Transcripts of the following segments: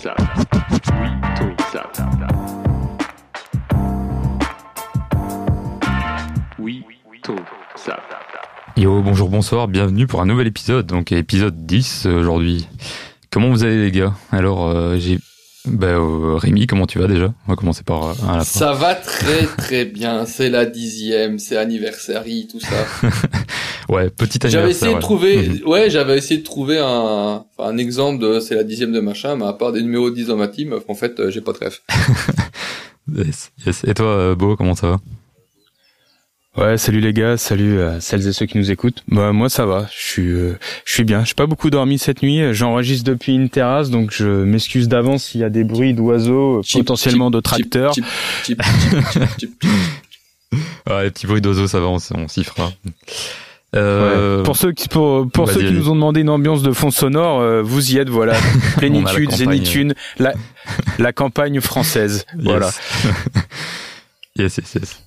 ça. Oui, tout ça. Oui, tout ça. Yo, bonjour, bonsoir, bienvenue pour un nouvel épisode, donc épisode 10 euh, aujourd'hui. Comment vous allez les gars? Alors, euh, j'ai... Bah, euh, Rémi, comment tu vas déjà? On va commencer par euh, à la fin. Ça va très très bien, c'est la dixième, c'est anniversaire, tout ça. Ouais, petit J'avais essayé de trouver, Mhm. ouais, j'avais essayé de trouver un, un exemple de c'est la dixième de machin, mais à part des numéros 10 dans ma team, en fait, euh, j'ai pas de rêve. Yes, yes. Et toi, euh, Beau, comment ça va? Ouais, salut les gars, salut à celles et ceux qui nous écoutent. Bah moi ça va, je suis euh, je suis bien. J'ai pas beaucoup dormi cette nuit, j'enregistre depuis une terrasse donc je m'excuse d'avance s'il y a des bruits d'oiseaux, euh, Chip, potentiellement chip, de tracteurs. Chip, chip, chip, chip, chip, chip. Ouais, les petits bruits d'oiseaux, ça va, on s'y fera. Euh, Ouais. Pour ceux qui pour pour vas-y, ceux qui nous ont demandé une ambiance de fond sonore, euh, vous y êtes voilà. Plénitude, zénitude, la la campagne française. yes. Voilà. yes, yes, yes.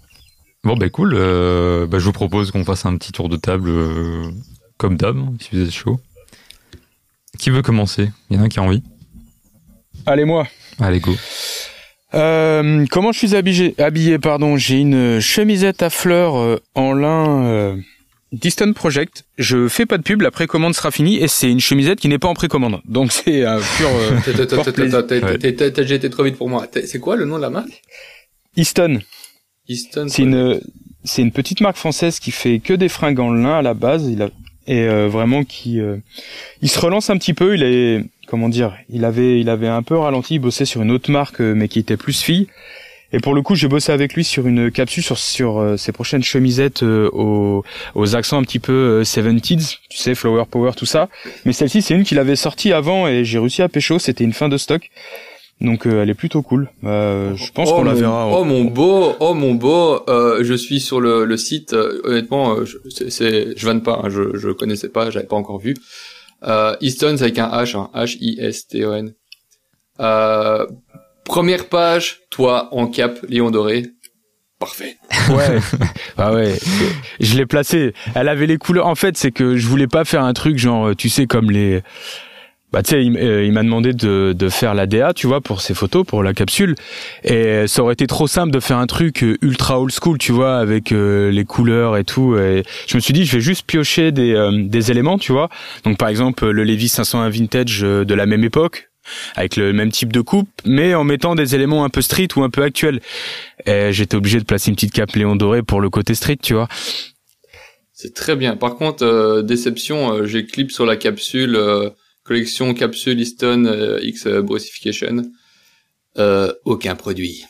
Bon, bah cool. Euh, bah, je vous propose qu'on fasse un petit tour de table euh, comme d'hab, hein, si vous êtes chaud. Qui veut commencer? Il y en a un qui a envie? Allez moi. Allez, go. Comment je suis habillé Habillé, pardon? J'ai une chemisette à fleurs en lin Distant Project. Je fais pas de pub, la précommande sera finie et c'est une chemisette qui n'est pas en précommande. Donc c'est un pur euh, T'as- t'as- t'as- Porte t'as- plaisir. t'as- Ouais. t'as- t'as- t'as- J'ai été trop vite pour moi. C'est quoi le nom de la marque? Easton. Easton. C'est une c'est une petite marque française qui fait que des fringues en lin à la base. Il a et euh, vraiment qui euh, il se relance un petit peu. Il est comment dire Il avait il avait un peu ralenti. Il bossait sur une autre marque mais qui était plus fille. Et pour le coup, j'ai bossé avec lui sur une capsule sur sur euh, ses prochaines chemisettes euh, aux aux accents un petit peu euh, 70s, tu sais, flower power tout ça. Mais celle-ci, c'est une qu'il avait sortie avant et j'ai réussi à pécho. C'était une fin de stock. Donc euh, elle est plutôt cool. Euh, je pense oh qu'on la verra. Oh mon beau, oh mon beau, euh, je suis sur le, le site. euh, honnêtement, euh, je, c'est, c'est- je vanne pas, hein, je, je connaissais pas, j'avais pas encore vu. Euh, Easton c'est avec un H, hein, H-I-S-T-O-N. Euh, première page, toi en cap, Lion doré. Parfait. Ouais. ah ouais. Je l'ai placée. Elle avait les couleurs. En fait, c'est que je voulais pas faire un truc genre, euh, tu sais, comme les. Bah tu sais, il, euh, il m'a demandé de, de faire la DA, tu vois, pour ses photos, pour la capsule. Et ça aurait été trop simple de faire un truc euh, ultra old school, tu vois, avec euh, les couleurs et tout. Et je me suis dit, je vais juste piocher des, euh, des éléments, tu vois. Donc par exemple, le Levi's 501 vintage de la même époque, avec le même type de coupe, mais en mettant des éléments un peu street ou un peu actuels. J'étais obligé de placer une petite cape Léon Doré pour le côté street, tu vois. C'est très bien. Par contre, euh, déception, euh, j'ai clip sur la capsule, euh, collection capsule Easton X Brucification. Euh, aucun produit.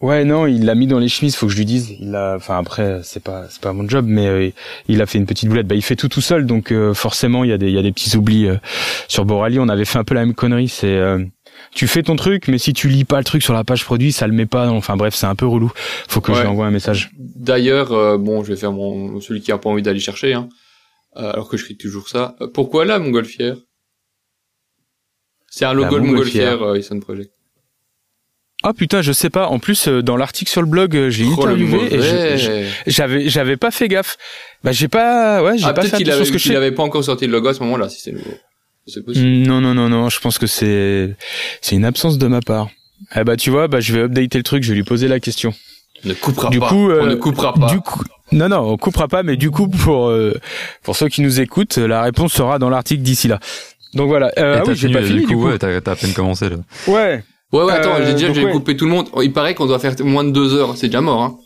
Ouais, non, il l'a mis dans les chemises, faut que je lui dise. Il a, enfin après, c'est pas, c'est pas mon job, mais euh, il a fait une petite boulette. Bah, il fait tout tout seul, donc euh, forcément, il y a des, il y a des petits oublis. euh. Sur Borali, on avait fait un peu la même connerie. C'est, euh, tu fais ton truc, mais si tu lis pas le truc sur la page produit, ça le met pas. Enfin bref, c'est un peu relou. Faut que je Ouais. lui envoie un message. D'ailleurs, euh, bon, je vais faire mon celui qui a pas envie d'aller chercher, hein, alors que je crie toujours ça. Pourquoi la montgolfière? C'est un logo La de montgolfière. montgolfière, Project. Ah putain, je sais pas. En plus, euh, dans l'article sur le blog, euh, j'ai Oh, le interviewé et j'avais, j'avais pas fait gaffe. Bah j'ai pas, ouais, j'ai Ah, pas fait qu'il attention avait, ce que je fais. avait pas encore sorti le logo à ce moment-là, si c'est nouveau. C'est possible. Non, non, non, non, je pense que c'est c'est une absence de ma part. Eh bah tu vois, bah je vais updater le truc, je vais lui poser la question. On ne coupera Du pas. coup, euh, on ne coupera pas. Du coup, non, non, on coupera pas, mais du coup pour euh, pour ceux qui nous écoutent, la réponse sera dans l'article d'ici là. Donc voilà. Euh, ah oui, j'ai fini, pas du fini coup, du coup. ouais, t'as t'as à peine commencé là. Ouais. Ouais, ouais, attends, Euh, j'ai donc j'ai ouais. coupé tout le monde. Il paraît qu'on doit faire moins de deux heures. C'est déjà mort, hein.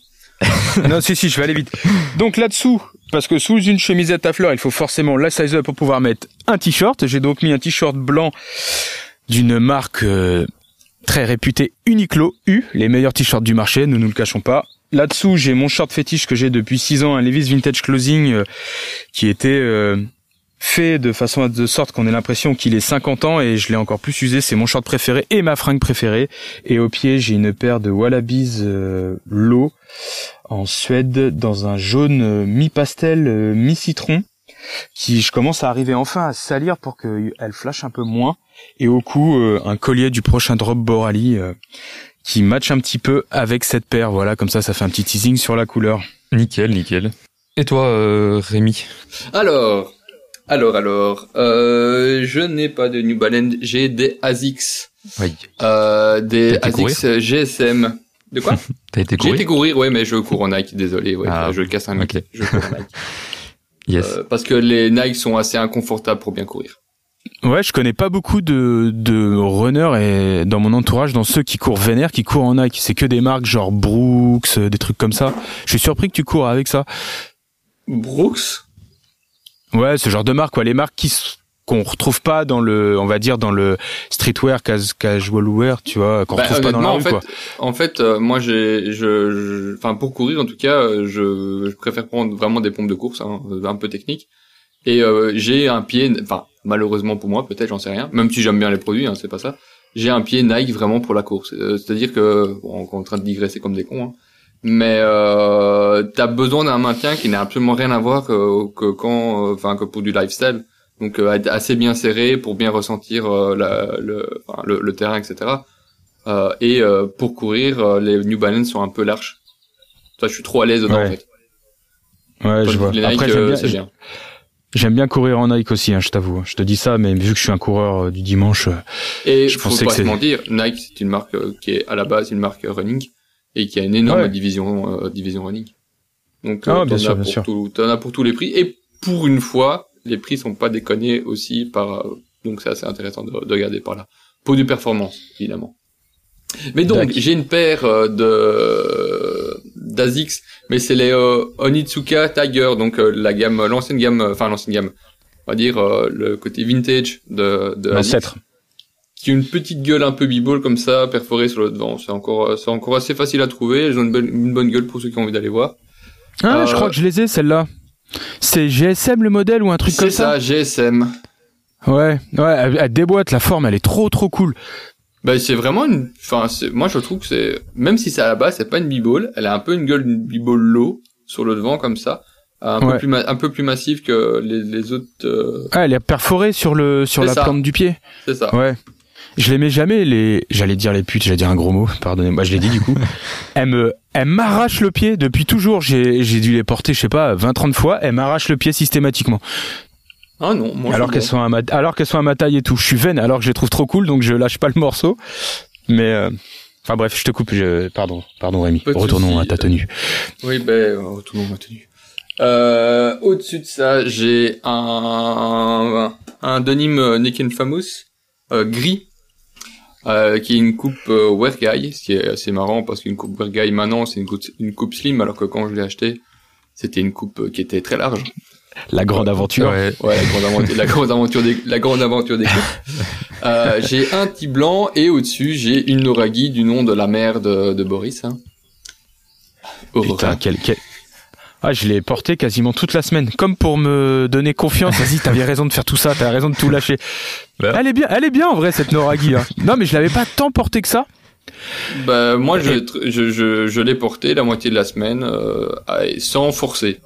non, si, si, je vais aller vite. Donc là-dessous, parce que sous une chemisette à fleurs, il faut forcément la size up pour pouvoir mettre un t-shirt. J'ai donc mis un t-shirt blanc d'une marque euh, très réputée Uniqlo U, les meilleurs t-shirts du marché, nous nous le cachons pas. Là-dessous, j'ai mon short fétiche que j'ai depuis 6 ans, un Levi's Vintage Closing, euh, qui était euh, fait de façon à de sorte qu'on ait l'impression qu'il est 50 ans et je l'ai encore plus usé. C'est mon short préféré et ma fringue préférée. Et au pied, j'ai une paire de Wallabies euh, Low en Suède dans un jaune euh, mi-pastel, euh, mi-citron qui je commence à arriver enfin à salir pour qu'elle flash un peu moins et au cou euh, un collier du prochain drop Borali euh, qui match un petit peu avec cette paire voilà comme ça ça fait un petit teasing sur la couleur Nickel, nickel. Et toi, euh, Rémi? Alors, alors, alors, euh, je n'ai pas de New Balance, j'ai des ASICS. Oui. Euh, des ASICS GSM. De quoi? T'as été J'ai courir été courir, ouais, mais je cours en Nike, désolé, ouais, Ah, je casse un mythe. ok. Je cours en Nike. Yes. Euh, parce que les Nike sont assez inconfortables pour bien courir. Ouais, je connais pas beaucoup de, de runners et dans mon entourage, dans ceux qui courent vénère, qui courent en Nike. C'est que des marques genre Brooks, euh, des trucs comme ça. Je suis surpris que tu cours avec ça. Brooks? Ouais, ce genre de marque, quoi. Les marques qui qu'on retrouve pas dans le, on va dire dans le streetwear, cas- casual wear, tu vois, qu'on Bah, retrouve pas dans la rue, en quoi. fait, en fait, euh, moi, j'ai, je, enfin, pour courir, en tout cas, euh, je, je préfère prendre vraiment des pompes de course, hein, euh, un peu techniques. Et euh, j'ai un pied, enfin, malheureusement pour moi, peut-être, j'en sais rien. Même si j'aime bien les produits, hein, c'est pas ça. J'ai un pied Nike vraiment pour la course. Euh, C'est-à-dire que, bon, on est en train de digresser comme des cons, hein, mais euh, t'as besoin d'un maintien qui n'a absolument rien à voir que, que quand, euh, enfin, que pour du lifestyle. Donc, euh, assez bien serré pour bien ressentir euh, la- le, enfin, le, le terrain, etc. Euh, et euh, pour courir, euh, les New Balance sont un peu larges. Ça, je suis trop à l'aise dedans Ouais. en fait. Ouais, je vois. Nike, Après, j'aime bien, c'est bien. j'aime bien courir en Nike aussi, hein, je t'avoue. Je te dis ça, mais vu que je suis un coureur du dimanche, Et je faut pensais pas que c'est- mentir, Nike c'est une marque qui est à la base une marque running et qui a une énorme Ouais. division euh, division running. Donc Ah, euh, bien t'en sûr, as bien pour sûr. tout, t'en as pour tous les prix et pour une fois, les prix sont pas déconnés aussi par euh, donc c'est assez intéressant de, de regarder par là. Pour du performance évidemment. Mais donc j'ai une paire euh, de d'Asics, mais c'est les euh, Onitsuka Tiger, donc euh, la gamme, l'ancienne gamme, enfin l'ancienne gamme, on va dire euh, le côté vintage de, de l'ancêtre. Qui une petite gueule un peu b-ball comme ça, perforée sur le devant. C'est encore, euh, c'est encore assez facile à trouver. Elles ont une bonne, une bonne gueule pour ceux qui ont envie d'aller voir. Ah, Euh, je crois que je les ai, celles-là. C'est GSM le modèle ou un truc comme C'est ça, GSM. Ouais, ouais, elle, elle déboîte, la forme, elle est trop trop cool. Ben, c'est vraiment une, enfin, moi, je trouve que c'est, même si c'est à la base, c'est pas une b-ball, elle a un peu une gueule d'une b-ball low, sur le devant, comme ça. Un peu plus, ma- un peu plus massive que les, les autres, euh, Ah, elle est perforée sur le sur la ça. plante du pied. c'est ça. Ouais. Je les mets jamais les j'allais dire les putes, j'allais dire un gros mot, pardonnez-moi, je l'ai dit du coup. elle me elle m'arrache le pied depuis toujours, j'ai j'ai dû les porter, je sais pas, 20 30 fois, elle m'arrache le pied systématiquement. Ah non, moi, alors qu'elles sont à ma alors qu'elles sont à ma taille et tout. Je suis vaine alors que je les trouve trop cool donc je lâche pas le morceau. Mais euh, enfin bref, je te coupe, je pardon, pardon Rémi. Retournons à ta tenue. Oui, ben, euh, retournons à ma tenue. Euh, au-dessus de ça, j'ai un, un denim euh, Nick and Famous, euh, gris, euh, qui est une coupe euh, wear guy, ce qui est assez marrant parce qu'une coupe wear guy maintenant c'est une coupe, une coupe slim alors que quand je l'ai acheté c'était une coupe euh, qui était très large. La grande aventure. Ouais. Ouais, la grande aventure, la grande aventure des, la grande aventure des coupes. Euh, j'ai un petit blanc et au-dessus j'ai une Noragi du nom de la mère de, de Boris. Hein. Aurora. Putain, quel, quel... Ah, je l'ai porté quasiment toute la semaine. Comme pour me donner confiance. Vas-y, t'avais raison de faire tout ça, t'avais raison de tout lâcher. Bah. Elle est bien, elle est bien en vrai, cette Noragi. hein. Non, mais je l'avais pas tant porté que ça. Bah moi je, je, je, je l'ai porté la moitié de la semaine euh, sans forcer.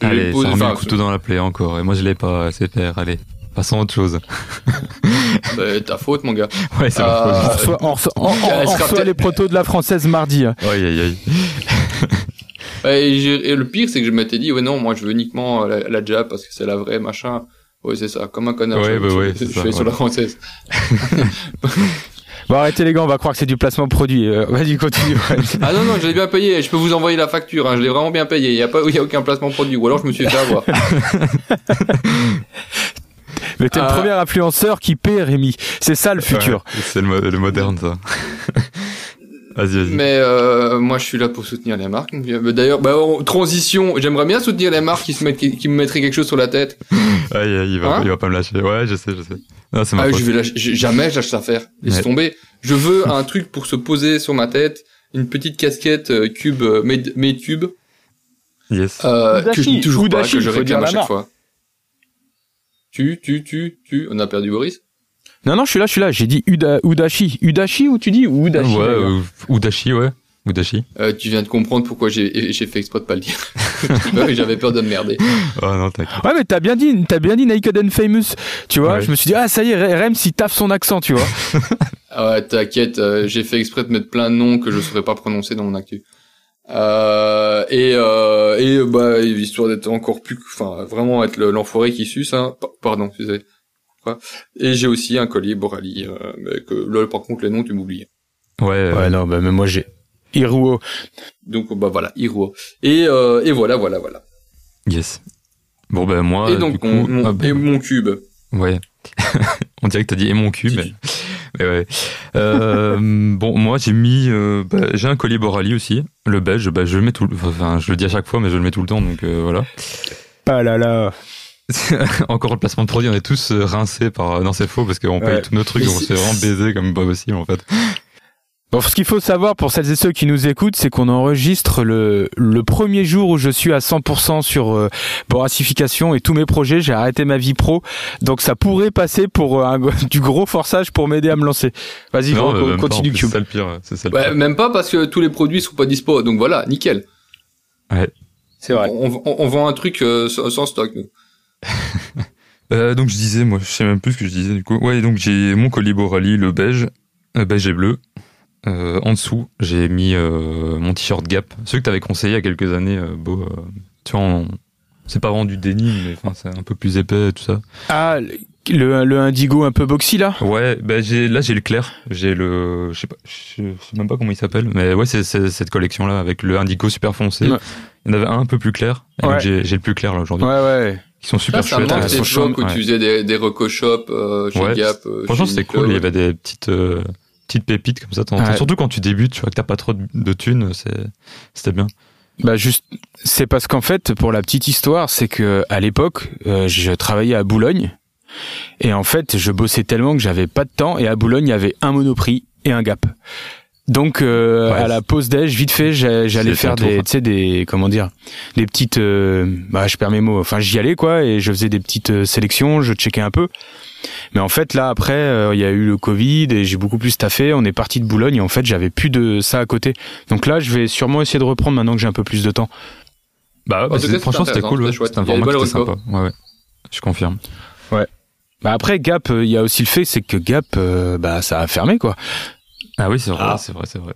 Allez, ça remet le couteau dans la plaie encore. Et moi, je l'ai pas, c'est faire. Allez, passons à autre chose. bah, ta faute mon gars. Ouais, c'est Ah. ma On faute. reçoit, on reçoit- on- on- reçoit les protos de la française mardi. hein. Aïe, aïe, aïe. Et, le pire c'est que je m'étais dit ouais non moi je veux uniquement la, la jab parce que c'est la vraie machin. Ouais c'est ça comme un connard. Ouais, je, bah je- ouais, je, c'est ça, fais sur la française. Bon, arrêtez les gars, on va croire que c'est du placement produit. Euh, Vas-y, continue. Ah non non je l'ai bien payé. Je peux vous envoyer la facture. Hein, je l'ai vraiment bien payé. Il y a pas il y a aucun placement produit ou alors je me suis fait avoir. mais t'es le Ah. premier influenceur qui paie, Rémi. C'est ça le futur. Ouais, c'est le, mo- le moderne, ça. Vas-y, vas-y. Mais euh, moi, je suis là pour soutenir les marques. D'ailleurs, bah, en transition, j'aimerais bien soutenir les marques qui se mettent, qui, qui me mettraient quelque chose sur la tête. Aïe, aïe, il va, Hein il va pas me lâcher. Ouais, je sais, je sais. Non, c'est ma Ah, faute. je vais lâcher- je- jamais je lâche ça faire. Laisse Ouais. tomber. Je veux un truc pour se poser sur ma tête, une petite casquette euh, cube, euh, made, made cube, Yes. euh, que je toujours pas, que je réclame à chaque fois. Tu, tu, tu, tu, on a perdu Boris. Non, non, je suis là, je suis là. J'ai dit Uda, Udachi. Udachi ou tu dis ou Udachi ouais, euh, Udachi, ouais. Udachi. Euh, tu viens de comprendre pourquoi j'ai j'ai fait exprès de pas le dire. J'avais peur de me merder. Oh non, t'inquiète. Ouais, mais t'as bien dit, t'as bien dit Naked and Famous. Tu vois, Ouais. je me suis dit, ah, ça y est, Rem, s'il taffe son accent, tu vois. Ah ouais, t'inquiète, euh, j'ai fait exprès de mettre plein de noms que je saurais pas prononcer dans mon actu. Euh, et euh, et bah histoire d'être encore plus, enfin vraiment être le- l'enfoiré qui suce. Hein. Pa- Pardon, excusez. Quoi. Et j'ai aussi un collier Borali, euh, mais que là par contre les noms tu m'oublies. Ouais, euh, Ouais, non, bah, même moi j'ai Iruo. Donc bah voilà, Hiro. Et euh, et voilà voilà voilà. yes. Bon, ben moi, et du donc coup, mon, mon- ah, ben, et mon cube. ouais. On dirait que t'as dit et mon mais, mais ouais. Euh, bon, moi, j'ai mis, euh, bah, j'ai un collier Borali aussi, le beige, bah, je le mets tout, enfin, je le dis à chaque fois, mais je le mets tout le temps, donc euh, voilà. Ah là là. Encore le placement de produit, on est tous euh, rincés par, non, c'est faux, parce qu'on paye Ouais. tous nos trucs, on s'est vraiment baisé comme pas possible, en fait. Bon, ce qu'il faut savoir pour celles et ceux qui nous écoutent, c'est qu'on enregistre le, le premier jour où je suis à 100% sur euh, boracification et tous mes projets. J'ai arrêté ma vie pro, donc ça pourrait passer pour euh, un, du gros forçage pour m'aider à me lancer. Vas-y, euh, pas, continue, plus, Cube. C'est ça le pire, c'est ça le Ouais, pire. même pas parce que tous les produits sont pas dispo. Donc voilà, nickel. C'est vrai. On, on, on vend un truc euh, sans, sans stock. Nous. Euh, donc je disais, moi, je sais même plus ce que je disais du coup. Ouais, donc j'ai mon collier Borali, le beige, euh, beige et bleu. Euh, en dessous, j'ai mis mon t-shirt Gap, ceux que t'avais conseillé il y a quelques années, beau. tu vois, on- c'est pas vraiment du denim, mais enfin, c'est un peu plus épais, tout ça. Ah, le, le indigo un peu boxy là? Ouais, bah j'ai là j'ai le clair, j'ai le, je sais pas, je sais même pas comment il s'appelle, mais ouais, c'est c'est cette collection là avec le indigo super foncé. Ouais. Il y en avait un un peu plus clair, et Ouais. donc j'ai j'ai le plus clair là aujourd'hui. Ouais, ouais. Qui sont super Ça, ça chouettes. manque sont chaudes, époque où ouais. tu faisais des, des reco shop euh, chez Ouais, Gap. euh, Franchement, chez c'était cool. Il y avait des petites, euh, petites pépites comme ça. Ouais. Surtout quand tu débutes, tu vois que t'as pas trop de, de thunes, c'est, c'était bien. Bah juste, c'est parce qu'en fait, pour la petite histoire, c'est que à l'époque, euh, je travaillais à Boulogne et en fait, je bossais tellement que j'avais pas de temps et à Boulogne, il y avait un Monoprix et un Gap. Donc euh, Ouais, à la pause déj, vite fait, j'allais faire des, tu sais, des, comment dire, des petites, euh, bah je perds mes mots. Enfin, j'y allais quoi et je faisais des petites euh, sélections, je checkais un peu. Mais en fait, là après, euh, il y a eu le Covid et j'ai beaucoup plus taffé. On est parti de Boulogne et en fait, j'avais plus de ça à côté. Donc là, je vais sûrement essayer de reprendre maintenant que j'ai un peu plus de temps. Bah, cas, franchement, c'était cool. Ouais. c'était un format qui était sympa. Ouais, ouais. Je confirme. Bah après Gap, euh, il y a aussi le fait c'est que Gap, euh, bah ça a fermé quoi. Ah oui, c'est vrai, Ah. c'est vrai, c'est vrai.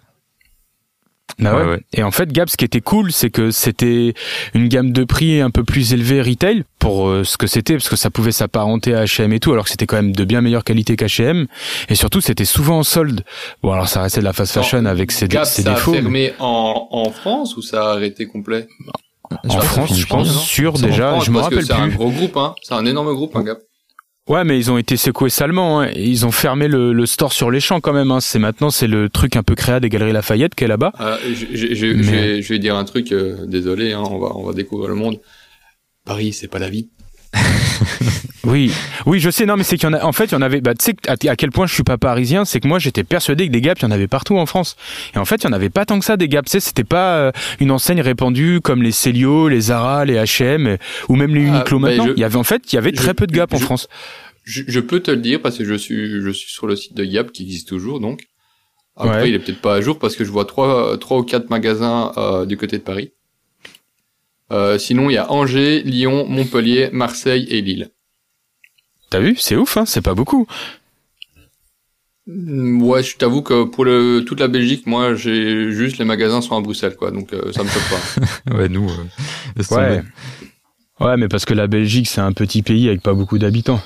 Bah ouais. Ouais, ouais. Et en fait Gap, ce qui était cool, c'est que c'était une gamme de prix un peu plus élevée retail pour euh, ce que c'était, parce que ça pouvait s'apparenter à H&M et tout, alors que c'était quand même de bien meilleure qualité qu'H&M. Et surtout, c'était souvent en solde. Bon alors ça restait de la fast fashion avec ses, Gap, ses ça défauts. a fermé en, en France ou ça a arrêté complet? En France, je pense, sûr déjà, France, je me rappelle C'est un plus. gros groupe, hein. C'est un énorme groupe, un Gap. Ouais, mais ils ont été secoués salement. Hein. Ils ont fermé le, le store sur les champs quand même. Hein. C'est maintenant, c'est le truc un peu créa des Galeries Lafayette qui est là-bas. Euh, je, Mais- vais, je vais dire un truc, euh, désolé, hein, on va, on va découvrir le monde. Paris, c'est pas la vie. Oui, oui, je sais. Non, mais c'est qu'il y en a. En fait, il y en avait. Bah, tu sais à, à quel point je suis pas parisien, c'est que moi, j'étais persuadé que des Gap, il y en avait partout en France. Et en fait, il y en avait pas tant que ça des Gap. Tu sais, c'était pas euh, une enseigne répandue comme les Célio, les Zara, les H&M ou même les Ah, Uniqlo bah, maintenant. je- Il y avait en fait, il y avait très je- peu de Gap en France. Je, je peux te le dire parce que je suis, je suis sur le site de Gap qui existe toujours, donc. Après, Ouais. il est peut-être pas à jour parce que je vois trois, trois ou quatre magasins euh, du côté de Paris. Euh, sinon, il y a Angers, Lyon, Montpellier, Marseille et Lille. T'as vu? C'est ouf, hein C'est pas beaucoup. Mm, Ouais, je t'avoue que pour le, toute la Belgique, moi, j'ai juste les magasins sont à Bruxelles, quoi. Donc, euh, ça me choque pas. Ouais, nous, euh, Ouais. mais parce que la Belgique, c'est un petit pays avec pas beaucoup d'habitants.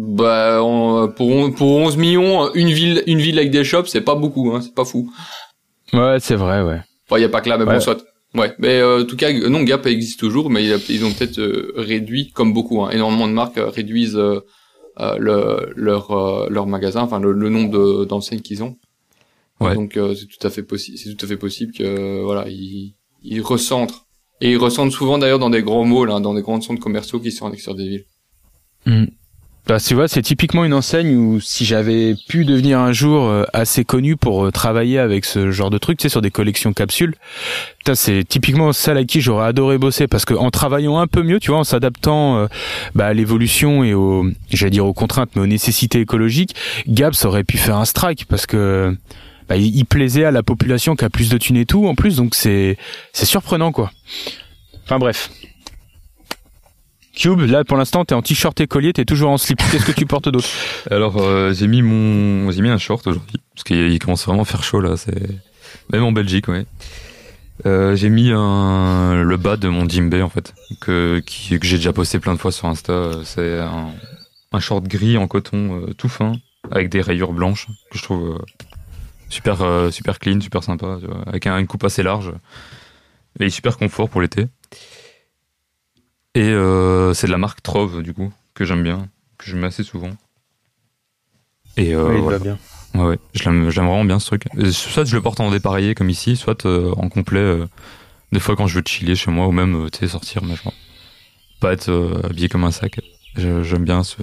bah, on- pour, on- pour 11 millions, une ville, une ville avec des shops, c'est pas beaucoup, hein. C'est pas fou. Ouais, c'est vrai, ouais. Enfin, il y a pas que là, mais Ouais. bon, soit. Ouais, mais euh, en tout cas, non, Gap existe toujours, mais ils ont peut-être euh, réduit, comme beaucoup, hein, énormément de marques euh, réduisent euh, euh, le, leur euh, leur magasin, enfin le, le nombre de- d'enseignes qu'ils ont. Ouais. Donc euh, c'est tout à fait possible, c'est tout à fait possible que euh, voilà, ils, ils recentrent et ils recentrent souvent d'ailleurs dans des grands malls, hein, dans des grands centres commerciaux qui sont en extérieur des villes. Hmm. Bah, tu vois, c'est typiquement une enseigne où si j'avais pu devenir un jour euh, assez connu pour euh, travailler avec ce genre de truc, tu sais, sur des collections capsules, putain, c'est typiquement celle à qui j'aurais adoré bosser parce que en travaillant un peu mieux, tu vois, en s'adaptant euh, bah, à l'évolution et aux, j'allais dire aux contraintes, mais aux nécessités écologiques, ça aurait pu faire un strike parce que bah, il plaisait à la population qui a plus de thunes et tout en plus, donc c'est c'est surprenant quoi. Enfin bref. Cube, là pour l'instant t'es en t-shirt et collier, t'es toujours en slip. Qu'est-ce que tu portes d'autre Alors, euh, j'ai mis mon, j'ai mis un short aujourd'hui parce qu'il il commence vraiment à faire chaud là. C'est même en Belgique, ouais. Euh, j'ai mis un le bas de mon Jimbe en fait que que j'ai déjà posté plein de fois sur Insta. C'est un un short gris en coton euh, tout fin avec des rayures blanches que je trouve super super clean, super sympa, avec un- une coupe assez large et super confort pour l'été. Et euh, c'est de la marque Trove du coup que j'aime bien, que je mets assez souvent. Et euh, Oui, il voilà. va bien. Ouais, ouais. Je l'aime, j'aime vraiment bien ce truc. Et Soit je le porte en dépareillé comme ici, soit euh, en complet. euh, des fois quand je veux chiller chez moi ou même euh, sortir, machin. Pas être euh, habillé comme un sac. J'aime bien ce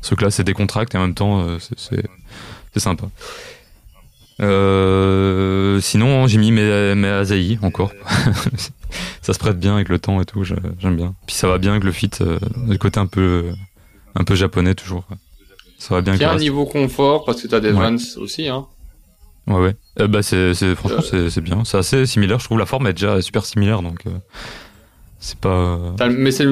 ce truc-là, c'est décontracté et en même temps euh, c'est sympa. Euh, sinon j'ai mis mes mes encore. ça se prête bien avec le temps et tout. J'aime bien. Puis ça va bien avec le fit, euh, le côté un peu un peu japonais toujours. Ça va bien Tiens, niveau confort, parce que t'as des Ouais. Vans aussi, hein. Ouais, ouais. Euh, bah, c'est, franchement, c'est, c'est bien. C'est assez similaire. Je trouve la forme est déjà super similaire, donc euh, c'est pas. Mais c'est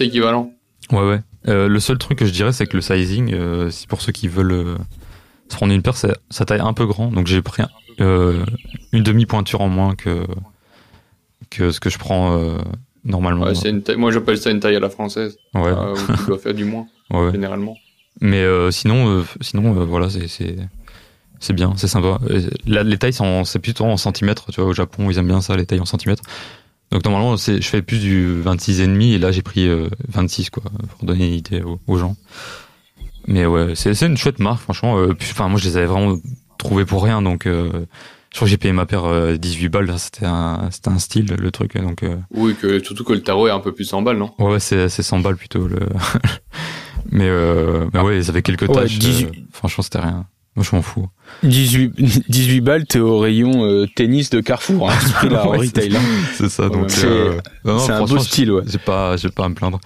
équivalent. Ouais, ouais. Euh, le seul truc que je dirais, c'est que le sizing, euh, si pour ceux qui veulent euh, se prendre une paire, c'est, ça taille un peu grand. Donc j'ai pris euh, une demi pointure en moins que que ce que je prends euh, normalement. Ouais, c'est une taille- moi j'appelle ça une taille à la française, ouais, euh, où tu dois faire du moins, ouais, généralement. Mais euh, sinon, sinon, voilà, c'est, bien, c'est sympa. Là, les tailles, c'est, plutôt en centimètres. Tu vois, au Japon, ils aiment bien ça, les tailles en centimètres. Donc normalement, je fais plus du 26,5 et là, j'ai pris euh, 26, quoi, pour donner une idée aux, aux gens. Mais ouais, c'est, c'est une chouette marque, franchement. Euh, Enfin, moi, je les avais vraiment trouvés pour rien, donc euh, je crois que j'ai payé ma paire euh, 18 balles. là, C'était un, c'était un style, le truc. Donc euh, Oui, que, surtout que le tarot est un peu plus 100 balles, non? Ouais, c'est, c'est 100 balles plutôt. Le... mais, euh, mais ouais, ils avaient quelques Ouais, tâches. 18 euh, franchement, c'était rien. Moi, je m'en fous. 18, 18 balles, t'es au rayon euh, tennis de Carrefour, hein, ce Ouais, retail. hein. C'est ça, Ouais, donc. c'est- euh, un beau style, ouais. J'ai pas, j'ai pas à me plaindre.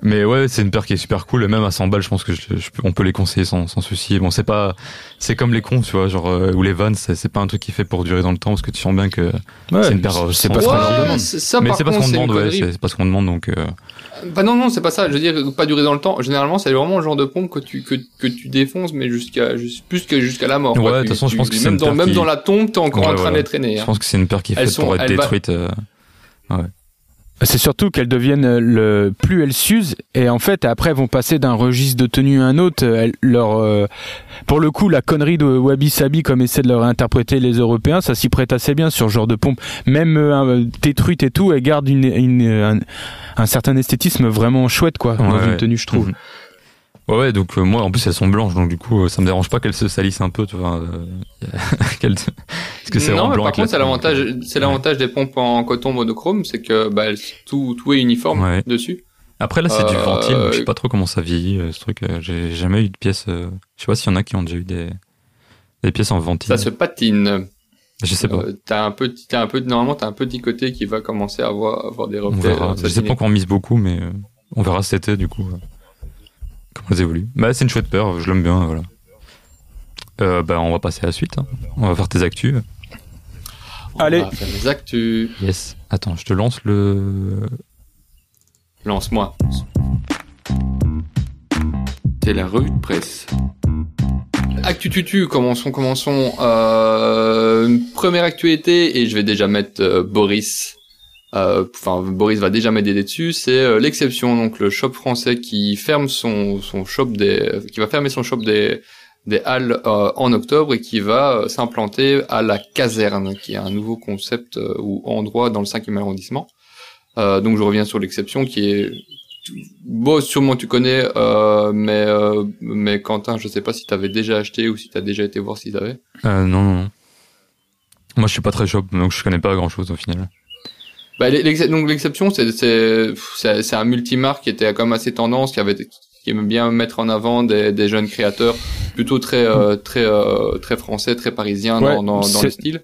Mais ouais, c'est une paire qui est super cool. Et même à 100 balles, je pense que je, je peux- on peut les conseiller sans, sans souci. Bon, c'est pas, c'est comme les cons, tu vois, genre, euh, ou les vannes, c'est c'est pas un truc qui fait pour durer dans le temps parce que tu sens bien que. Ouais, C'est une paire, c'est pas ce qu'on Ouais, demande. ça, mais c'est pas ce qu'on demande, ouais, c'est pas ce qu'on demande, donc, euh, Bah non, non, c'est pas ça. Je veux dire, pas durer dans le temps. Généralement, c'est vraiment le genre de pompe que tu que, que tu défonces, mais jusqu'à jus- plus que jusqu'à la mort. Ouais, de toute façon, je tu- pense que c'est même une dans paire même qui- dans la tombe, t'es encore Ouais, en train de les traîner. je hein. pense que c'est une paire qui est faite pour être détruite. euh, C'est surtout qu'elles deviennent euh, le plus elles s'usent et en fait après elles vont passer d'un registre de tenue à un autre. Elles- leur euh, pour le coup la connerie de Wabi Sabi comme essaie de leur interpréter les Européens, ça s'y prête assez bien sur ce genre de pompe. Même euh, détruite et tout, elle garde une, une- un, un certain esthétisme vraiment chouette quoi dans Ouais, une tenue je trouve. Mhm. Ouais, ouais, donc euh, moi en plus elles sont blanches, donc du coup euh, ça me dérange pas qu'elles se salissent un peu, tu vois. euh, qu'elles- Parce que c'est non, blanc par contre, c'est l'avantage, c'est l'avantage des pompes en coton monochrome, c'est que bah, tout, tout est uniforme Ouais. dessus. Après là c'est du ventile, donc je sais pas trop comment ça vieillit ce truc. J'ai jamais eu de pièces. Je sais pas s'il y en a qui ont déjà eu des des pièces en ventile. Ça se patine. Je sais pas. T'as un petit, t'as un peu, normalement, t'as un petit côté qui va commencer à avoir, avoir des on reflets. verra. euh, Je sais pas encore mise beaucoup, mais on verra cet été du coup. Comment elles évoluent. Bah c'est une chouette paire, je l'aime bien, voilà. Euh, bah on va passer à la suite. hein. On va faire tes actus. On Allez. va faire les actus. Yes. Attends, je te lance le. Lance-moi. C'est la revue de presse. Actu tutu, commençons, commençons. Euh, première actualité, et je vais déjà mettre euh, Boris. Euh, Enfin, Boris va déjà m'aider dessus. C'est euh, l'exception, donc le shop français qui ferme son son shop des, qui va fermer son shop des des halles euh, en octobre et qui va euh, s'implanter à la caserne, qui est un nouveau concept euh, ou endroit dans le 5e arrondissement. Euh, donc je reviens sur l'exception qui est Bon, sûrement tu connais, euh, mais euh, mais Quentin, je sais pas si t'avais déjà acheté ou si t'as déjà été voir s'ils avaient. Euh, non, non, non. Moi, je suis pas très shop, donc je connais pas grand chose au final. Bah, donc l'exception, c'est c'est un multimarque qui était quand même assez tendance, qui avait qui aime bien mettre en avant des, des jeunes créateurs plutôt très euh, très euh, très français, très parisiens Ouais, dans dans, dans le style.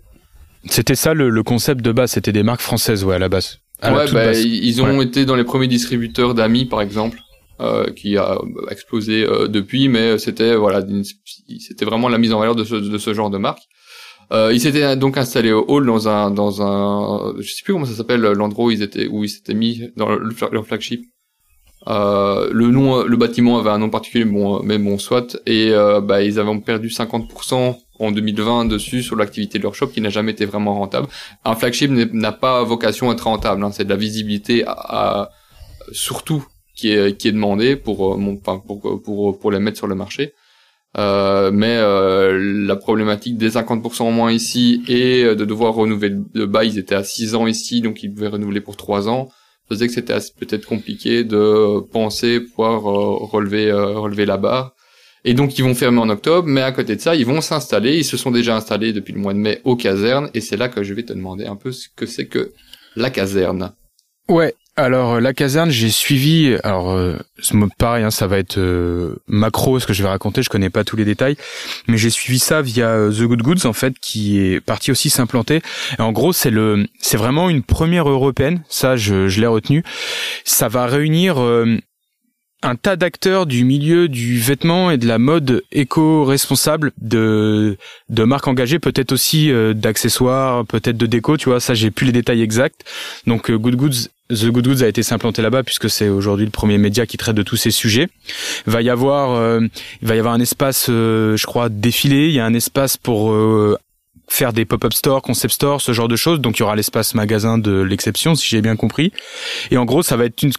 C'était ça le, le concept de base, c'était des marques françaises ouais à la base. À la ouais, bah, base. ils ont été dans les premiers distributeurs d'Ami, par exemple, euh, qui a explosé euh, depuis, mais c'était voilà, c'était vraiment la mise en valeur de ce, de ce genre de marque. Euh, ils s'étaient donc installés au hall dans un dans un, je sais plus comment ça s'appelle l'endroit où ils étaient où ils s'étaient mis dans le- leur flagship. Euh, le nom, le bâtiment avait un nom particulier, bon, mais bon, soit. Et euh, bah, ils avaient perdu 50% en 2020 dessus sur l'activité de leur shop qui n'a jamais été vraiment rentable. Un flagship n'a pas vocation à être rentable. hein. C'est de la visibilité à, surtout qui est qui est demandé pour mon, enfin, pour, pour pour les mettre sur le marché. Euh, mais euh, la problématique des 50% en moins ici et de devoir renouveler le bail, ils étaient à 6 ans ici, donc ils pouvaient renouveler pour 3 ans, faisait que c'était peut-être compliqué de penser pouvoir relever relever la barre. Et donc ils vont fermer en octobre, mais à côté de ça, ils vont s'installer. Ils se sont déjà installés depuis le mois de mai aux casernes, et c'est là que je vais te demander un peu ce que c'est que la caserne. Ouais. Alors la caserne, j'ai suivi. Alors euh, pareil, hein, ça va être euh, macro ce que je vais raconter. Je connais pas tous les détails, mais j'ai suivi ça via euh, The Good Goods en fait, qui est parti aussi s'implanter. En gros, c'est le, c'est vraiment une première européenne. Ça, je, je l'ai retenu. Ça va réunir euh, un tas d'acteurs du milieu du vêtement et de la mode éco-responsable de de marques engagées, peut-être aussi euh, d'accessoires, peut-être de déco, tu vois, ça j'ai plus les détails exacts. Donc euh, Good Goods The Good Goods a été s'implanter là-bas puisque c'est aujourd'hui le premier média qui traite de tous ces sujets. Il va y avoir euh, il va y avoir un espace je crois défilé, il y a un espace pour faire des pop-up stores, concept stores, ce genre de choses. Donc il y aura l'espace magasin de l'exception, si j'ai bien compris. Et en gros, ça va être une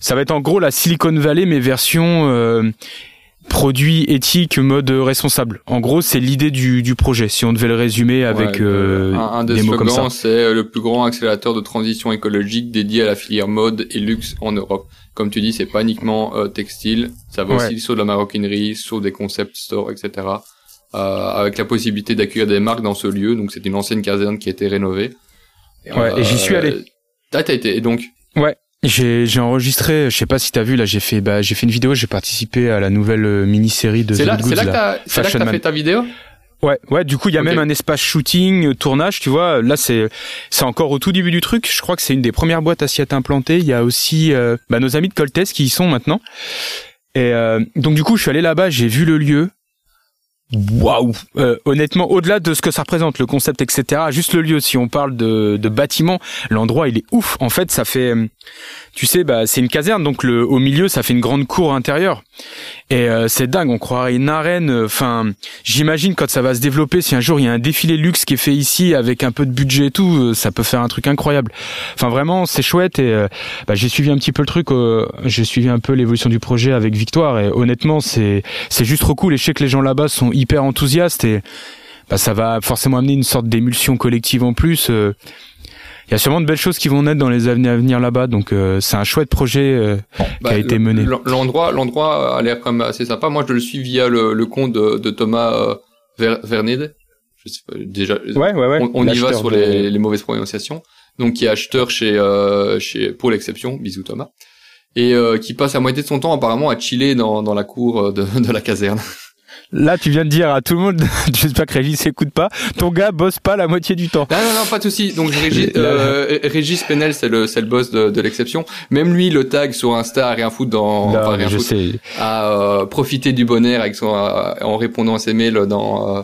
ça va être en gros la Silicon Valley mais version euh, produit éthique mode responsable. En gros, c'est l'idée du, du projet. Si on devait le résumer avec euh, un, des, slogans, c'est le plus grand accélérateur de transition écologique dédié à la filière mode et luxe en Europe. Comme tu dis, c'est pas uniquement euh, textile, ça va aussi sur de la maroquinerie, sur des concept stores, etc. Euh, avec la possibilité d'accueillir des marques dans ce lieu. Donc, c'est une ancienne caserne qui a été rénovée. Et, ouais, et j'y suis allé. Ah, t'as été. Et donc? Ouais, j'ai j'ai enregistré, je sais pas si t'as vu là, j'ai fait bah j'ai fait une vidéo, j'ai participé à la nouvelle euh, mini-série de C'est là, c'est là que t'as c'est là que t'as fait ta vidéo? Ouais, ouais. Du coup, il y a même un espace shooting, euh, tournage. Tu vois, là, c'est c'est encore au tout début du truc. Je crois que c'est une des premières boîtes assiette implantées. Il y a aussi euh, bah, nos amis de Coltes qui y sont maintenant. Et donc du coup, je suis allé là-bas, j'ai vu le lieu waouh. Euh, honnêtement au-delà de ce que ça représente le concept etc juste le lieu si on parle de, de bâtiment l'endroit il est ouf. En fait ça fait tu sais bah c'est une caserne donc le au milieu ça fait une grande cour intérieure. Et euh, c'est dingue on croirait une arène enfin j'imagine quand ça va se développer si un jour il y a un défilé luxe qui est fait ici avec un peu de budget et tout euh, ça peut faire un truc incroyable. Enfin vraiment c'est chouette et bah, j'ai suivi un petit peu le truc j'ai suivi un peu l'évolution du projet avec Victoire et honnêtement c'est c'est juste trop cool. Et je sais que les gens là-bas sont hyper enthousiaste et bah, ça va forcément amener une sorte d'émulsion collective en plus. Il euh. y a sûrement de belles choses qui vont naître dans les années à venir là-bas, donc euh, c'est un chouette projet euh, qui a bah, été mené. L'endroit, l'endroit a l'air quand même assez sympa. Moi, je le suis via le, compte de, Thomas Ver, Vernede. Je sais pas, déjà, ouais, ouais, ouais. on, y va sur les, les, mauvaises prononciations. Donc, qui est acheteur chez, chez pour l'exception, bisous Thomas, et qui passe la moitié de son temps apparemment à chiller dans, dans la cour de, de la caserne. Là, tu viens de dire à tout le monde, j'espère que Régis écoute pas, ton gars bosse pas la moitié du temps. Non, non, non, pas de souci. Donc Régis, euh, Régis Penel, c'est le, c'est le boss de, de l'exception. Même lui, le tag sur Insta à rien foutre dans, non, rien je sais. à euh, profiter du bonheur avec son, euh, en répondant à ses mails dans euh,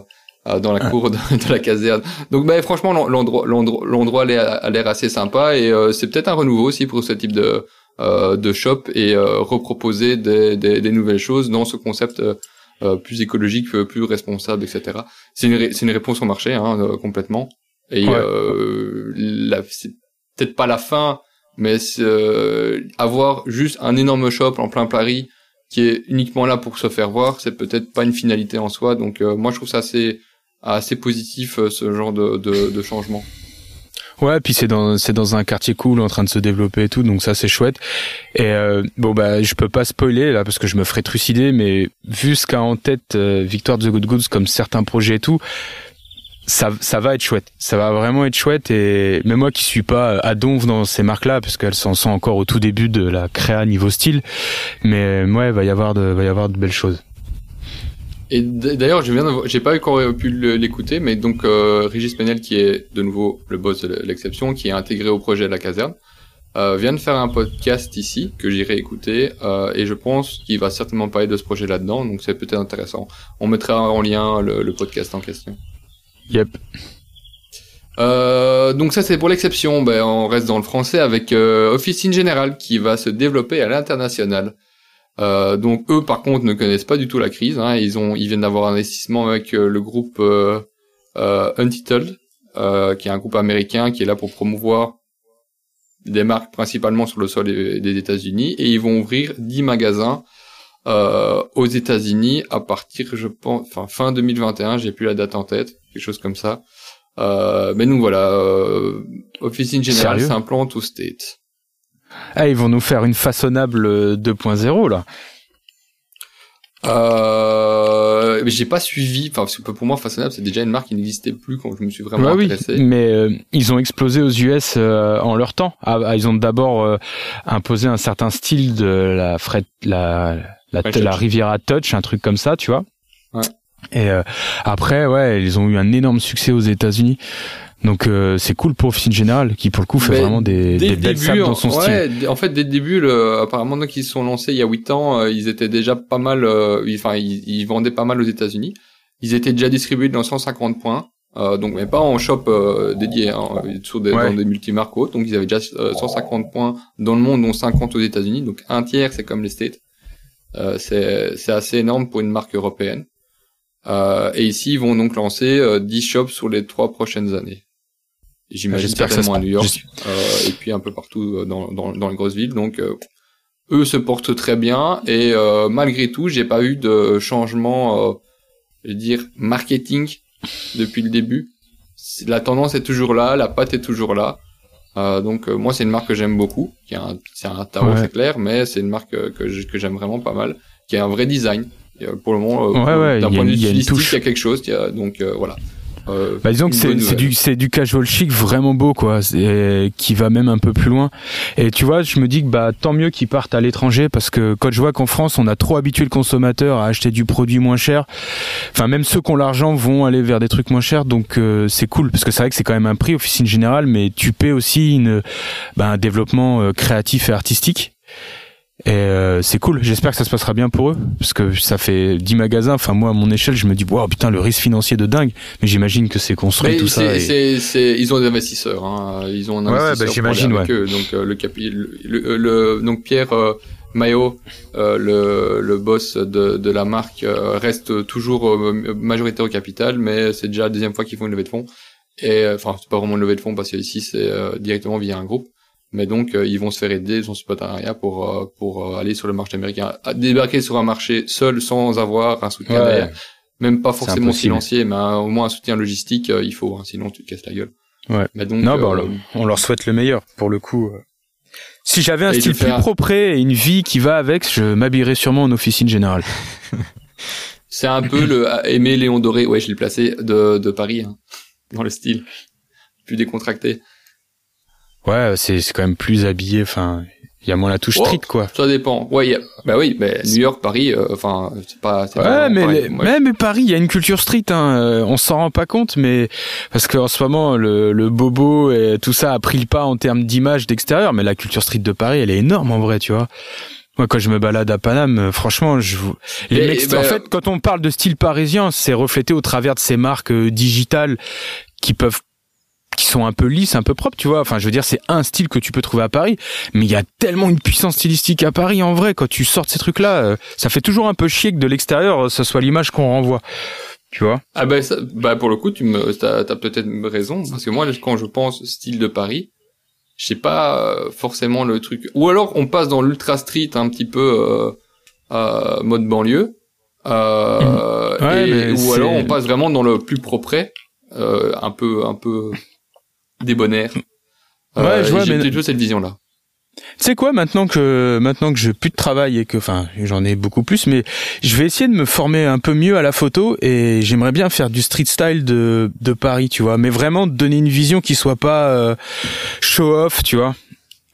dans la cour de, la caserne. Donc, bah, franchement, l'endroit, l'endroit, l'endroit a l'air assez sympa et c'est peut-être un renouveau aussi pour ce type de de shop et reproposer des, des, des, nouvelles choses dans ce concept euh, plus écologique, euh, plus responsable, etc. C'est une, c'est une réponse au marché, hein, euh, complètement. Et euh, c'est peut-être pas la fin, mais avoir juste un énorme shop en plein Paris qui est uniquement là pour se faire voir, c'est peut-être pas une finalité en soi. Donc moi, je trouve ça assez assez positif ce genre de, de, de changement. Ouais, puis c'est dans c'est dans un quartier cool en train de se développer et tout, donc ça c'est chouette. Et euh, bon bah je peux pas spoiler là parce que je me ferais trucider, mais vu ce qu'a en tête euh, Victoire The Good Goods comme certains projets et tout, ça ça va être chouette. Ça va vraiment être chouette et même moi qui suis pas à donf dans ces marques-là parce qu'elles s'en sont encore au tout début de la créa niveau style, mais ouais va y avoir de va y avoir de belles choses. Et d'ailleurs, je viens, j'ai pas encore pu l'écouter, mais donc euh, Régis Penel, qui est de nouveau le boss de l'exception, qui est intégré au projet de la caserne, euh, vient de faire un podcast ici que j'irai écouter, euh, et je pense qu'il va certainement parler de ce projet là-dedans, donc c'est peut-être intéressant. On mettra en lien le, le podcast en question. Yep. Euh, donc ça c'est pour l'exception. Ben, on reste dans le français avec euh, Officine Générale qui va se développer à l'international. Euh, donc eux par contre ne connaissent pas du tout la crise. Hein. Ils ont, ils viennent d'avoir un investissement avec euh, le groupe euh, euh Untitled, qui est un groupe américain qui est là pour promouvoir des marques principalement sur le sol des, des États-Unis et ils vont ouvrir 10 magasins euh, aux États-Unis à partir, je pense, enfin fin 2021, j'ai plus la date en tête, quelque chose comme ça. Euh, mais donc voilà, euh, Officine Générale s'implante au State. Ah, ils vont nous faire une façonnable euh, 2.0 là. Euh, j'ai pas suivi, enfin parce que pour moi Façonnable c'est déjà une marque qui n'existait plus quand je me suis vraiment oui, intéressé. mais euh, ils ont explosé aux US euh, en leur temps. Ah, ah, ils ont d'abord euh, imposé un certain style de la fret, la la. Riviera Touch, un truc comme ça, tu vois. Ouais. Et euh, après, ouais, ils ont eu un énorme succès aux États-Unis. Donc euh, c'est cool pour Officine Générale qui pour le coup fait Mais vraiment des, des le belles début, dans en- son style. ouais, d- en fait, dès le début, le, apparemment, donc, ils se sont lancés il y a 8 ans, euh, ils étaient déjà pas mal, euh, ils- enfin, ils, ils vendaient pas mal aux États-Unis. Ils étaient déjà distribués dans 150 points, euh, donc, mais pas en shop euh, dédié, hein, sur des, Ouais. dans des multimarques ou autres. Donc, ils avaient déjà euh, 150 points dans le monde, dont 50 aux États-Unis. Donc, un tiers, c'est comme les States. Euh, c'est, c'est assez énorme pour une marque européenne. Euh, et ici, ils vont donc lancer euh, 10 shops sur les trois prochaines années. J'imagine J'espère que ça certainement à New York euh, et puis un peu partout euh, dans, dans, dans les grosses villes. Donc euh, eux se portent très bien et euh, malgré tout, j'ai pas eu de changement, euh, je veux dire marketing depuis le début. La tendance est toujours là, la patte est toujours là. Euh, donc euh, moi c'est une marque que j'aime beaucoup, qui a un, c'est un tarot Ouais. c'est clair, mais c'est une marque que, que j'aime vraiment pas mal, qui a un vrai design. Et, pour le moment, Ouais, ouais, d'un point de vue stylistique, il y a quelque chose. y a- donc euh, voilà. Euh, Bah disons que c'est du c'est du casual chic vraiment beau quoi, qui va même un peu plus loin. Et tu vois, je me dis que bah tant mieux qu'ils partent à l'étranger parce que quand je vois qu'en France on a trop habitué le consommateur à acheter du produit moins cher, enfin même ceux qui ont l'argent vont aller vers des trucs moins chers, donc euh, c'est cool parce que c'est vrai que c'est quand même un prix officine générale, mais tu paies aussi une bah, un développement euh, créatif et artistique. Et euh, c'est cool, j'espère que ça se passera bien pour eux, parce que ça fait 10 magasins, enfin moi à mon échelle je me dis, wow putain le risque financier de dingue, mais j'imagine que c'est construit Mais tout ça. c'est, et- c'est, c'est, ils ont des investisseurs, hein. Ils ont un Ouais, ouais, investisseur bah, j'imagine, avec eux. Donc, euh, le, capi, le, le- le- donc Pierre euh, Maillot, euh, le, le boss de, de la marque, euh, reste toujours euh, majoritaire au capital, mais c'est déjà la deuxième fois qu'ils font une levée de fonds. Et, euh, enfin, c'est pas vraiment une levée de fonds parce que ici, c'est euh, directement via un groupe. Mais donc, euh, ils vont se faire aider, son partenariat pour, euh, pour euh, aller sur le marché américain. À débarquer sur un marché seul sans avoir un soutien Ouais. derrière même pas forcément financier, mais un- au moins un soutien logistique, euh, il faut, hein, sinon tu te casses la gueule. Ouais. Mais donc, Non, bah, euh, on, leur, on leur souhaite le meilleur pour le coup. euh. Si j'avais un Et style plus propre et une vie qui va avec, je m'habillerais sûrement en officine générale. c'est un peu le aimer Léon Doré, ouais, je l'ai placé de, de Paris, hein, dans le style, plus décontracté. Ouais, c'est c'est quand même plus habillé. Enfin, il y a moins la touche Oh. street quoi. Ça dépend. Ouais, il y a- bah oui, mais New York, Paris, euh, enfin, c'est pas. c'est Ouais, pas mais, pareil. les- mais, mais Paris, il y a une culture street. Hein. euh, On s'en rend pas compte, mais parce qu'en ce moment, le, le bobo et tout ça a pris le pas en termes d'image d'extérieur. Mais la culture street de Paris, elle est énorme en vrai, tu vois. Moi, quand je me balade à Paname, euh, franchement, je vous... les Et- mecs, et ben, en fait, quand on parle de style parisien, c'est reflété au travers de ces marques euh, digitales qui peuvent qui sont un peu lisses, un peu propres, tu vois. Enfin, je veux dire, c'est un style que tu peux trouver à Paris, mais il y a tellement une puissance stylistique à Paris en vrai. Quand tu sors de ces trucs-là, euh, ça fait toujours un peu chier que de l'extérieur, euh, ce soit l'image qu'on renvoie. Tu vois Ah bah, ça- bah pour le coup, tu me, t'as, t'as peut-être raison, parce que moi, quand je pense style de Paris, je sais pas euh, forcément le truc. Ou alors on passe dans l'ultra street un petit peu euh, euh, mode banlieue, euh, Ouais, et- ou alors on passe vraiment dans le plus propre, euh, un peu un peu débonnaire. Ouais, je vois, j'ai mais- cette vision-là. Tu sais quoi, maintenant que maintenant que j'ai plus de travail et que, enfin, j'en ai beaucoup plus, mais je vais essayer de me former un peu mieux à la photo et j'aimerais bien faire du street style de de Paris, tu vois, mais vraiment donner une vision qui soit pas euh, show off, tu vois.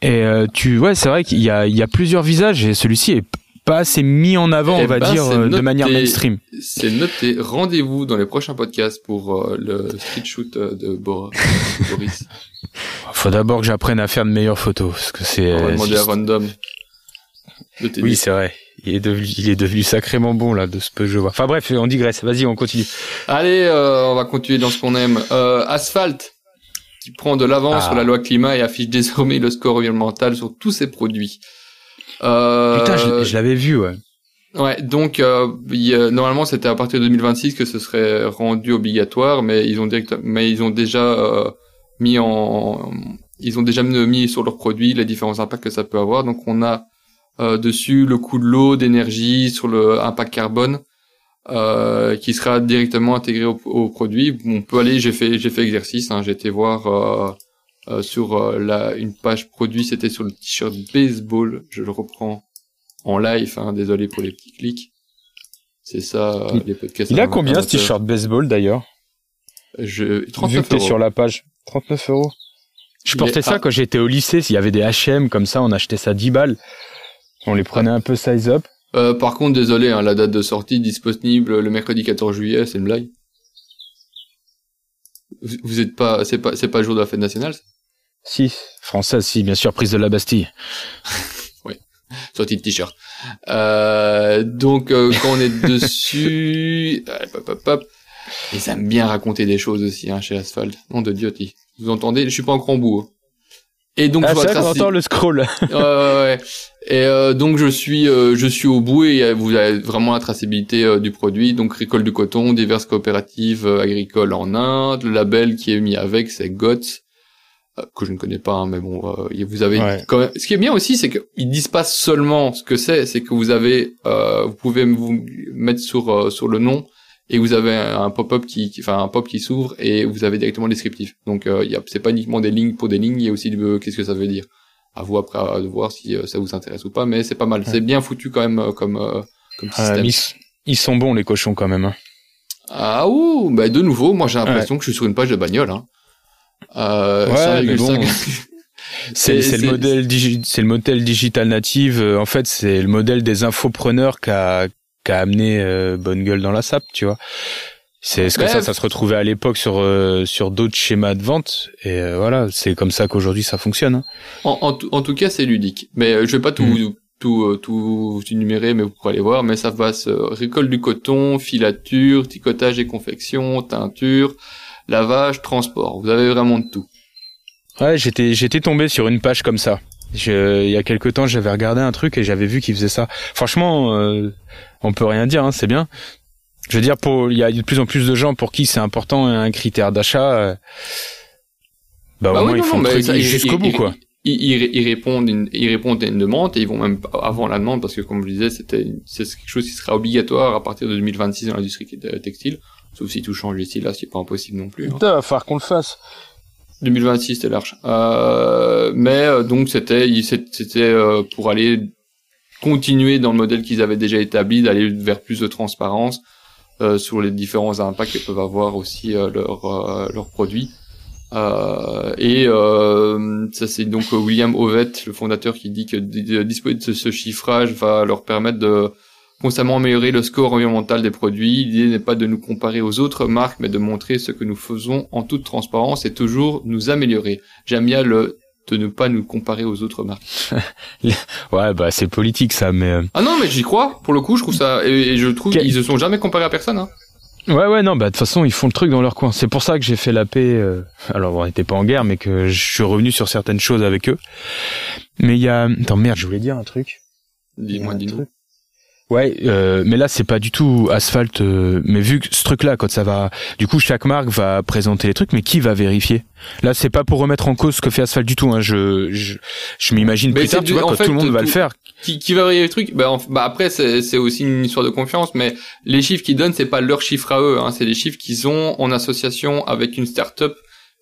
Et euh, tu, ouais, c'est vrai qu'il y a il y a plusieurs visages et celui-ci est pas assez mis en avant, Eh on va ben, dire, euh, de noté. manière mainstream. C'est noté. Rendez-vous dans les prochains podcasts pour euh, le street shoot euh, de Bor- de Boris. Faut d'abord que j'apprenne à faire de meilleures photos, parce que c'est. On va demander à Random de. Oui, c'est vrai. Il est devenu, il est devenu sacrément bon là de ce peu que je vois. Enfin bref, on digresse. Vas-y, on continue. Allez, euh, on va continuer dans ce qu'on aime. Euh, Asphalt, qui prend de l'avance Ah. sur la loi climat et affiche désormais le score environnemental sur tous ses produits. Euh, Putain, je, je l'avais vu, ouais. Ouais, donc euh, il y a- normalement c'était à partir de 2026 que ce serait rendu obligatoire, mais ils ont direct, mais ils ont déjà euh, mis en, ils ont déjà mis sur leurs produits les différents impacts que ça peut avoir. Donc on a euh, dessus le coût de l'eau, d'énergie, sur le impact carbone, euh, qui sera directement intégré au, au, produit. On peut aller, j'ai fait, j'ai fait exercice, hein, j'ai été voir euh, euh sur euh, la une page produit, c'était sur le t-shirt baseball. Je le reprends en live, hein, désolé pour les petits clics. C'est ça, les podcasts. Il a combien ce t-shirt baseball d'ailleurs? Je 39 Vu que t'es sur la page, 39 euros? Je portais ça quand j'étais au lycée. S'il y avait des H&M comme ça, on achetait ça 10 balles. On les prenait un peu size up. Euh, par contre, désolé, hein, la date de sortie disponible le mercredi 14 juillet, c'est une blague. Vous êtes pas, c'est pas, c'est pas le jour de la fête nationale. Ça? Si, française, si, bien sûr, prise de la Bastille. oui, sortie de t-shirt. Euh, donc euh, quand on est dessus, hop, hop, hop, ils aiment bien raconter des choses aussi hein, chez Asphalt. Nom de Dieu, vous entendez? Je suis pas en grand bout. Hein. Et donc ah, je vois entend le scroll. ouais, ouais, ouais. Et euh, donc je suis euh, je suis au bout et vous avez vraiment la traçabilité euh, du produit. Donc récolte de coton, diverses coopératives agricoles en Inde. Le label qui est mis avec c'est GOTS que je ne connais pas, hein, mais bon, vous avez quand même. Ce qui est bien aussi, c'est qu'ils disent pas seulement ce que c'est, c'est que vous avez, vous pouvez vous mettre sur sur le nom et vous avez un pop-up qui, enfin un pop qui s'ouvre et vous avez directement le descriptif. Donc euh, y a, c'est pas uniquement des lignes pour des lignes, il y a aussi de, qu'est-ce que ça veut dire. À vous après de voir si euh, ça vous intéresse ou pas, mais c'est pas mal. C'est bien foutu quand même euh, comme euh, comme système. ils, sont bons les cochons quand même. Hein. Ah ouh, bah de nouveau, moi j'ai l'impression que je suis sur une page de bagnole. Hein. Euh, ouais, mais bon. C'est le modèle c'est le modèle digital native. En fait, c'est le modèle des infopreneurs qu'a qu'a amené euh, Bonne Gueule dans la SAP, tu vois. C'est ce que ça, ça se retrouvait à l'époque sur euh, sur d'autres schémas de vente et euh, voilà, c'est comme ça qu'aujourd'hui ça fonctionne. Hein. En, en, en, tout cas, c'est ludique. Mais je vais pas tout mm. tout tout énumérer, mais vous pourrez aller voir. Mais ça passe récolte du coton, filature, tricotage et confection, teinture, lavage, transport. Vous avez vraiment de tout. Ouais, j'étais j'étais tombé sur une page comme ça. Je, il y a quelque temps, j'avais regardé un truc et j'avais vu qu'il faisait ça. Franchement, euh, on peut rien dire, hein, c'est bien. Je veux dire, pour il y a de plus en plus de gens pour qui c'est important un critère d'achat. Euh, bah, au bah moins ils font jusqu'au bout, quoi. Ils, répondent, ils répondent à une demande et ils vont même avant la demande parce que comme je disais, c'était c'est quelque chose qui sera obligatoire à partir de 2026 dans l'industrie textile. Sauf si tout change ici, là, c'est pas impossible non plus. Hein. Putain, va falloir qu'on le fasse. 2026 c'était large. Euh, mais euh, donc c'était c'était euh, pour aller continuer dans le modèle qu'ils avaient déjà établi, d'aller vers plus de transparence euh, sur les différents impacts que peuvent avoir aussi leurs leurs produits. et ça c'est donc William Ovett, le fondateur, qui dit que disposer de ce chiffrage va leur permettre de constamment améliorer le score environnemental des produits. L'idée n'est pas de nous comparer aux autres marques, mais de montrer ce que nous faisons en toute transparence et toujours nous améliorer. J'aime bien le de ne pas nous comparer aux autres marques. ouais, bah c'est politique ça, mais. Euh, ah non, mais j'y crois. Pour le coup, je trouve ça et, je trouve qu'ils se sont jamais comparés à personne. Hein. Ouais, ouais, non, bah de toute façon, ils font le truc dans leur coin. C'est pour ça que j'ai fait la paix. Euh, alors, on n'était pas en guerre, mais que je suis revenu sur certaines choses avec eux. Mais il y a. Attends, merde, je voulais dire un truc. Dis-moi, dis-nous. Ouais, euh, mais là c'est pas du tout asphalte. Euh, mais vu que ce truc-là, quand ça va, du coup chaque marque va présenter les trucs, mais qui va vérifier? Là c'est pas pour remettre en cause ce que fait asphalte du tout. Hein. Je je, je m'imagine plus tard, tu vois, quand tout le monde va le faire. Qui, qui va vérifier les trucs bah, bah, après c'est c'est aussi une histoire de confiance, mais les chiffres qu'ils donnent c'est pas leurs chiffres à eux, hein. c'est les chiffres qu'ils ont en association avec une start-up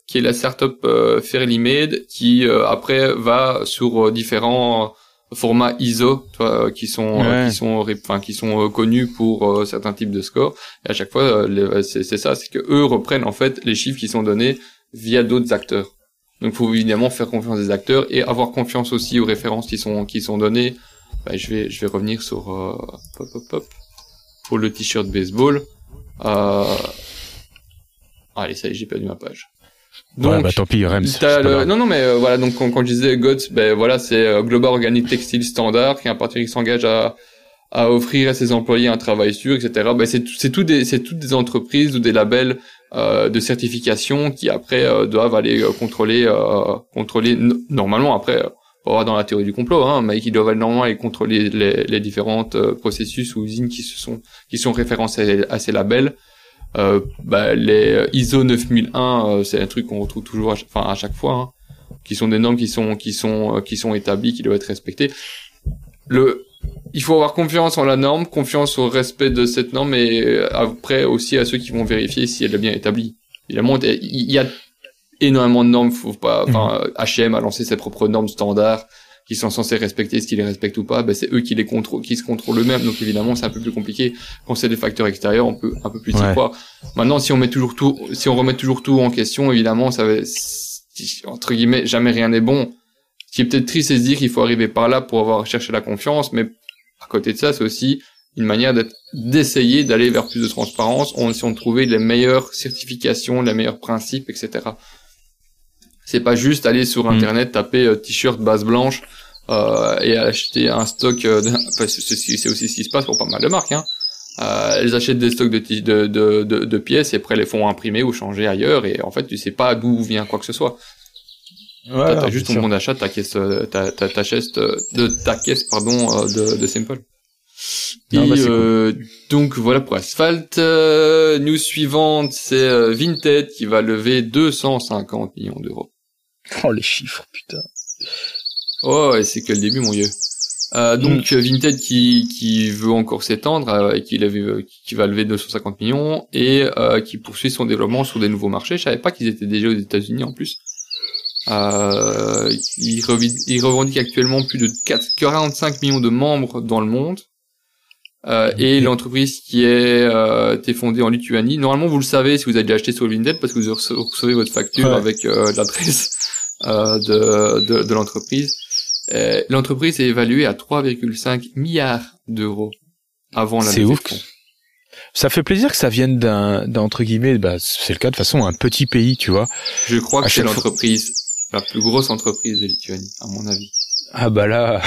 qui est la start-up euh, Fairly Made, qui euh, après va sur différents format ISO toi, qui sont qui sont enfin qui sont euh, connus pour euh, certains types de scores. Et à chaque fois euh, c'est ça c'est que eux reprennent en fait les chiffres qui sont donnés via d'autres acteurs. Donc faut évidemment faire confiance des acteurs et avoir confiance aussi aux références qui sont qui sont données. Bah, je vais je vais revenir sur pop, pop, pop, pour le t-shirt baseball allez ça y est j'ai perdu ma page donc, bah tant pis, Rems. non, non, mais euh, voilà, donc quand, quand je disais GOTS, ben voilà, c'est euh, Global Organic Textile Standard, qui est un partenaire qui s'engage à, à offrir à ses employés un travail sûr, etc. Ben c'est c'est tout des c'est toutes des entreprises ou des labels euh, de certification qui après euh, doivent aller contrôler contrôler normalement après pas dans la théorie du complot, hein, mais qui doivent aller normalement aller contrôler les, les différentes processus ou usines qui se sont qui sont référencés à ces labels euh, bah, les ISO 9001, euh, c'est un truc qu'on retrouve toujours, à, enfin à chaque fois. Hein. qui sont des normes qui sont qui sont euh, qui sont établies, qui doivent être respectées. Le il faut avoir confiance en la norme, confiance au respect de cette norme et euh, après aussi à ceux qui vont vérifier si elle est bien établie. Évidemment, il y a énormément de normes, faut pas, enfin, H&M a lancé ses propres normes standards qui sont censés respecter ce qu'ils les respectent ou pas, ben c'est eux qui les contrôlent, qui se contrôlent eux-mêmes. Donc évidemment, c'est un peu plus compliqué. Quand c'est des facteurs extérieurs, on peut un peu plus y croire. Maintenant, si on met toujours tout, si on remet toujours tout en question, évidemment, ça va, entre guillemets, jamais rien n'est bon. Ce qui est peut-être triste, c'est se dire qu'il faut arriver par là pour avoir cherché la confiance, mais à côté de ça, c'est aussi une manière d'essayer d'aller vers plus de transparence en essayant de trouver les meilleures certifications, les meilleurs principes, etc. C'est pas juste aller sur mm. internet, taper euh, t-shirt base blanche euh, et acheter un stock. Euh, enfin, c'est aussi ce qui se passe pour pas mal de marques. Hein. Euh, elles achètent des stocks de, de, de, de, de pièces et après les font imprimer ou changer ailleurs et en fait tu sais pas d'où vient quoi que ce soit. Ouais, t'as juste ton bon d'achat, ta caisse, euh, ta, ta, ta, caisse de ta caisse pardon de, de Simple. Et bah, euh, donc voilà pour Asphalt. Euh, news suivante, c'est Vinted qui va lever 250 millions d'euros. Oh les chiffres, putain. Oh, et c'est que le début, mon vieux. Euh, donc mm. Vinted qui, qui veut encore s'étendre euh, et qui, qui va lever 250 millions et euh, qui poursuit son développement sur des nouveaux marchés. Je savais pas qu'ils étaient déjà aux États-Unis en plus. Euh, il, il, revendique actuellement plus de 4, 45 millions de membres dans le monde. Euh, et l'entreprise qui est euh, été fondée en Lituanie. Normalement, vous le savez si vous avez déjà acheté sur Vinted parce que vous recevez votre facture avec l'adresse de, de, de l'entreprise. Euh, l'entreprise est évaluée à 3,5 milliards d'euros avant la C'est ouf. Ça fait plaisir que ça vienne d'un, d'entre guillemets, bah, c'est le cas de façon un petit pays, tu vois. Je crois que c'est l'entreprise, la plus grosse entreprise de Lituanie, à mon avis. Ah bah là,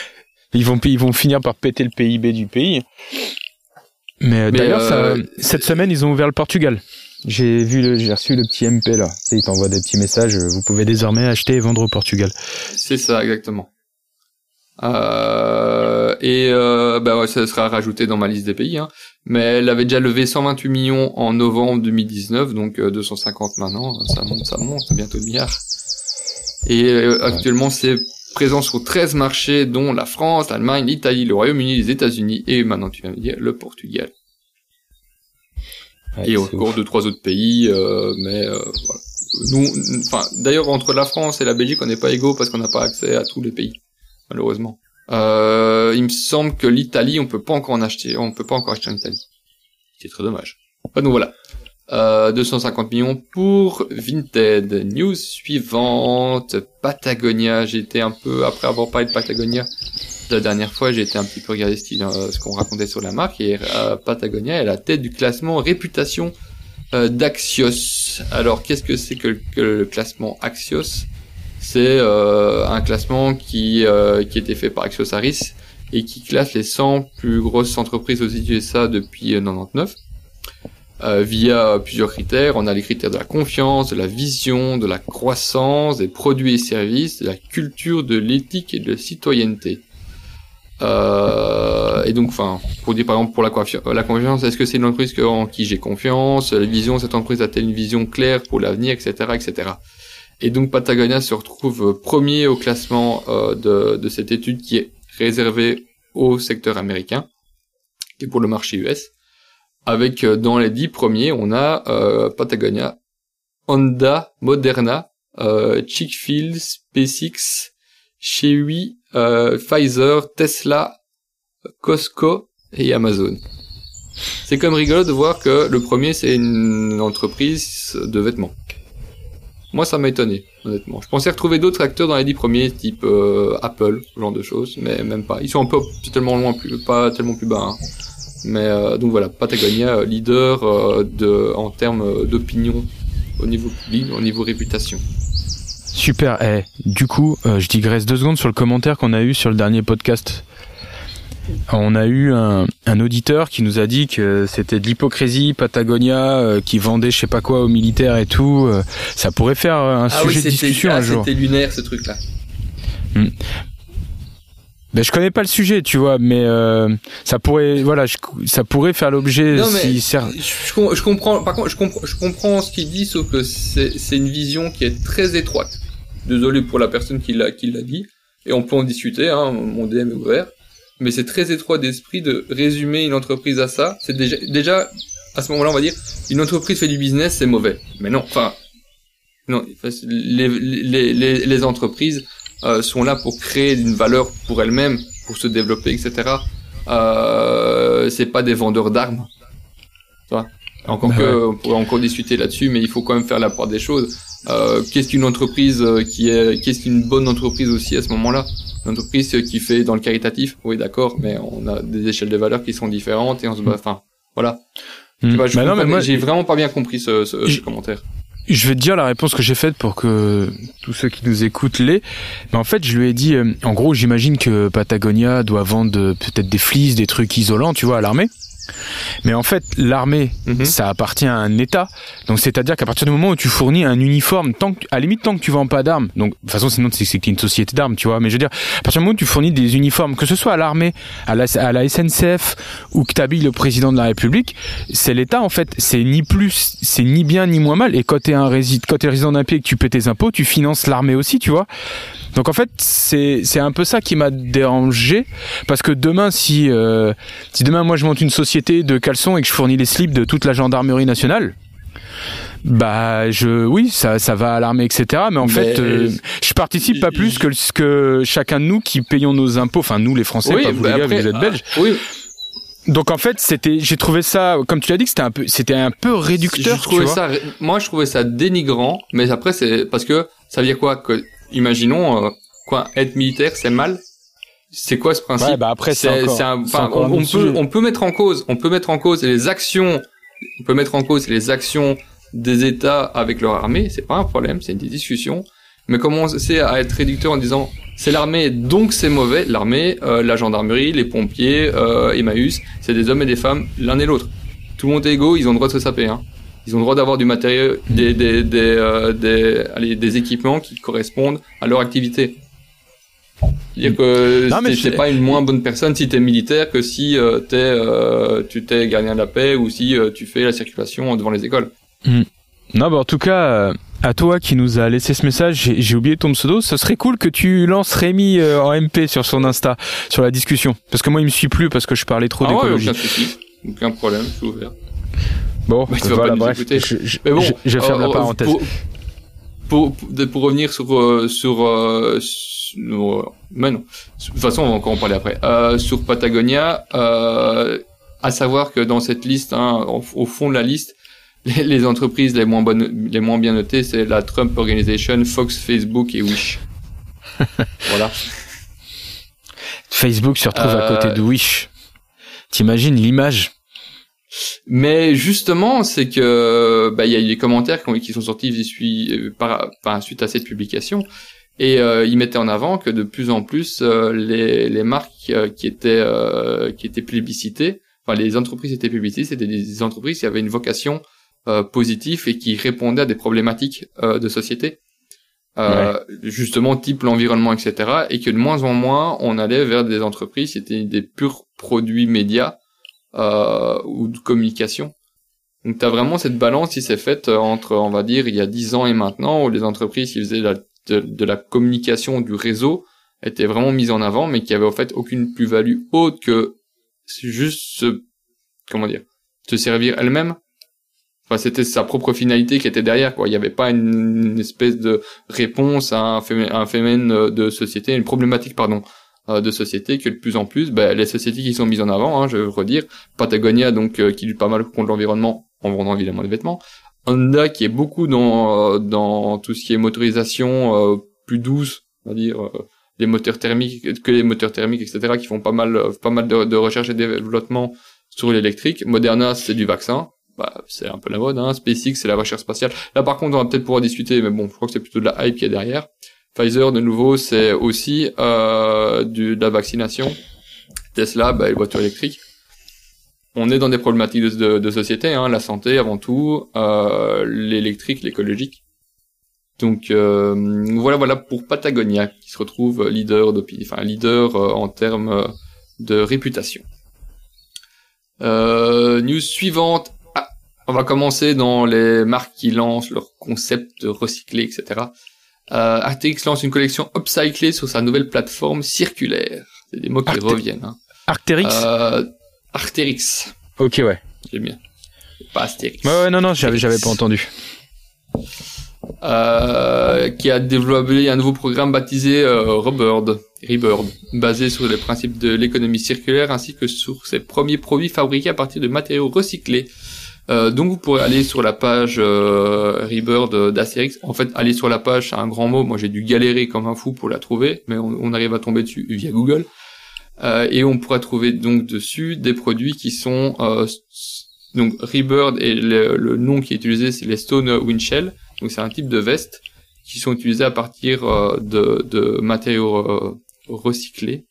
ils vont, ils vont finir par péter le PIB du pays. Mais, d'ailleurs, euh, cette semaine, ils ont ouvert le Portugal. J'ai vu, j'ai reçu le petit MP là. Il t'envoie des petits messages. Vous pouvez désormais acheter et vendre au Portugal. C'est ça, exactement. Euh, et euh, bah ouais, ça sera rajouté dans ma liste des pays. Hein. Mais elle avait déjà levé 128 millions en novembre 2019, donc 250 euh, maintenant. Ça monte, ça monte, bientôt le milliard. Et euh, actuellement, c'est présent sur 13 marchés, dont la France, l'Allemagne, l'Italie, le Royaume-Uni, les États-Unis et maintenant tu viens de dire le Portugal et encore deux trois autres pays, euh, mais euh, voilà. Nous, enfin, d'ailleurs entre la France et la Belgique, on n'est pas égaux parce qu'on n'a pas accès à tous les pays, malheureusement. Euh, il me semble que l'Italie, on peut pas encore en acheter, on peut pas encore acheter en Italie. C'est très dommage. Enfin, donc voilà. Euh, 250 millions pour Vinted. News suivante, Patagonia. J'étais un peu, après avoir parlé de Patagonia, la dernière fois, j'ai été un petit peu regarder ce, euh, qu'on racontait sur la marque et euh, Patagonia est à la tête du classement réputation euh, d'Axios. Alors, qu'est-ce que c'est que, le classement Axios? C'est un classement qui qui était fait par Axios Harris et qui classe les 100 plus grosses entreprises aux USA depuis 99. Via plusieurs critères. On a les critères de la confiance, de la vision, de la croissance, des produits et services, de la culture, de l'éthique et de la citoyenneté. Euh, et donc, enfin, pour dire par exemple pour la, confiance, est-ce que c'est une entreprise en qui j'ai confiance La vision, cette entreprise a-t-elle une vision claire pour l'avenir, etc., etc. Et donc Patagonia se retrouve premier au classement euh, de, de cette étude qui est réservée au secteur américain et pour le marché US. Avec euh, dans les dix premiers, on a euh, Patagonia, Honda, Moderna, euh, Chick-fil, SpaceX, Chewy, euh, Pfizer, Tesla, Costco et Amazon. C'est comme rigolo de voir que le premier c'est une entreprise de vêtements. Moi ça m'a étonné, honnêtement. Je pensais retrouver d'autres acteurs dans les dix premiers, type Apple, ce genre de choses, mais même pas. Ils sont un peu tellement loin, plus, pas tellement plus bas. Hein. Mais euh, donc voilà, Patagonia, leader de, en termes d'opinion au niveau public, au niveau réputation. Super. Eh, du coup, euh, je digresse deux secondes sur le commentaire qu'on a eu sur le dernier podcast. On a eu un, auditeur qui nous a dit que c'était de l'hypocrisie, Patagonia, euh, qui vendait je sais pas quoi aux militaires et tout. Euh, ça pourrait faire un ah sujet de discussion ah, un jour. C'était lunaire ce truc-là. Ben, je connais pas le sujet, tu vois, mais ça pourrait, voilà, ça pourrait faire l'objet. Si je, je, comprends. Par contre, je comprends, je comprends ce qu'il dit, sauf que c'est une vision qui est très étroite désolé pour la personne qui l'a qui l'a dit, et on peut en discuter, hein, mon DM est ouvert. Mais c'est très étroit d'esprit de résumer une entreprise à ça. C'est déjà, déjà, à ce moment-là, on va dire, une entreprise fait du business, c'est mauvais. Mais non, enfin, non, les, les, les, les entreprises euh, sont là pour créer une valeur pour elles-mêmes, pour se développer, etc. Euh, c'est pas des vendeurs d'armes. Encore bah que, on pourrait encore discuter là-dessus, mais il faut quand même faire la part des choses. Euh, qu'est-ce qu'une entreprise euh, qui est, qu'est-ce qu'une bonne entreprise aussi à ce moment-là? Une entreprise qui fait dans le caritatif, oui d'accord, mais on a des échelles de valeurs qui sont différentes et on se bat. Enfin, voilà. Hmm. Tu vois, je bah non, mais moi, j'ai vraiment pas bien compris ce, ce, ce commentaire. Je vais te dire la réponse que j'ai faite pour que tous ceux qui nous écoutent l'aient. Mais en fait, je lui ai dit, euh, en gros, j'imagine que Patagonia doit vendre peut-être des fleeces, des trucs isolants, tu vois, à l'armée. Mais en fait, l'armée, mhm. ça appartient à un État. Donc, c'est-à-dire qu'à partir du moment où tu fournis un uniforme, tant que, à la limite, tant que tu vends pas d'armes, donc, de toute façon, sinon, c'est que une société d'armes, tu vois. Mais je veux dire, à partir du moment où tu fournis des uniformes, que ce soit à l'armée, à la, à la SNCF, ou que t'habilles le président de la République, c'est l'État, en fait. C'est ni plus, c'est ni bien ni moins mal. Et quand t'es un résident, quand t'es résident d'un pays et que tu paies tes impôts, tu finances l'armée aussi, tu vois. Donc en fait, c'est un peu ça qui m'a dérangé. Parce que demain si euh, si demain moi je monte une société de caleçons et que je fournis les slips de toute la gendarmerie nationale, bah je oui ça ça va à l'armée etc mais en fait euh, je participe pas plus que que chacun de nous qui payons nos impôts. Enfin nous les français pas vous les gars vous êtes belges. ah, oui. Donc en fait, c'était, j'ai trouvé ça, comme tu l'as dit, c'était un peu, c'était un peu réducteur. Je trouvais ça, moi je trouvais ça dénigrant, mais après c'est parce que ça veut dire quoi que imaginons euh, quoi être militaire c'est mal? C'est quoi ce principe? Bah après c'est un, on, peut on peut mettre en cause on peut mettre en cause les actions on peut mettre en cause les actions des États avec leur armée c'est pas un problème c'est une discussion. Mais commencer à être réducteur en disant c'est l'armée donc c'est mauvais? L'armée euh, la gendarmerie les pompiers euh, Emmaüs c'est des hommes et des femmes l'un et l'autre. Tout le monde est égaux ils ont le droit de se saper hein ils ont le droit d'avoir du matériel, des, des, des, euh, des, allez, des équipements qui correspondent à leur activité. C'est-à-dire que c'est pas une moins bonne personne si t'es militaire que si euh, t'es, euh, tu t'es gardien de la paix ou si euh, tu fais la circulation devant les écoles. Hmm. Non, bah en tout cas, à toi qui nous a laissé ce message, j'ai oublié ton pseudo. Ce serait cool que tu lances Rémi en MP sur son Insta, sur la discussion, parce que moi il me suit plus parce que je parlais trop ah d'écologie. Ouais, aucun problème, je suis ouvert. Bon, bah, voilà, bref, je, mais bon, je, ferme la euh, parenthèse. Pour, pour, pour, revenir sur euh, sur, euh, sur mais non. De toute façon, on va encore en parler après. Euh, sur Patagonia, euh, à savoir que dans cette liste, hein, au, fond de la liste, les, les, entreprises les moins bonnes, les moins bien notées, c'est la Trump Organization, Fox, Facebook et Wish. voilà. Facebook se retrouve à côté de Wish. T'imagines l'image? Mais justement, c'est que bah il y a eu des commentaires qui sont sortis euh, par, par suite à cette publication et euh, ils mettaient en avant que de plus en plus euh, les, les marques euh, qui étaient qui étaient plébiscitées, enfin les entreprises étaient plébiscitées, c'était des entreprises qui avaient une vocation positive et qui répondaient à des problématiques de société. justement type l'environnement etc et que de moins en moins on allait vers des entreprises c'était des purs produits médias euh, ou de communication. Donc tu as vraiment cette balance qui s'est faite euh, entre, on va dire, il y a 10 ans et maintenant, où les entreprises qui faisaient de, la communication du réseau étaient vraiment mises en avant, mais qui avaient en fait aucune plus-value autre que juste se, comment dire, se servir elle-même. Enfin, c'était sa propre finalité qui était derrière, quoi. Il n'y avait pas une, espèce de réponse à un, phénomène de société, une problématique, pardon, euh, de sociétés que de plus en plus, ben, les sociétés qui sont mises en avant, hein, je veux redire, Patagonia donc euh, qui lutte pas mal contre l'environnement en vendant évidemment des vêtements, Honda qui est beaucoup dans euh, dans tout ce qui est motorisation plus douce, on va dire les moteurs thermiques que les moteurs thermiques etc qui font pas mal pas mal de, de recherche et développement sur l'électrique. Moderna c'est du vaccin, bah, c'est un peu la mode, hein. SpaceX c'est la recherche spatiale. Là par contre on va peut-être pouvoir discuter, mais bon je crois que c'est plutôt de la hype qui est derrière. Pfizer, de nouveau, c'est aussi euh, du, de la vaccination. Tesla, bah, les voitures électriques. On est dans des problématiques de, de, société, hein, la santé avant tout, euh, l'électrique, l'écologique. Donc euh, voilà, voilà pour Patagonia qui se retrouve leader de, enfin leader euh, en termes euh, de réputation. Euh, news suivante. Ah, on va commencer dans les marques qui lancent leur concept de recycler, etc. Euh, Arcteryx lance une collection upcyclée sur sa nouvelle plateforme circulaire. C'est des mots qui Arte- reviennent. Hein. Arcteryx Euh, Arcteryx, Ok, ouais. j'aime bien. Pas Astérix. Ouais, ouais, non, non, j'avais, j'avais pas entendu. Euh, qui a développé un nouveau programme baptisé euh, Rebird, Rebird, basé sur les principes de l'économie circulaire ainsi que sur ses premiers produits fabriqués à partir de matériaux recyclés. Euh, donc vous pourrez aller sur la page euh, Rebird d'Astérix. En fait, aller sur la page, c'est un grand mot. Moi, j'ai dû galérer comme un fou pour la trouver, mais on, arrive à tomber dessus via Google. Euh, et on pourra trouver donc dessus des produits qui sont euh, donc Rebird et le, nom qui est utilisé, c'est les Stone Windshell. Donc c'est un type de veste qui sont utilisés à partir de, matériaux recyclés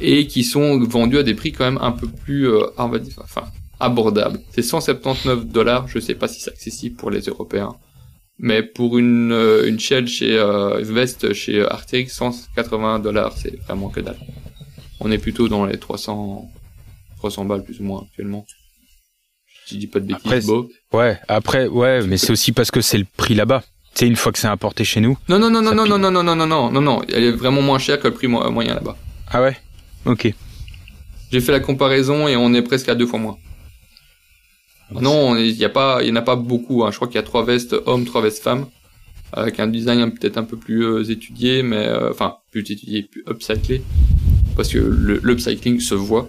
et qui sont vendus à des prix quand même un peu plus enfin abordables. C'est 179 dollars. Je sais pas si c'est accessible pour les Européens, mais pour une euh, une shell chez euh, veste chez Arcteryx 180 dollars, c'est vraiment que dalle. On est plutôt dans les 300 300 balles plus ou moins actuellement. Si je dis pas de bêtises, Après, Beau. Ouais, après, ouais, mais c'est aussi parce que c'est le prix là-bas. Tu sais, une fois que c'est importé chez nous. Non, non, non, non, non, non, non, non, non, non, non, non, non, elle est vraiment moins chère que le prix mo- moyen là-bas. Ah ouais? Ok. J'ai fait la comparaison et on est presque à deux fois moins. Non, il y a pas, il y en a pas beaucoup. Hein. Je crois qu'il y a trois vestes hommes, trois vestes femmes, avec un design peut-être un peu plus euh, étudié, mais euh, enfin plus étudié, plus upcyclé, parce que le l'upcycling se voit.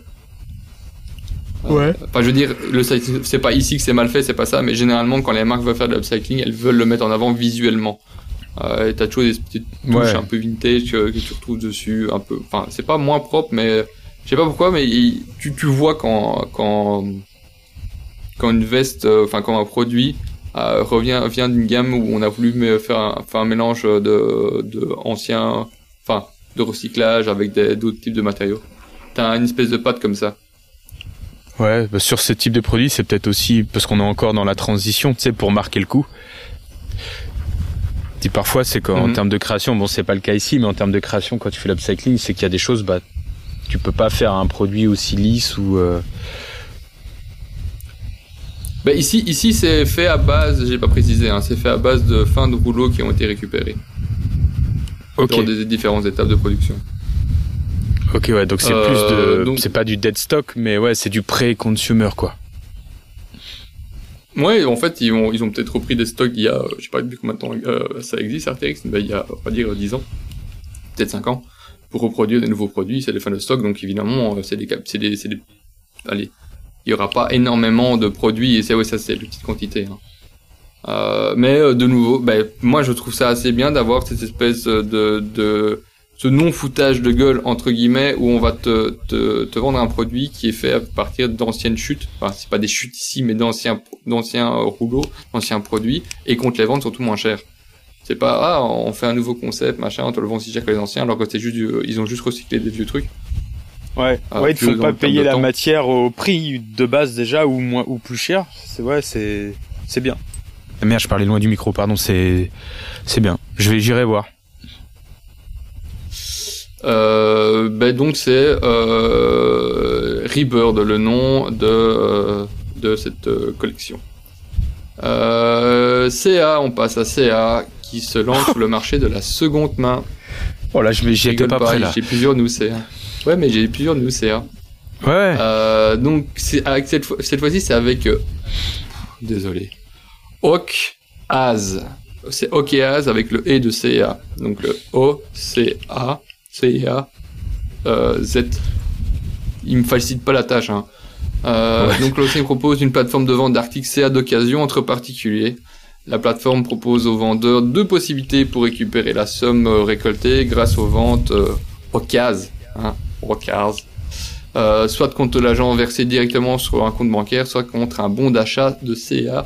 Euh, Ouais. Enfin, je veux dire, le c'est pas ici que c'est mal fait, c'est pas ça, mais généralement quand les marques veulent faire de l'upcycling, elles veulent le mettre en avant visuellement. Euh, t'as toujours des petites touches Ouais. un peu vintage que, que tu retrouves dessus, un peu. Enfin, c'est pas moins propre, mais je sais pas pourquoi, mais il- tu, tu vois quand quand quand une veste, euh, enfin quand un produit euh, revient vient d'une gamme où on a voulu faire un, faire un mélange de de anciens, enfin de recyclage avec d'autres types de matériaux. T'as une espèce de patte comme ça. Ouais, bah sur ce type de produit, c'est peut-être aussi parce qu'on est encore dans la transition, tu sais, pour marquer le coup. Et parfois, c'est qu'en Mhm. termes de création, bon, c'est pas le cas ici, mais en termes de création, quand tu fais l'upcycling, c'est qu'il y a des choses, bah, tu peux pas faire un produit aussi lisse ou. euh, Bah ici, ici c'est fait à base, j'ai pas précisé, hein, c'est fait à base de fins de rouleaux qui ont été récupérés Ok. dans des différentes étapes de production. Ok, ouais, donc c'est Euh, plus de, donc- c'est pas du dead stock, mais ouais, c'est du pré-consumer, quoi. Ouais, en fait, ils ont, ils ont peut-être repris des stocks d'il y a, euh, je sais pas depuis combien de temps euh, ça existe, Arcteryx, mais il y a, on va dire, 10 ans, peut-être 5 ans, pour reproduire des nouveaux produits, c'est des fins de stock, donc évidemment, euh, c'est des, cap- c'est des, c'est des, allez, il y aura pas énormément de produits, et c'est, ouais, ça, c'est de petites quantités, hein. Euh, mais euh, de nouveau, ben, moi je trouve ça assez bien d'avoir cette espèce de, ce non foutage de gueule entre guillemets où on va te, vendre un produit qui est fait à partir d'anciennes chutes. Enfin, c'est pas des chutes ici, mais d'anciens rouleaux, d'anciens produits et qu'on te les vende surtout moins cher. C'est pas ah on fait un nouveau concept machin, on te le vend si cher que les anciens alors que c'est juste ils ont juste recyclé des vieux trucs. Ouais, Ah, ouais, ils te font pas payer la temps. matière au prix de base déjà ou moins ou plus cher. C'est ouais, c'est c'est bien. Ah, Merde, je parlais loin du micro, pardon. C'est c'est bien. Je vais j'irai voir. Euh, ben donc c'est euh, Rebird, le nom de euh, de cette euh, collection. Euh, CA, on passe à CA qui se lance sur le marché de la seconde main. Oh là, je j'y étais pas prêt là. J'ai plusieurs news CA. Ouais, mais j'ai plusieurs news CA. Ouais. Euh, donc avec cette fois cette fois-ci c'est avec euh, désolé Oak Az c'est Okeaz avec le E de CA donc le O C A C A euh, Z il me facilite pas la tâche hein. Euh, Ouais. donc l'OCM propose une plateforme de vente d'articles CA d'occasion entre particuliers la plateforme propose aux vendeurs deux possibilités pour récupérer la somme récoltée grâce aux ventes euh, hein, Okaz euh, soit contre l'agent versé directement sur un compte bancaire, soit contre un bon d'achat de CA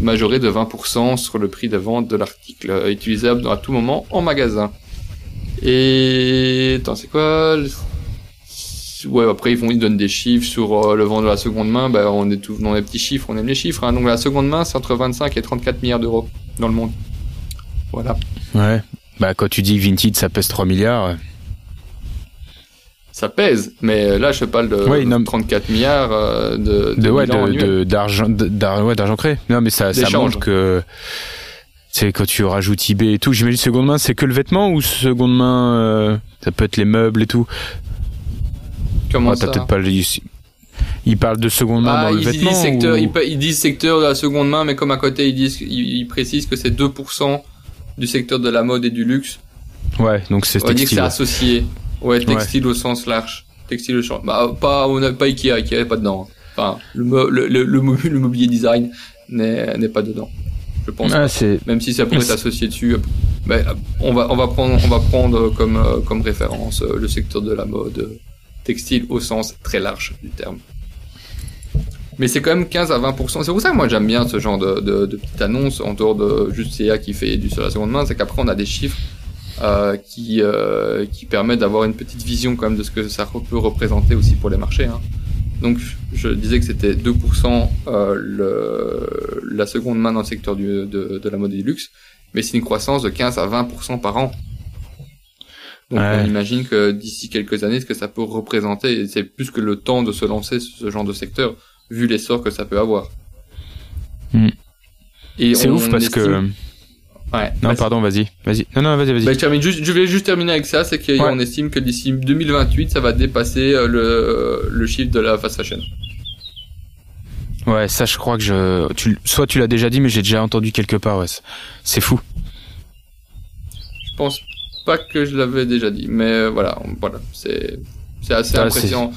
majoré de 20% sur le prix de vente de l'article, euh, utilisable à tout moment en magasin. Et attends, c'est quoi Ouais, après ils font, ils donnent des chiffres sur euh, le vent de la seconde main. Bah, on est tous dans les petits chiffres, on aime les chiffres. Hein. Donc la seconde main, c'est entre 25 et 34 milliards d'euros dans le monde. Voilà. Ouais. Bah quand tu dis Vinted, ça pèse 3 milliards. Euh, Ça pèse, mais là je parle de Ouais, non, mais- 34 milliards euh, de, ouais, d'argent ouais, d'argent créé. Non mais ça ça montre que C'est quand tu rajoutes eBay et tout. J'imagine seconde main, c'est que le vêtement ou seconde main, euh, ça peut être les meubles et tout? Comment Ah, ça peut-être pas le. Il parle de seconde main Ah, dans le ils, vêtement. disent secteur, ou- ils, ils disent secteur de la seconde main, mais comme à côté ils disent, ils, ils précisent que c'est 2% du secteur de la mode et du luxe. Ouais, donc c'est On dire que c'est associé. Ouais, textile au sens large. Textile au sens, bah, pas, on a pas Ikea, Ikea est pas dedans. Enfin, le, mo- le, le, le, mo- le mobilier design n'est, n'est pas dedans. Je pense. Ah. Même si ça pourrait associé dessus, on va, on va prendre, on va prendre comme, euh, comme référence euh, le secteur de la mode euh, textile au sens très large du terme. Mais c'est quand même 15 à 20%. C'est pour ça que moi j'aime bien ce genre de, de, de petite annonce en dehors de juste CA qui fait du sur la seconde main. C'est qu'après on a des chiffres euh, qui, euh, qui permettent d'avoir une petite vision quand même de ce que ça peut représenter aussi pour les marchés. Hein. Donc je disais que c'était 2% euh, le, la seconde main dans le secteur du, de, de la mode et du luxe, mais c'est une croissance de 15 à 20% par an. Donc Ouais. on imagine que d'ici quelques années, ce que ça peut représenter, c'est plus que le temps de se lancer sur ce genre de secteur, vu l'essor que ça peut avoir. Et C'est ouf parce que. Ouais. Non, pardon, vas-y. Vas-y. Non, non, vas-y, vas-y. bah, je, termine juste, je vais juste terminer avec ça, c'est qu'on Ouais. estime que d'ici 2028, ça va dépasser euh, le, le chiffre de la fast fashion. Ouais, ça, je crois que je. Tu... Soit tu l'as déjà dit, mais j'ai déjà entendu quelque part, ouais. C'est- fou. Je pense pas que je l'avais déjà dit, mais euh, voilà, on- voilà, c'est c'est assez Ah, impressionnant.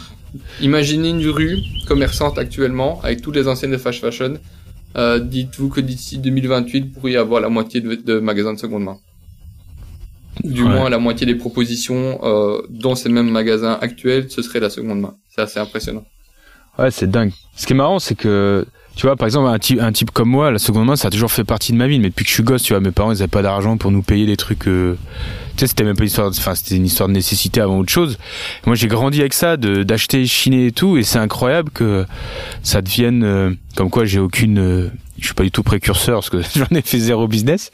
Imaginez une rue commerçante actuellement avec toutes les anciennes de fast fashion. Euh, Dites-vous que d'ici 2028, vous pourriez avoir la moitié de, de magasins de seconde main. Du Ouais. moins, la moitié des propositions euh, dans ces mêmes magasins actuels, ce serait la seconde main. C'est assez impressionnant. Ouais, c'est dingue. Ce qui est marrant, c'est que, tu vois, par exemple, un type, un type comme moi, la seconde main, ça a toujours fait partie de ma vie. Mais depuis que je suis gosse, tu vois, mes parents, ils avaient pas d'argent pour nous payer des trucs. euh, Tu sais, c'était même pas une histoire, enfin, c'était une histoire de nécessité avant autre chose. Moi, j'ai grandi avec ça, d'acheter, chiner et tout, et c'est incroyable que ça devienne, euh, comme quoi, j'ai aucune, euh, je suis pas du tout précurseur parce que j'en ai fait zéro business.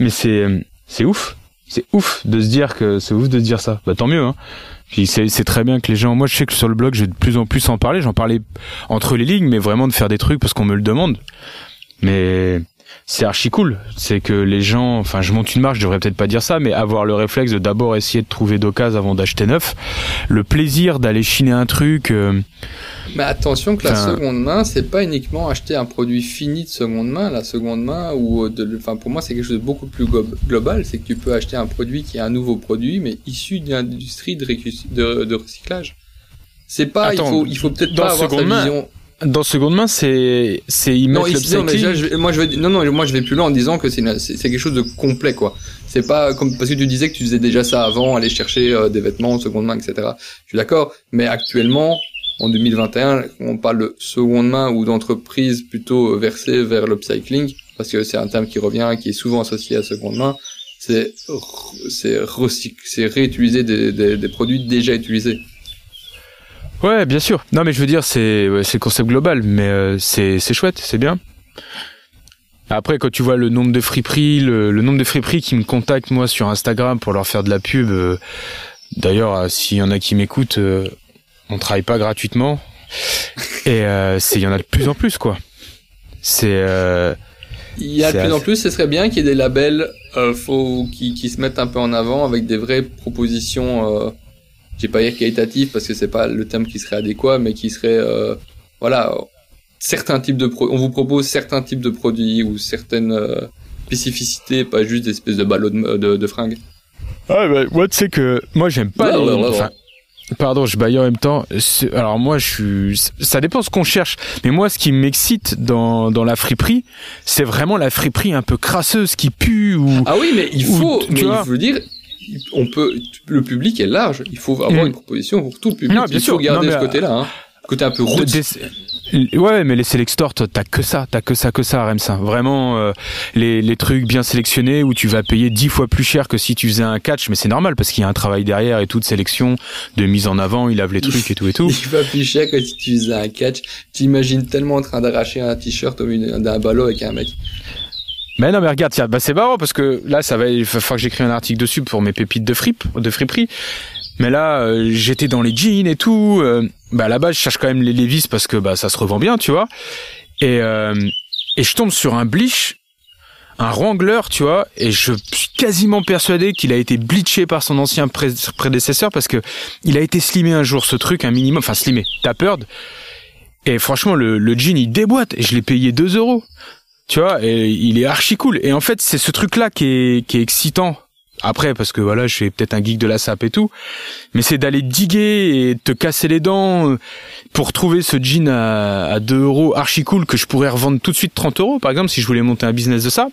Mais c'est, euh, c'est ouf. C'est ouf de se dire que c'est ouf de se dire ça. Bah tant mieux. Hein. Puis c'est très bien que les gens. Moi, je sais que sur le blog, je vais de plus en plus en parler. J'en parlais entre les lignes, mais vraiment de faire des trucs parce qu'on me le demande. Mais c'est archi cool. C'est que les gens. Enfin, je monte une marche. Je devrais peut-être pas dire ça, mais avoir le réflexe de d'abord essayer de trouver d'occasion avant d'acheter neuf. Le plaisir d'aller chiner un truc. euh, Mais attention que la Enfin- seconde main, c'est pas uniquement acheter un produit fini de seconde main. La seconde main, ou euh, de, enfin pour moi, c'est quelque chose de beaucoup plus glo- global. C'est que tu peux acheter un produit qui est un nouveau produit, mais issu d'une industrie de, récu- de, de recyclage. C'est pas, Attends, il faut, il faut peut-être pas avoir sa main, vision. Dans seconde main, c'est c'est Non, ici, non, mais l'upcycling. déjà, je vais- moi je vais, non, non, moi je vais plus loin en disant que c'est, quelque chose de complet, quoi. C'est pas comme parce que tu disais que tu faisais déjà ça avant, aller chercher euh, des vêtements en seconde main, etc. Je suis d'accord, mais actuellement, en 2021, on parle de seconde main ou d'entreprise plutôt versée vers l'upcycling, parce que c'est un terme qui revient, qui est souvent associé à seconde main. C'est, c'est c'est réutiliser des, des, des produits déjà utilisés. Ouais, bien sûr. Non, mais je veux dire, c'est ouais, le concept global, mais euh, c'est chouette, c'est bien. Après, quand tu vois le nombre de friperies, le, le nombre de friperies qui me contactent moi sur Instagram pour leur faire de la pub. euh, D'ailleurs, euh, s'il y en a qui m'écoutent, euh, on travaille pas gratuitement. Et euh, il y en a de plus en plus, quoi. C'est Il y a de plus en plus, ce serait bien qu'il y ait des labels euh, qui, qui se mettent un peu en avant avec des vraies propositions, j'ai pas dire qualitatives parce que c'est pas le terme qui serait adéquat, mais qui serait, euh, voilà, certains types de pro on vous propose certains types de produits ou certaines euh, spécificités, pas juste des espèces de ballots de, de, de fringues. Ah bah, moi tu sais que moi j'aime pas enfin, pardon je baille en même temps alors moi je suis ça dépend ce qu'on cherche mais moi ce qui m'excite dans, dans la friperie c'est vraiment la friperie un peu crasseuse qui pue ou Ah oui, mais il Ou, faut, tu mais vois. il faut dire, on peut, le public est large, il faut avoir Mm. une proposition pour tout le public. Non, bien il sûr. faut regarder Non, ce côté-là, hein. Côté un peu des- ouais mais les Select Store toi, t'as que ça t'as que ça que ça Remsa vraiment euh, les, les trucs bien sélectionnés où tu vas payer dix fois plus cher que si tu faisais un catch mais c'est normal parce qu'il y a un travail derrière et toute sélection de mise en avant il lave les trucs et tout et tout Il va plus cher que si tu faisais un catch. T'imagines tellement en train d'arracher un t-shirt au milieu d'un ballot avec un mec. Mais non, mais regarde, tiens, bah c'est marrant parce que là, ça va, il va falloir que j'écrive un article dessus pour mes pépites de fripe, de friperie. Mais là, euh, j'étais dans les jeans et tout. euh, bah base, je cherche quand même les Levi's parce que bah ça se revend bien, tu vois. Et euh, et je tombe sur un bleach, un Wrangler, tu vois, et je suis quasiment persuadé qu'il a été bleaché par son ancien pré- prédécesseur parce que il a été slimé un jour ce truc, un minimum, enfin slimé, tapered. Et franchement, le, le jean il déboîte et je l'ai payé 2 euros. Tu vois, et il est archi cool. Et en fait, c'est ce truc-là qui est, qui est excitant. Après, parce que voilà, je suis peut-être un geek de la sape et tout, mais c'est d'aller diguer et te casser les dents pour trouver ce jean à, à 2 euros archi cool que je pourrais revendre tout de suite 30 euros, par exemple, si je voulais monter un business de ça.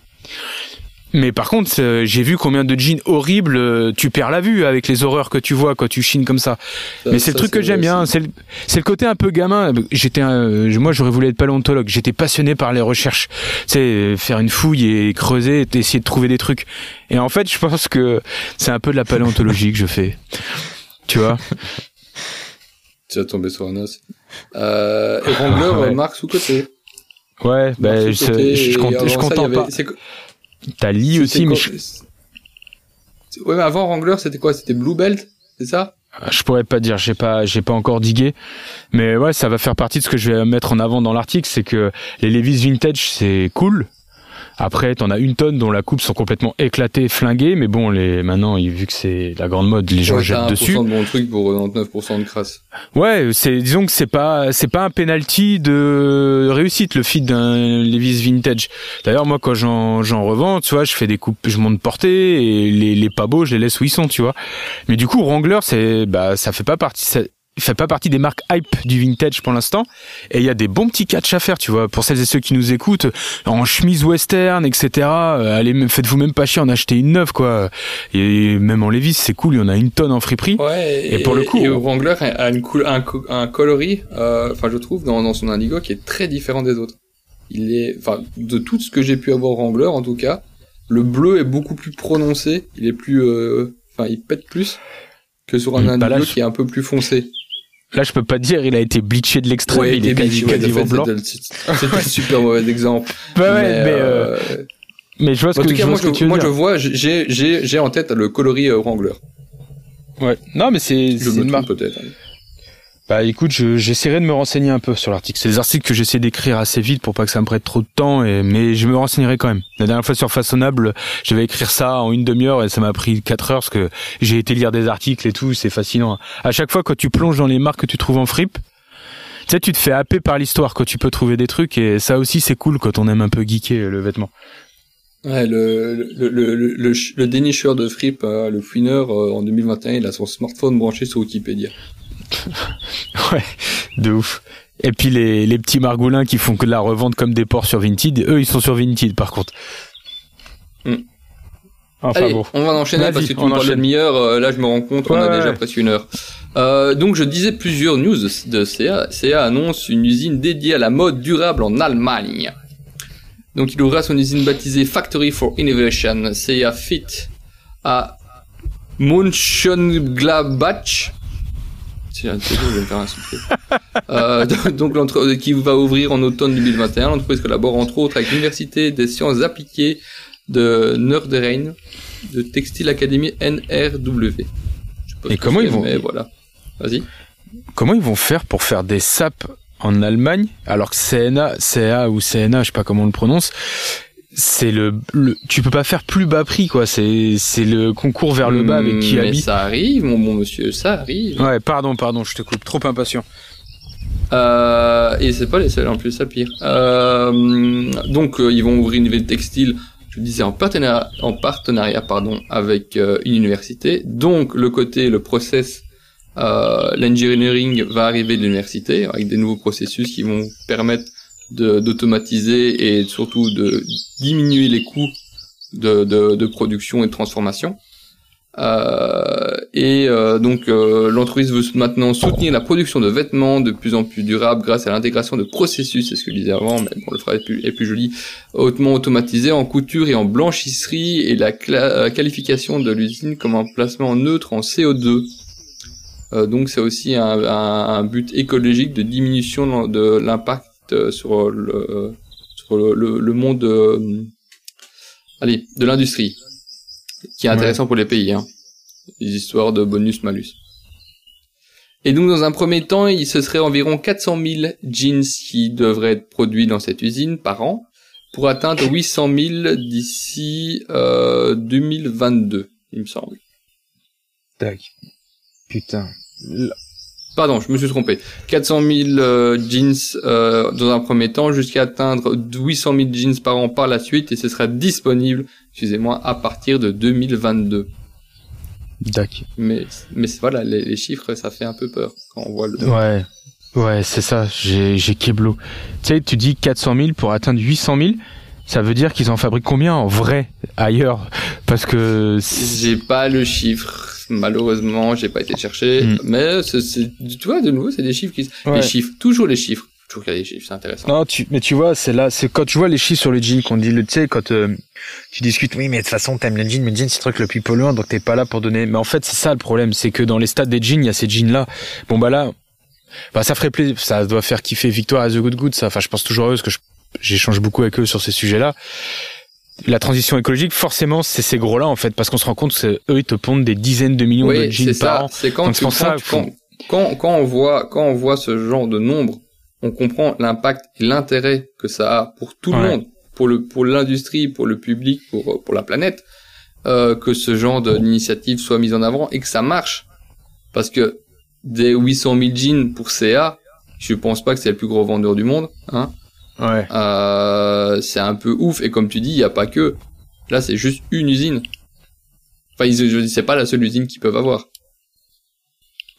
Mais par contre, euh, j'ai vu combien de jeans horribles euh, tu perds la vue avec les horreurs que tu vois quand tu chines comme ça. Ça- Mais c'est le truc que j'aime bien, c'est le, c'est le côté un peu gamin. J'étais, un- moi, j'aurais voulu être paléontologue. J'étais passionné par les recherches, sais, faire une fouille et creuser, essayer de trouver des trucs. Et en fait, je pense que c'est un peu de la paléontologie que je fais. Tu vois Tu vas tomber sur un os. Euh, et Wrangler, Ouais. euh, marque sous-côté. Ouais, ben je, compte, ça, compte avait- pas. T'as Lee aussi, mais je, Ouais, mais avant Wrangler, c'était quoi C'était Blue Belt, c'est ça je pourrais pas dire. J'ai pas, j'ai pas encore digué. Mais ouais, ça va faire partie de ce que je vais mettre en avant dans l'article, c'est que les Levi's vintage, c'est cool. Après, t'en as une tonne dont la coupe sont complètement éclatées, flinguées, mais bon, les maintenant, vu que c'est la grande mode, les gens Ouais, jettent t'as 1% dessus. de bon truc pour 99% de crasse. Ouais, c'est disons que c'est pas c'est pas un penalty de réussite le feed d'un Levi's vintage. D'ailleurs moi quand j'en j'en revends, tu vois, je fais des coupes, je monte portée et les les pas beaux, je les laisse où ils sont, tu vois. Mais du coup Wrangler c'est bah ça fait pas partie il fait pas partie des marques hype du vintage pour l'instant. Et il y a des bons petits catchs à faire tu vois. Pour celles et ceux qui nous écoutent en chemise western etc euh, allez faites-vous même pas chier en acheter une neuve quoi. Et même en Levi's c'est cool il y en a une tonne en friperie. Ouais, Et pour le coup, et on- Wrangler a une cool, un, co- un coloris, euh, enfin je trouve dans, dans son indigo qui est très différent des autres. Il est, enfin de tout ce que j'ai pu avoir Wrangler en tout cas, le bleu est beaucoup plus prononcé, il est plus, euh, enfin il pète plus que sur un indigo qui est un peu plus foncé. Là, je peux pas dire, il a été bleaché de l'extrême, Ouais, il est quasi, quasiment blanc. c'était- C'était un super mauvais exemple. Ouais, ouais, mais, euh, euh, mais je vois ce en que, tout je cas, vois moi, ce que je, tu veux moi dire. je vois, j'ai, j'ai, j'ai en tête le coloris euh, Wrangler. Ouais. Non, mais c'est, Je c'est me une marque. peut-être. Hein. Bah, écoute, je, j'essaierai de me renseigner un peu sur l'article. C'est des articles que j'essaie d'écrire assez vite pour pas que ça me prête trop de temps, et, mais je me renseignerai quand même. La dernière fois sur Façonnable, je devais écrire ça en une demi-heure et ça m'a pris quatre heures parce que j'ai été lire des articles et tout, c'est fascinant. À chaque fois, quand tu plonges dans les marques que tu trouves en fripe, tu sais, tu te fais happer par l'histoire quand tu peux trouver des trucs et ça aussi c'est cool quand on aime un peu geeker le vêtement. Ouais, le, le, le, le, le, ch- le dénicheur de fripe, euh, le fouineur, euh, en 2021, il a son smartphone branché sur Wikipédia. Ouais, de ouf. Et puis les, les petits margoulins qui font que de la revente comme des porcs sur Vinted, eux ils sont sur Vinted par contre. Hmm. Enfin Allez, bon. on va en enchaîner parce que tu on me parlais de demi-heure, euh, là je me rends compte Ouais, a déjà ouais. presque une heure. Euh, donc je disais plusieurs news de, de CA. CA annonce une usine dédiée à la mode durable en Allemagne. Donc il ouvrira son usine baptisée Factory for Innovation, CA Fit, à Mönchengladbach. Tiens, je vais me faire insulter. Euh, donc l'entre- qui va ouvrir en automne 2021. L'entreprise collabore entre autres avec l'université des sciences appliquées de Nordrhein, de Textile Academy NRW. Et comment ils vont- Mais voilà. Vas-y. Comment ils vont faire pour faire des sapes en Allemagne alors que CNA, CA ou CNA, je sais pas comment on le prononce, c'est le, le tu peux pas faire plus bas prix quoi, c'est c'est le concours vers le bas avec Hmm, Mais Kiabi. ça arrive, mon bon monsieur, ça arrive. Ouais, pardon, pardon, je te coupe, trop impatient. Euh, et c'est pas les seuls en plus, ça pire. Euh, donc euh, ils vont ouvrir une nouvelle textile, je disais en partenariat, en partenariat pardon, avec euh, une université. Donc le côté, le process, euh, l'engineering va arriver de l'université avec des nouveaux processus qui vont permettre d'automatiser et surtout de diminuer les coûts de, de, de production et de transformation. Euh, et euh, donc euh, l'entreprise veut maintenant soutenir la production de vêtements de plus en plus durables grâce à l'intégration de processus, c'est ce que je disais avant, mais bon, le phrase est plus, est plus joli, hautement automatisé en couture et en blanchisserie et la euh, qualification de l'usine comme un placement neutre en CO2. Euh, donc c'est aussi un, un- un but écologique de diminution de l'impact sur le, sur le, le- le monde euh, allez, de l'industrie, qui est intéressant pour les pays. Hein les histoires de bonus-malus. Et donc, dans un premier temps, il se serait environ 400 000 jeans qui devraient être produits dans cette usine par an, pour atteindre 800 000 d'ici euh, 2022, il me semble. Tac. Putain. Pardon, je me suis trompé. 400 000 euh, jeans euh, dans un premier temps, jusqu'à atteindre 800 000 jeans par an par la suite, et ce sera disponible, excusez-moi, à partir de 2022. Tac. Mais, voilà, les, les chiffres, ça fait un peu peur quand on voit le. Ouais. Ouais, c'est ça. J'ai, j'ai Keblo. Tu sais, tu dis 400 000 pour atteindre 800 000. Ça veut dire qu'ils en fabriquent combien en vrai ailleurs? Parce que J'ai pas le chiffre, malheureusement, j'ai pas été chercher, Mm. mais c'est, tu vois, de nouveau, c'est des chiffres qui, Ouais. les chiffres, toujours les chiffres, toujours qu'il y a des chiffres, c'est intéressant. Non, tu, mais tu vois, c'est là, c'est quand tu vois les chiffres sur le jean qu'on dit, le- tu sais, quand euh, tu discutes, oui, mais de toute façon, t'aimes le jean, mais le jean, c'est le truc le plus polluant, donc t'es pas là pour donner. Mais en fait, c'est ça le problème, c'est que dans les stades des jeans, il y a ces jeans-là. Bon, bah là, bah ça ferait plaisir, ça doit faire kiffer Victoire à The Good Good, ça. Enfin, je pense toujours à eux, parce que j'échange beaucoup avec eux sur ces sujets-là. La transition écologique, forcément, c'est ces gros-là, en fait, parce qu'on se rend compte que eux, ils te pondent des dizaines de millions de Oui, jeans c'est par ça, an. c'est quand, tu, ça, quand, quand, quand, quand on voit, quand on voit ce genre de nombre, on comprend l'impact et l'intérêt que ça a pour tout le monde, pour le, pour l'industrie, pour le public, pour, pour la planète, euh, que ce genre de- d'initiative soit mise en avant et que ça marche. Parce que des 800 000 jeans pour CA, je pense pas que c'est le plus gros vendeur du monde, hein. Ouais. Euh, c'est un peu ouf. Et comme tu dis, il n'y a pas que. Là, c'est juste une usine. Enfin, je dis, c'est pas la seule usine qu'ils peuvent avoir.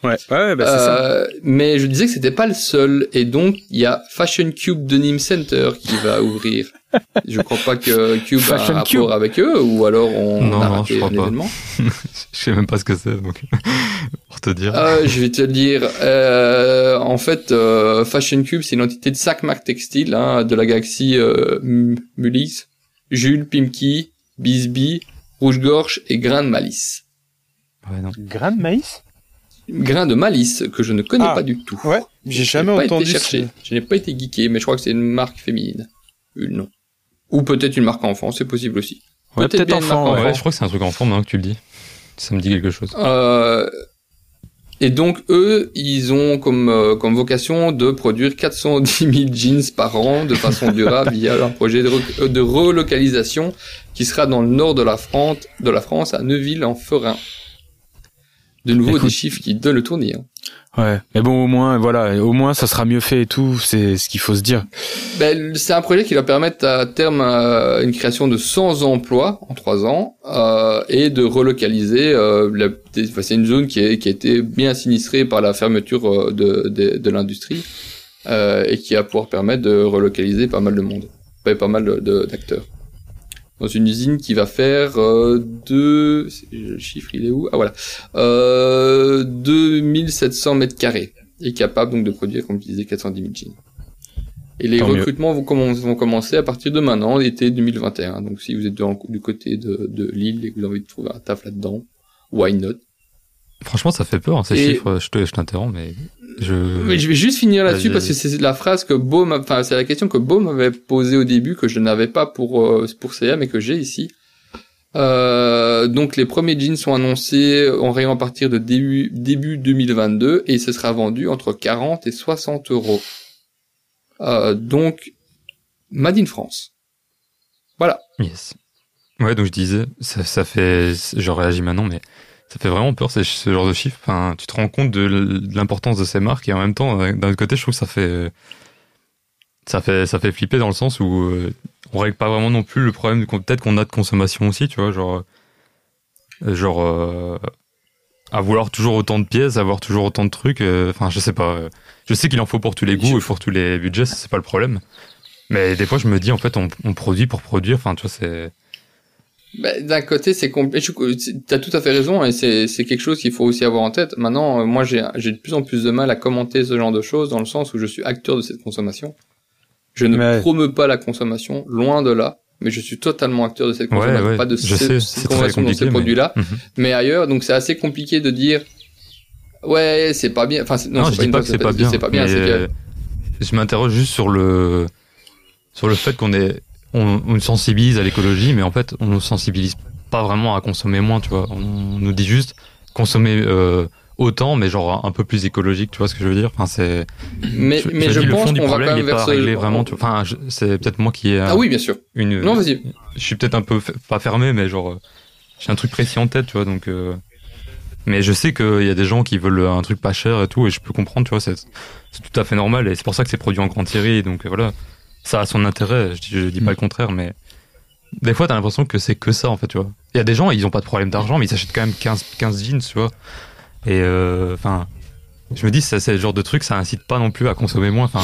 Ouais, ouais, bah, c'est ça. Euh, mais je disais que c'était pas le seul. Et donc, il y a Fashion Cube de Nîmes Center qui va ouvrir. je crois pas que Cube a Fashion un Cube. rapport avec eux, ou alors on Non, a non, raté je crois un pas. événement. Je sais même pas ce que c'est, donc pour te dire. Euh, je vais te le dire. Euh, en fait, euh, Fashion Cube, c'est une entité de marques textiles hein, de la galaxie euh, M- Mulix, Jules, Pimki, Bisbee, Rouge-Gorge et Grain de Malice. Ouais, non. Grain de maïs Grain de Malice que je ne connais Ah, pas du tout. Ouais, j'ai Je jamais n'ai pas entendu. été chercher. ce- Je n'ai pas été geeké, mais je crois que c'est une marque féminine. Une non. Ou peut-être une marque enfant, c'est possible aussi. Ouais, Peut-être peut-être bien une marque enfant, enfant. Ouais, je crois que c'est un truc en forme maintenant que tu le dis. Ça me dit quelque chose. Euh, et donc eux, ils ont comme euh, comme vocation de produire 410 000 jeans par an de façon durable via un projet de, re- de relocalisation qui sera dans le nord de la France, de la France à Neuville en Ferin. De nouveau Écoute. des chiffres qui donnent le tournis. hein. Ouais, mais bon, au moins, voilà, au moins, ça sera mieux fait et tout. C'est ce qu'il faut se dire. Ben, c'est un projet qui va permettre à terme euh, une création de 100 emplois en trois ans euh, et de relocaliser. Euh, c'est une zone qui, est, qui a été bien sinistrée par la fermeture euh, de, de, de l'industrie euh, et qui va pouvoir permettre de relocaliser pas mal de monde, pas, pas mal de- d'acteurs. Dans une usine qui va faire euh, deux, le chiffre il est où? Ah voilà, euh, 2700 mètres carrés et capable donc de produire, comme je disais, 410 000 jeans. Et les Tant recrutements vont, commen- vont commencer à partir de maintenant, l'été 2021. Donc si vous êtes du côté de, de Lille et que vous avez envie de trouver un taf là-dedans, why not? Franchement, ça fait peur, hein, ces Et- chiffres. Je te- je t'interromps, mais je. Mais je vais juste finir là-dessus parce que c'est la phrase que Beau, m'a- enfin c'est la question que Beau m'avait posée au début que je n'avais pas pour euh, pour CA mais que j'ai ici. Euh, donc les premiers jeans sont annoncés en rayon à partir de début début 2022 et ce sera vendu entre 40 et 60 euros. Euh, donc Made in France. Voilà. Yes. Ouais, donc je disais, ça, ça fait, je réagis maintenant, mais ça fait vraiment peur, ce genre de chiffres. Enfin, tu te rends compte de l'importance de ces marques et en même temps, euh, d'un autre côté, je trouve que ça fait, ça fait, ça fait flipper dans le sens où euh, on règle pas vraiment non plus le problème peut-être qu'on a de consommation aussi, tu vois, genre, euh, genre, euh, à vouloir toujours autant de pièces, avoir toujours autant de trucs. euh, Enfin, je sais pas. euh, Je sais qu'il en faut pour tous les goûts et pour tous les budgets, c'est pas le problème. Mais des fois, je me dis, en fait, on, on produit pour produire. Enfin, tu vois, c'est. Ben, D'un côté, c'est compliqué. T'as tout à fait raison et c'est quelque chose qu'il faut aussi avoir en tête. Maintenant, euh, moi, j'ai de plus en plus de mal à commenter ce genre de choses dans le sens où je suis acteur de cette consommation. Je ne Ouais. promeux pas la consommation, loin de là, mais je suis totalement acteur de cette Ouais, consommation, ouais, pas de cette, cette consommation dans compliqué, ces mais- produits-là, Mhm. mais ailleurs. Donc, c'est assez compliqué de dire. Ouais, c'est pas bien. Enfin, non, je pas dis pas que c'est pas bien. C'est pas bien. mais Je m'interroge juste sur le sur le fait qu'on est on, on sensibilise à l'écologie, mais en fait, on ne sensibilise pas vraiment à consommer moins. Tu vois, on nous dit juste consommer euh, autant, mais genre un peu plus écologique, tu vois ce que je veux dire? Enfin, c'est. Mais, je, mais je je dis, le pense fond du qu'on va problème quand même vers pas ce... vraiment. tu- Enfin, je- c'est peut-être moi qui ai Ah oui, bien sûr. une. Non, vas-y. je suis peut-être un peu f- pas fermé, mais genre euh, j'ai un truc précis en tête, tu vois. Donc, euh, mais je sais qu'il y a des gens qui veulent un truc pas cher et tout, et je peux comprendre, tu vois. C'est tout à fait normal, et c'est pour ça que c'est produit en grande série. Donc voilà, ça a son intérêt. Je dis, je dis pas Mm. le contraire, mais des fois t'as l'impression que c'est que ça en fait, tu vois. Il y a des gens, ils ont pas de problème d'argent, mais ils s'achètent quand même 15 15 jeans, tu vois. Et euh, enfin. je me dis, ça, c'est le genre de truc, ça incite pas non plus à consommer moins. Enfin,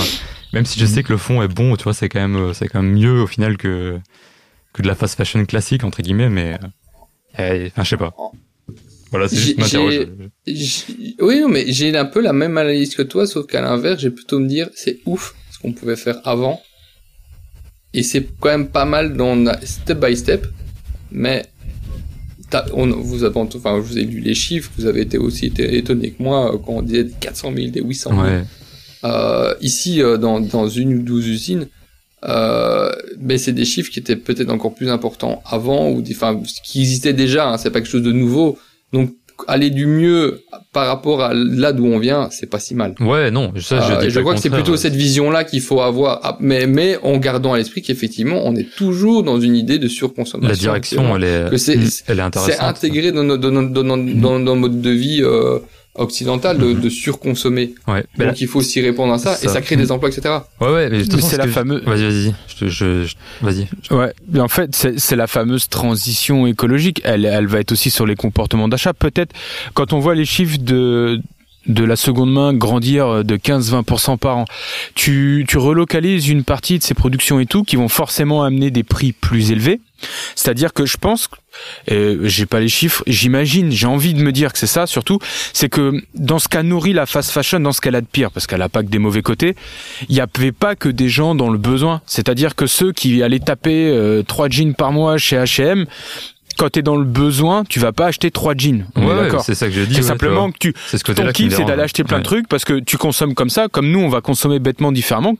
même si je sais que le fond est bon, tu vois, c'est quand même, c'est quand même mieux au final que que de la fast fashion classique entre guillemets, mais euh, enfin, je sais pas. Voilà, c'est juste Oui, non, mais j'ai un peu la même analyse que toi, sauf qu'à l'inverse, j'ai plutôt me dire, c'est ouf ce qu'on pouvait faire avant. Et c'est quand même pas mal dans step by step, mais on, vous avez, enfin, je vous ai lu les chiffres, vous avez été aussi été étonné que moi euh, quand on disait des 400 000, des 800 000. Ouais, Euh, ici, euh, dans, dans une ou douze usines, euh, mais c'est des chiffres qui étaient peut-être encore plus importants avant ou des, enfin, qui existaient déjà. Hein, c'est pas quelque chose de nouveau. Donc, aller du mieux par rapport à là d'où on vient, c'est pas si mal. ouais, non, ça, je, Euh, je crois que c'est plutôt cette vision-là qu'il faut avoir, Ah, mais, mais en gardant à l'esprit qu'effectivement, on est toujours dans une idée de surconsommation. La direction, elle est, que elle est intéressante. c'est intégré dans notre, dans notre, dans notre, dans notre mode de vie euh, occidental de, de surconsommer. Ouais, Donc il faut s'y répondre à ça, Ça. et ça crée des emplois, etc. là- ouais, ouais, mais, c'est ce la fameuse- Vas-y, vas-y, je, te- je, je- vas-y. Ouais, mais en fait, c'est c'est la fameuse transition écologique. Elle, elle va être aussi sur les comportements d'achat. Peut-être quand on voit les chiffres de de la seconde main grandir de 15-20% par an, tu, tu relocalises une partie de ces productions et tout qui vont forcément amener des prix plus élevés. C'est-à-dire que je pense, euh, j'ai pas les chiffres, j'imagine, j'ai envie de me dire que c'est ça surtout, c'est que dans ce qu'a nourri la fast fashion, dans ce qu'elle a de pire, parce qu'elle a pas que des mauvais côtés, il n'y avait pas que des gens dans le besoin. C'est-à-dire que ceux qui allaient taper euh, trois jeans par mois chez H&M, quand t'es dans le besoin, tu vas pas acheter trois jeans. On Ouais, d'accord. c'est ça que je dis. C'est ouais, simplement que tu, tu ce ton kiff, c'est d'aller acheter plein de trucs parce que tu consommes comme ça, comme nous, on va consommer bêtement différemment.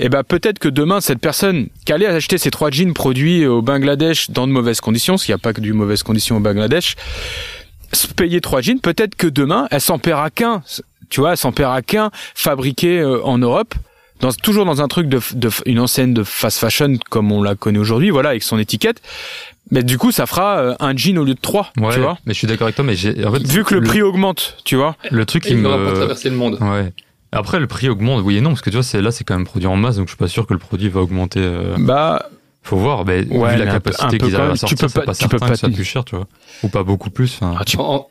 Et ben peut-être que demain, cette personne qui allait acheter ces trois jeans produits au Bangladesh dans de mauvaises conditions, parce qu'il n'y a pas que du mauvaises conditions au Bangladesh, se payer trois jeans, peut-être que demain, elle s'en paiera qu'un. Tu vois, elle s'en paiera qu'un fabriqué euh, en Europe. Dans, toujours dans un truc de, de une enseigne de fast fashion comme on la connaît aujourd'hui, voilà, avec son étiquette. Mais du coup, ça fera euh, un jean au lieu de trois, Ouais, tu vois. mais je suis d'accord avec toi, mais j'ai, en fait, Vu que le, prix augmente, tu vois. le truc qui il n'aura pas me, traversé le monde. ouais. Après, le prix augmente, oui et non, parce que tu vois, c'est là, c'est quand même produit en masse, donc je suis pas sûr que le produit va augmenter. euh, Bah, Faut voir, mais Ouais, vu la mais capacité qu'ils arrivent à tu sortir, peux c'est pas- pas tu peux pas que ça plus cher, tu vois, ou pas beaucoup plus. enfin. ah, tu- En,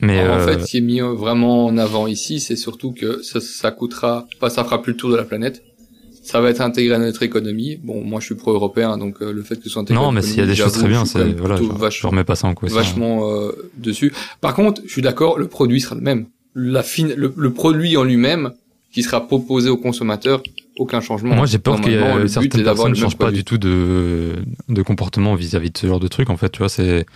mais en euh, fait, ce qui est mis vraiment en avant ici, c'est surtout que ça, ça coûtera, pas, ça fera plus le tour de la planète. Ça va être intégré à notre économie. Bon, moi, je suis pro-européen, donc euh, le fait que ce soit intégré. à non, mais s'il y a des choses très bien, c'est voilà, je, vachement, remets pas ça en question. vachement euh, dessus. Par contre, je suis d'accord, le produit sera le même. La fine, le, le produit en lui-même qui sera proposé au consommateur, aucun changement. Moi, j'ai peur but certaines personnes ne changent pas du tout de, de comportement vis-à-vis de ce genre de truc. En fait, tu vois, c'est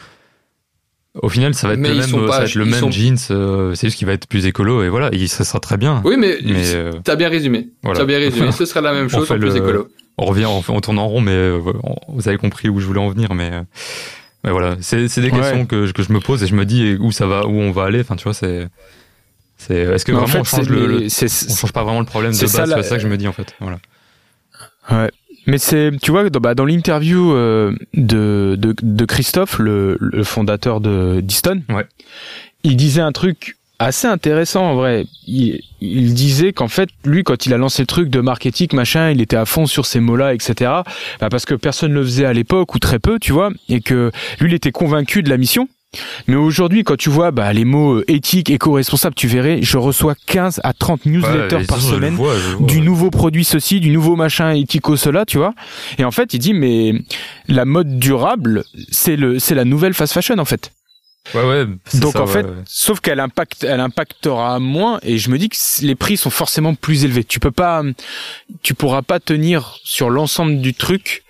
au final, ça va être Mais le même, sont pas- ça va être le ils même sont- jeans. euh, c'est juste qu'il va être plus écolo et voilà, il ça sera très bien. Oui, mais, Mais euh, t'as bien résumé. voilà. T'as bien résumé. Ce sera la même On chose en plus le- écolo. on revient, on, on tourne en rond, mais euh, on- vous avez compris où je voulais en venir. Mais, euh, mais voilà, c'est c'est des Ouais. questions que, je- que je me pose et je me dis où ça va, où on va aller. Enfin, tu vois, c'est c'est est-ce que Mais en vraiment fait, on change le, on change pas vraiment le problème de c'est base ça, la- C'est ça que je me dis en fait. Voilà. Ouais. Mais c'est, tu vois, dans, bah, dans l'interview euh, de, de, de Christophe, le, le fondateur de d'Easton, Ouais. il disait un truc assez intéressant en vrai. Il, il disait qu'en fait, lui, quand il a lancé le truc de marketing, machin, il était à fond sur ces mots-là, etc. Bah, parce que personne ne le faisait à l'époque ou très peu, tu vois, et que lui, il était convaincu de la mission. Mais aujourd'hui, quand tu vois bah, les mots euh, éthique, éco-responsable, tu verrais, je reçois 15 à 30 newsletters Ouais, par semaine vois, vois, du ouais. nouveau produit ceci, du nouveau machin éthico cela, tu vois. Et en fait, il dit mais la mode durable, c'est le c'est la nouvelle fast fashion en fait. Ouais, ouais. Donc ça, en fait, ouais. sauf qu'elle impacte elle impactera moins et je me dis que les prix sont forcément plus élevés. Tu peux pas tu pourras pas tenir sur l'ensemble du truc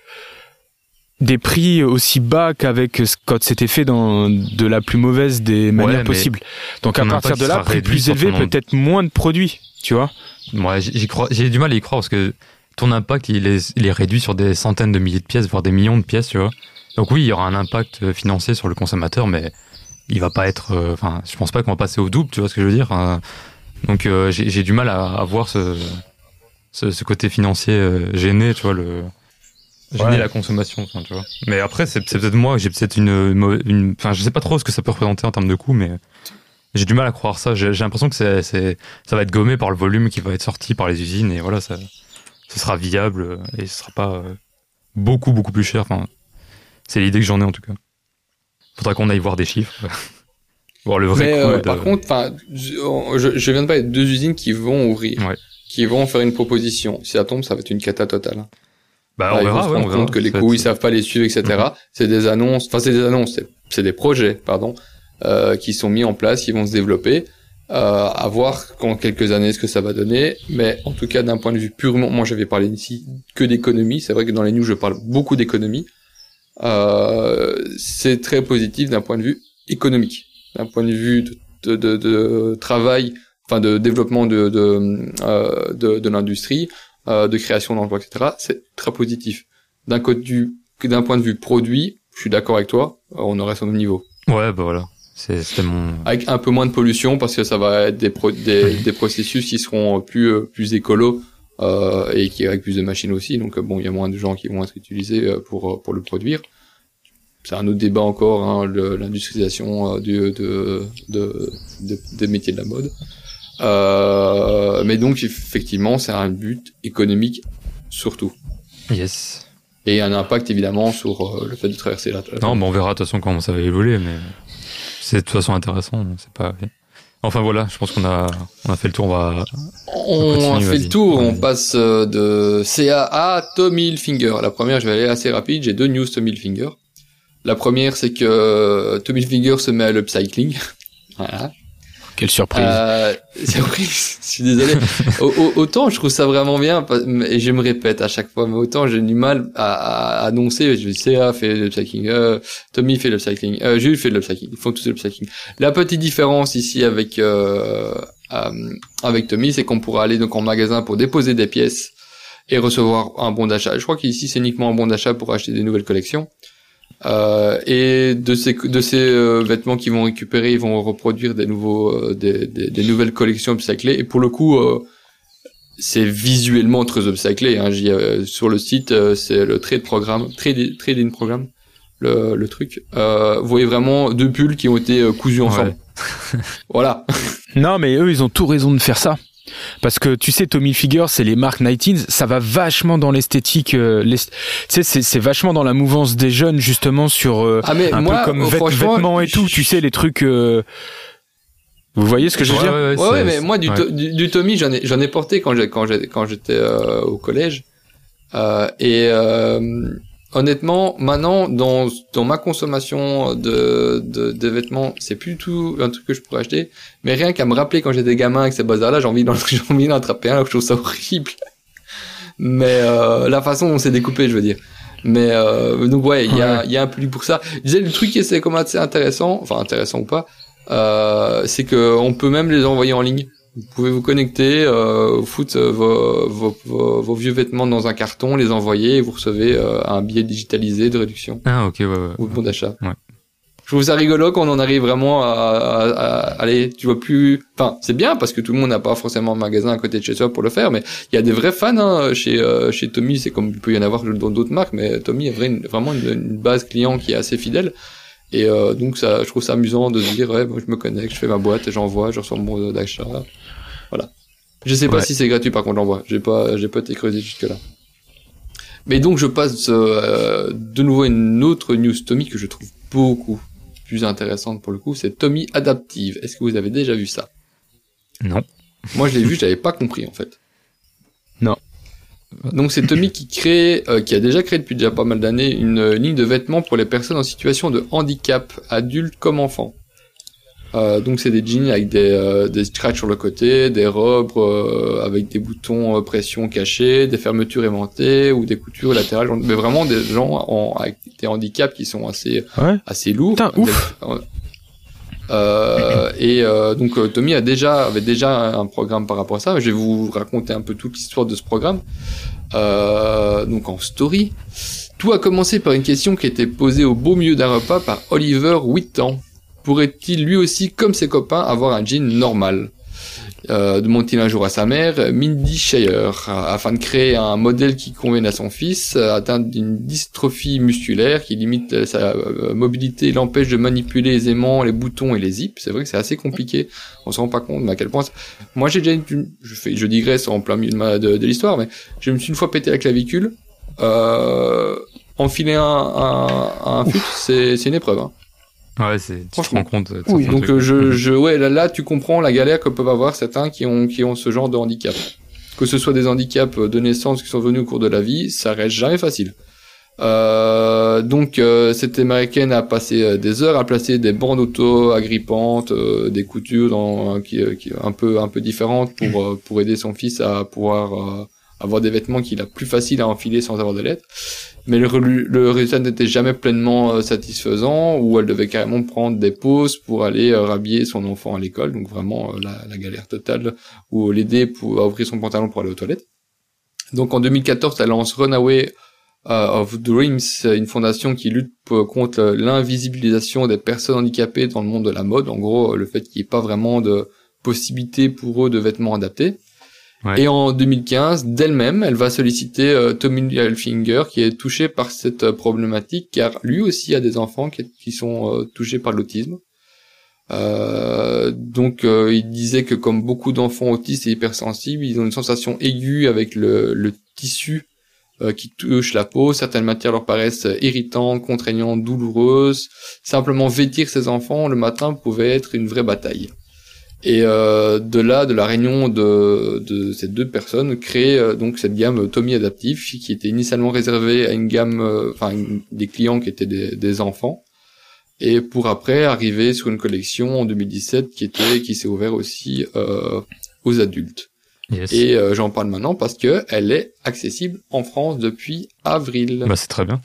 des prix aussi bas qu'avec ce- quand c'était fait dans de la plus mauvaise des manières possibles. Donc à partir de là, prix plus élevé, peut-être moins de produits, tu vois. Ouais, j'y j'y crois, j'ai du mal à y croire parce que ton impact, il est, il est réduit sur des centaines de milliers de pièces, voire des millions de pièces, tu vois. Donc oui, il y aura un impact euh, financier sur le consommateur, mais il va pas être. euh, Enfin, je pense pas qu'on va passer au double. Tu vois ce que je veux dire Euh, Donc euh, j'ai j'ai du mal à, à voir ce, ce, ce côté financier euh, gêné, tu vois le gêner Ouais. la consommation, enfin, tu vois. Mais après, c'est c'est peut-être moi, j'ai peut-être une, enfin, je sais pas trop ce que ça peut représenter en termes de coût, mais j'ai du mal à croire ça. J'ai j'ai l'impression que c'est, c'est, ça va être gommé par le volume qui va être sorti par les usines et voilà, ça, ce sera viable et ce sera pas euh, beaucoup beaucoup plus cher. Enfin, c'est l'idée que j'en ai en tout cas. Faudra qu'on aille voir des chiffres, voir le vrai Mais coût. euh, de- par contre, enfin, je, je viens de parler de deux usines qui vont ouvrir, Ouais. qui vont faire une proposition. Si ça tombe, ça va être une cata totale. Bah, Ah, on ils vont verra, se ouais, on verra. compte que les coûts, ils savent pas les suivre, etc. Mhm. C'est des annonces, enfin c'est des annonces, c'est- des projets, pardon, euh, qui sont mis en place, qui vont se développer. Euh, à voir dans quelques années ce que ça va donner, mais en tout cas d'un point de vue purement, moi j'avais parlé ici que d'économie. C'est vrai que dans les news je parle beaucoup d'économie. Euh, c'est très positif d'un point de vue économique, d'un point de vue de, de, de, de travail, enfin de développement de de, euh, de, de l'industrie, euh, de création d'emplois, etc. C'est très positif. D'un côté du, d'un point de vue produit, je suis d'accord avec toi, euh, on aurait son niveau. Ouais, bah voilà. C'est- C'était mon. Avec un peu moins de pollution parce que ça va être des, pro- des, des processus qui seront plus euh, plus écolos euh, et qui avec plus de machines aussi. Donc euh, bon, il y a moins de gens qui vont être utilisés pour pour le produire. C'est un autre débat encore, hein, l'industrialisation du- de, de, de- des métiers de la mode. Euh, mais donc effectivement, c'est un but économique surtout Yes. et un impact évidemment sur euh, le fait de traverser la. Non, mais on verra de toute façon comment ça va évoluer, mais c'est de toute façon intéressant. C'est pas. Enfin voilà, je pense qu'on a on a fait le tour. On va. On a fait le tour, on passe euh, de CA à Tommy Hilfiger. La première, je vais aller assez rapide, j'ai deux news Tommy Hilfiger. La première, c'est que Tommy Hilfiger se met à l'upcycling. voilà. Quelle surprise. Euh, surprise, je suis désolé. Au- au- autant je trouve ça vraiment bien, et je me répète à chaque fois, mais autant j'ai du mal à, annoncer, je dis CA fait l'upcycling, euh, Tommy fait l'upcycling, euh, Jules fait l'upcycling, ils font tous l'upcycling. La petite différence ici avec euh, euh, avec Tommy, c'est qu'on pourra aller donc en magasin pour déposer des pièces et recevoir un bon d'achat. Je crois qu'ici c'est uniquement un bon d'achat pour acheter des nouvelles collections. Euh, et de ces de ces euh, vêtements qu'ils vont récupérer, ils vont reproduire des nouveaux euh, des, des, des nouvelles collections upcyclées. Et pour le coup, euh, c'est visuellement très upcyclé. Hein. J'y, euh, sur le site, euh, c'est le trade programme, trade trading programme, le, le truc. Euh, vous voyez vraiment deux pulls qui ont été cousus ensemble. voilà. Non, mais eux, ils ont tout raison de faire ça. Parce que tu sais, Tommy Hilfiger, c'est les marques 19 ça va vachement dans l'esthétique. euh, l'est- tu sais, c'est, c'est vachement dans la mouvance des jeunes, justement, sur euh, Ah mais un moi, peu comme euh, vêt- vêtements et tout. Tu sais, les trucs. euh, Vous voyez ce que je veux Ouais, dire ouais, Ouais, ouais, mais moi du, to- du, du Tommy, j'en ai j'en ai porté quand j'ai quand j'ai quand j'étais euh, au collège. Euh, et euh, honnêtement, maintenant dans dans ma consommation de de, de vêtements, c'est plus du tout un truc que je pourrais acheter. Mais rien qu'à me rappeler quand j'étais gamin avec ces bazars-là, j'ai envie d'en attraper un. alors que Je trouve ça horrible. Mais euh, la façon dont c'est découpé, je veux dire. Mais euh, donc ouais, il y a il y a un public pour ça. Je disais le truc qui est comme assez intéressant, enfin intéressant ou pas, euh, c'est que on peut même les envoyer en ligne. Vous pouvez vous connecter, euh, foutre euh, vos, vos, vos, vos vieux vêtements dans un carton, les envoyer et vous recevez euh, un billet digitalisé de réduction Ah ok ouais. ouais. ou de bon d'achat. Ouais. Je trouve ça rigolo qu'on en arrive vraiment à, à, à- aller, tu vois plus. Enfin, c'est bien parce que tout le monde n'a pas forcément un magasin à côté de chez soi pour le faire, mais il y a des vrais fans hein, chez euh, chez Tommy. C'est comme il peut y en avoir dans d'autres marques, mais Tommy a vrai- vraiment une, une base client qui est assez fidèle. Et euh, donc ça, je trouve ça amusant de se dire ouais, moi, je me connecte, je fais ma boîte et j'envoie, je reçois mon bon d'achat. Voilà. Je sais pas Ouais. si c'est gratuit par contre j'envoie. J'ai pas, j'ai pas été creusé jusque là. Mais donc je passe euh, de nouveau à une autre news Tommy que je trouve beaucoup plus intéressante pour le coup, c'est Tommy Adaptive. Est-ce que vous avez déjà vu ça? Non. Moi je l'ai vu, je l'avais pas compris en fait. Non. Donc c'est Tommy qui crée, euh, qui a déjà créé depuis déjà pas mal d'années une euh, ligne de vêtements pour les personnes en situation de handicap, adultes comme enfants. Euh, donc c'est des jeans avec des, euh, des scratchs sur le côté, des robes euh, avec des boutons euh, pression cachés, des fermetures aimantées ou des coutures latérales, mais vraiment des gens en, avec des handicaps qui sont assez Ouais. assez lourd. Putain, ouf. Euh, et euh, donc Tommy a déjà avait déjà un programme par rapport à ça. Je vais vous raconter un peu toute l'histoire de ce programme. Euh, donc en story, tout a commencé par une question qui était posée au beau milieu d'un repas par Oliver 8 ans pourrait-il lui aussi, comme ses copains, avoir un jean normal? Euh, demande-t-il un jour à sa mère, Mindy Shire, afin de créer un modèle qui convienne à son fils, atteint d'une dystrophie musculaire qui limite sa euh, mobilité, l'empêche de manipuler aisément les boutons et les zips. C'est vrai que c'est assez compliqué. On se rend pas compte, à quel point. Moi, j'ai déjà, une... je fais, je digresse en plein milieu de, de, l'histoire, mais je me suis une fois pété la clavicule. Euh, enfiler un, un, un c'est une épreuve. Hein. Ouais, c'est, tu te rends compte. Oui, donc euh, je, je, ouais, là, là, tu comprends la galère que peuvent avoir certains qui ont, qui ont ce genre de handicap. Que ce soit des handicaps de naissance qui sont venus au cours de la vie, ça reste jamais facile. Euh, donc euh, cette américaine a passé euh, des heures à placer des bandes auto agrippantes, des coutures dans, qui, qui, un peu un peu différentes pour pour aider son fils à pouvoir avoir des vêtements qu'il a plus facile à enfiler sans avoir de lettres mais le, résultat n'était jamais pleinement euh, satisfaisant, où elle devait carrément prendre des pauses pour aller euh, rhabiller son enfant à l'école, donc vraiment euh, la, la, galère totale, ou l'aider à ouvrir son pantalon pour aller aux toilettes. Donc en 2014, elle lance Runaway of Dreams, une fondation qui lutte contre l'invisibilisation des personnes handicapées dans le monde de la mode, en gros le fait qu'il n'y ait pas vraiment de possibilité pour eux de vêtements adaptés. Et en 2015, d'elle-même, elle va solliciter euh, Tommy Hilfiger, qui est touché par cette euh, problématique, car lui aussi a des enfants qui, sont euh, touchés par l'autisme. donc, il disait que comme beaucoup d'enfants autistes et hypersensibles, ils ont une sensation aiguë avec le, le tissu qui touche la peau. Certaines matières leur paraissent irritantes, contraignantes, douloureuses. Simplement vêtir ses enfants le matin pouvait être une vraie bataille. Et euh, de là, de la réunion de, de ces deux personnes, créer euh, donc cette gamme Tommy Adaptif, qui était initialement réservée à une gamme, euh, enfin des clients qui étaient des, des, enfants, et pour après arriver sur une collection en 2017 qui était, qui s'est ouverte aussi euh, aux adultes. Yes. Et euh, j'en parle maintenant parce que elle est accessible en France depuis avril. Bah c'est très bien.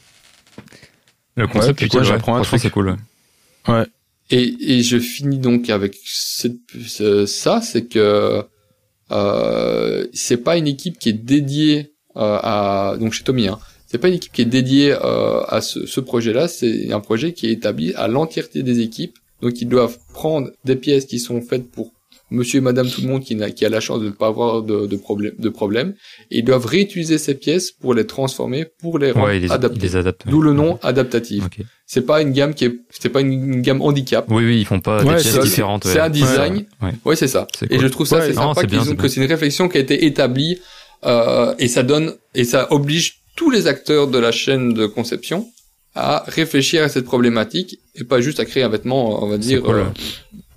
Le concept, ouais, quoi, j'apprends un truc. C'est cool. Ouais. Et, et je finis donc avec cette, ça, c'est que euh, c'est pas une équipe qui est dédiée euh, à donc chez Tommy, hein, c'est pas une équipe qui est dédiée euh, à ce, ce projet-là, c'est un projet qui est établi à l'entièreté des équipes. Donc ils doivent prendre des pièces qui sont faites pour monsieur et madame tout le monde qui, a, qui a la chance de ne pas avoir de, de problème de problème. Et ils doivent réutiliser ces pièces pour les transformer pour les rendre ouais, adaptées. d'où ouais. le nom adaptatif. Okay. c'est pas une gamme qui est c'est pas une, gamme handicap. Oui oui ils font pas ouais, des pièces différentes c'est un design. Ouais, c'est ça. Et je trouve ça c'est sympa qu'ils ont que c'est une réflexion qui a été établie euh, et ça donne et ça oblige tous les acteurs de la chaîne de conception à réfléchir à cette problématique et pas juste à créer un vêtement, on va dire, cool. euh,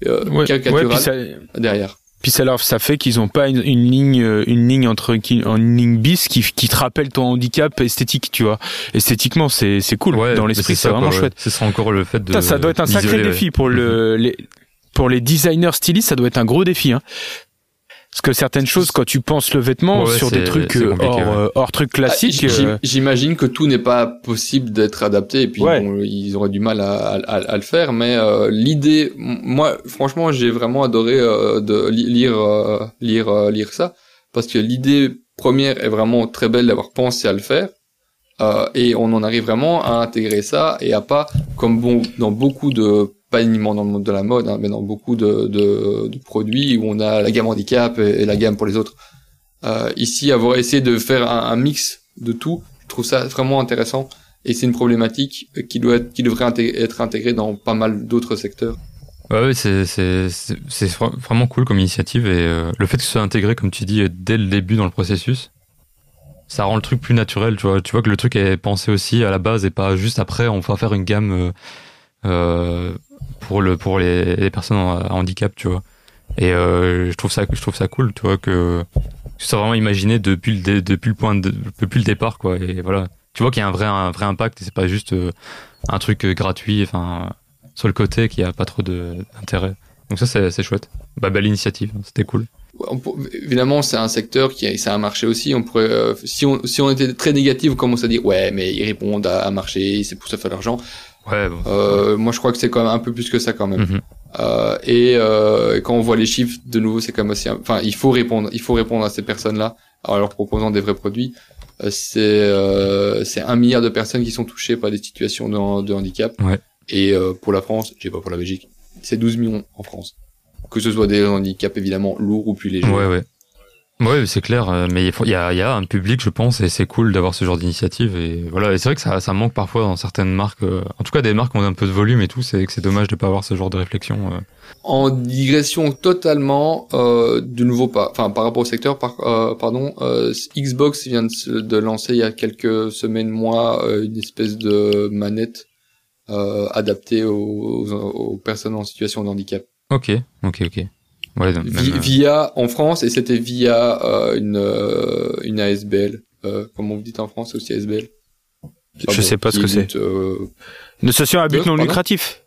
euh, ouais, ouais, ça, derrière. Puis ça leur, ça fait qu'ils ont pas une, une, ligne, une ligne entre, une ligne bis qui, qui te rappelle ton handicap esthétique, tu vois. Esthétiquement, c'est, c'est cool. Ouais, Dans l'esprit, c'est vraiment quoi, chouette. Ce sera encore le fait de. Ça, ça doit être un sacré défi pour le, les, pour les designers stylistes, ça doit être un gros défi, hein. Parce que certaines choses, quand tu penses le vêtement ouais, sur des trucs hors, ouais. hors trucs classiques, ah, j'imagine que tout n'est pas possible d'être adapté et puis ouais. bon, ils auraient du mal à, à, à le faire. Mais euh, l'idée, moi, franchement, j'ai vraiment adoré euh, de lire euh, lire euh, lire ça parce que l'idée première est vraiment très belle d'avoir pensé à le faire. Euh, et on en arrive vraiment à intégrer ça et à pas comme bon dans beaucoup de pas uniquement dans le monde de la mode, hein, mais dans beaucoup de, produits où on a la gamme handicap et, la gamme pour les autres. Euh, ici, avoir essayé de faire un, mix de tout, je trouve ça vraiment intéressant. Et c'est une problématique qui doit qui devrait être intégrée dans pas mal d'autres secteurs. Ouais, c'est, vraiment cool comme initiative et euh, le fait que ce soit intégré, comme tu dis, dès le début dans le processus, ça rend le truc plus naturel, tu vois. Tu vois que le truc est pensé aussi à la base et pas juste après, on va faire une gamme euh, pour le pour les, personnes à handicap, tu vois. Et euh, je trouve ça je trouve ça cool, tu vois que c'est vraiment imaginé depuis le depuis le point de, depuis le départ quoi. Et voilà, tu vois qu'il y a un vrai un vrai impact et c'est pas juste euh, un truc gratuit, enfin sur le côté qui a pas trop d'intérêt. Donc ça c'est chouette. Bah belle initiative, c'était cool. Évidemment, c'est un secteur qui c'est un marché aussi. On pourrait, euh, si on si on était très négatif, on commence à dire ouais, mais ils répondent à un marché, c'est pour ça faire l'argent. Ouais, bon. euh, moi je crois que c'est quand même un peu plus que ça quand même. Mm -hmm. euh, et euh, quand on voit les chiffres, de nouveau, c'est quand même aussi. Enfin, il faut répondre, il faut répondre à ces personnes-là en leur proposant des vrais produits. Euh, c'est euh, c'est un milliard de personnes qui sont touchées par des situations de, de handicap. Ouais. Et euh, pour la France, j'ai pas pour la Belgique, c'est 12 millions en France. Que ce soit des handicaps évidemment lourds ou plus légers. Ouais, ouais. Ouais, c'est clair, euh, mais il y y a un public, je pense, et c'est cool d'avoir ce genre d'initiative. Et voilà, et c'est vrai que ça, ça manque parfois dans certaines marques. euh, en tout cas, des marques qui ont un peu de volume et tout, c'est que c'est dommage de pas avoir ce genre de réflexion. euh. En digression totalement, euh, de nouveau pas, enfin par rapport au secteur, par, euh, pardon, euh, Xbox vient de, se- de lancer il y a quelques semaines, mois, euh, une espèce de manette euh, adaptée aux, aux, aux personnes en situation de handicap. Ok, ok, ok. Ouais, donc, Vi- même, euh, via en France et c'était via euh, une euh, une ASBL. Euh, comment vous dites en France aussi ASBL Je sais pas ce que c'est. Euh, Une association à but non pardon? lucratif.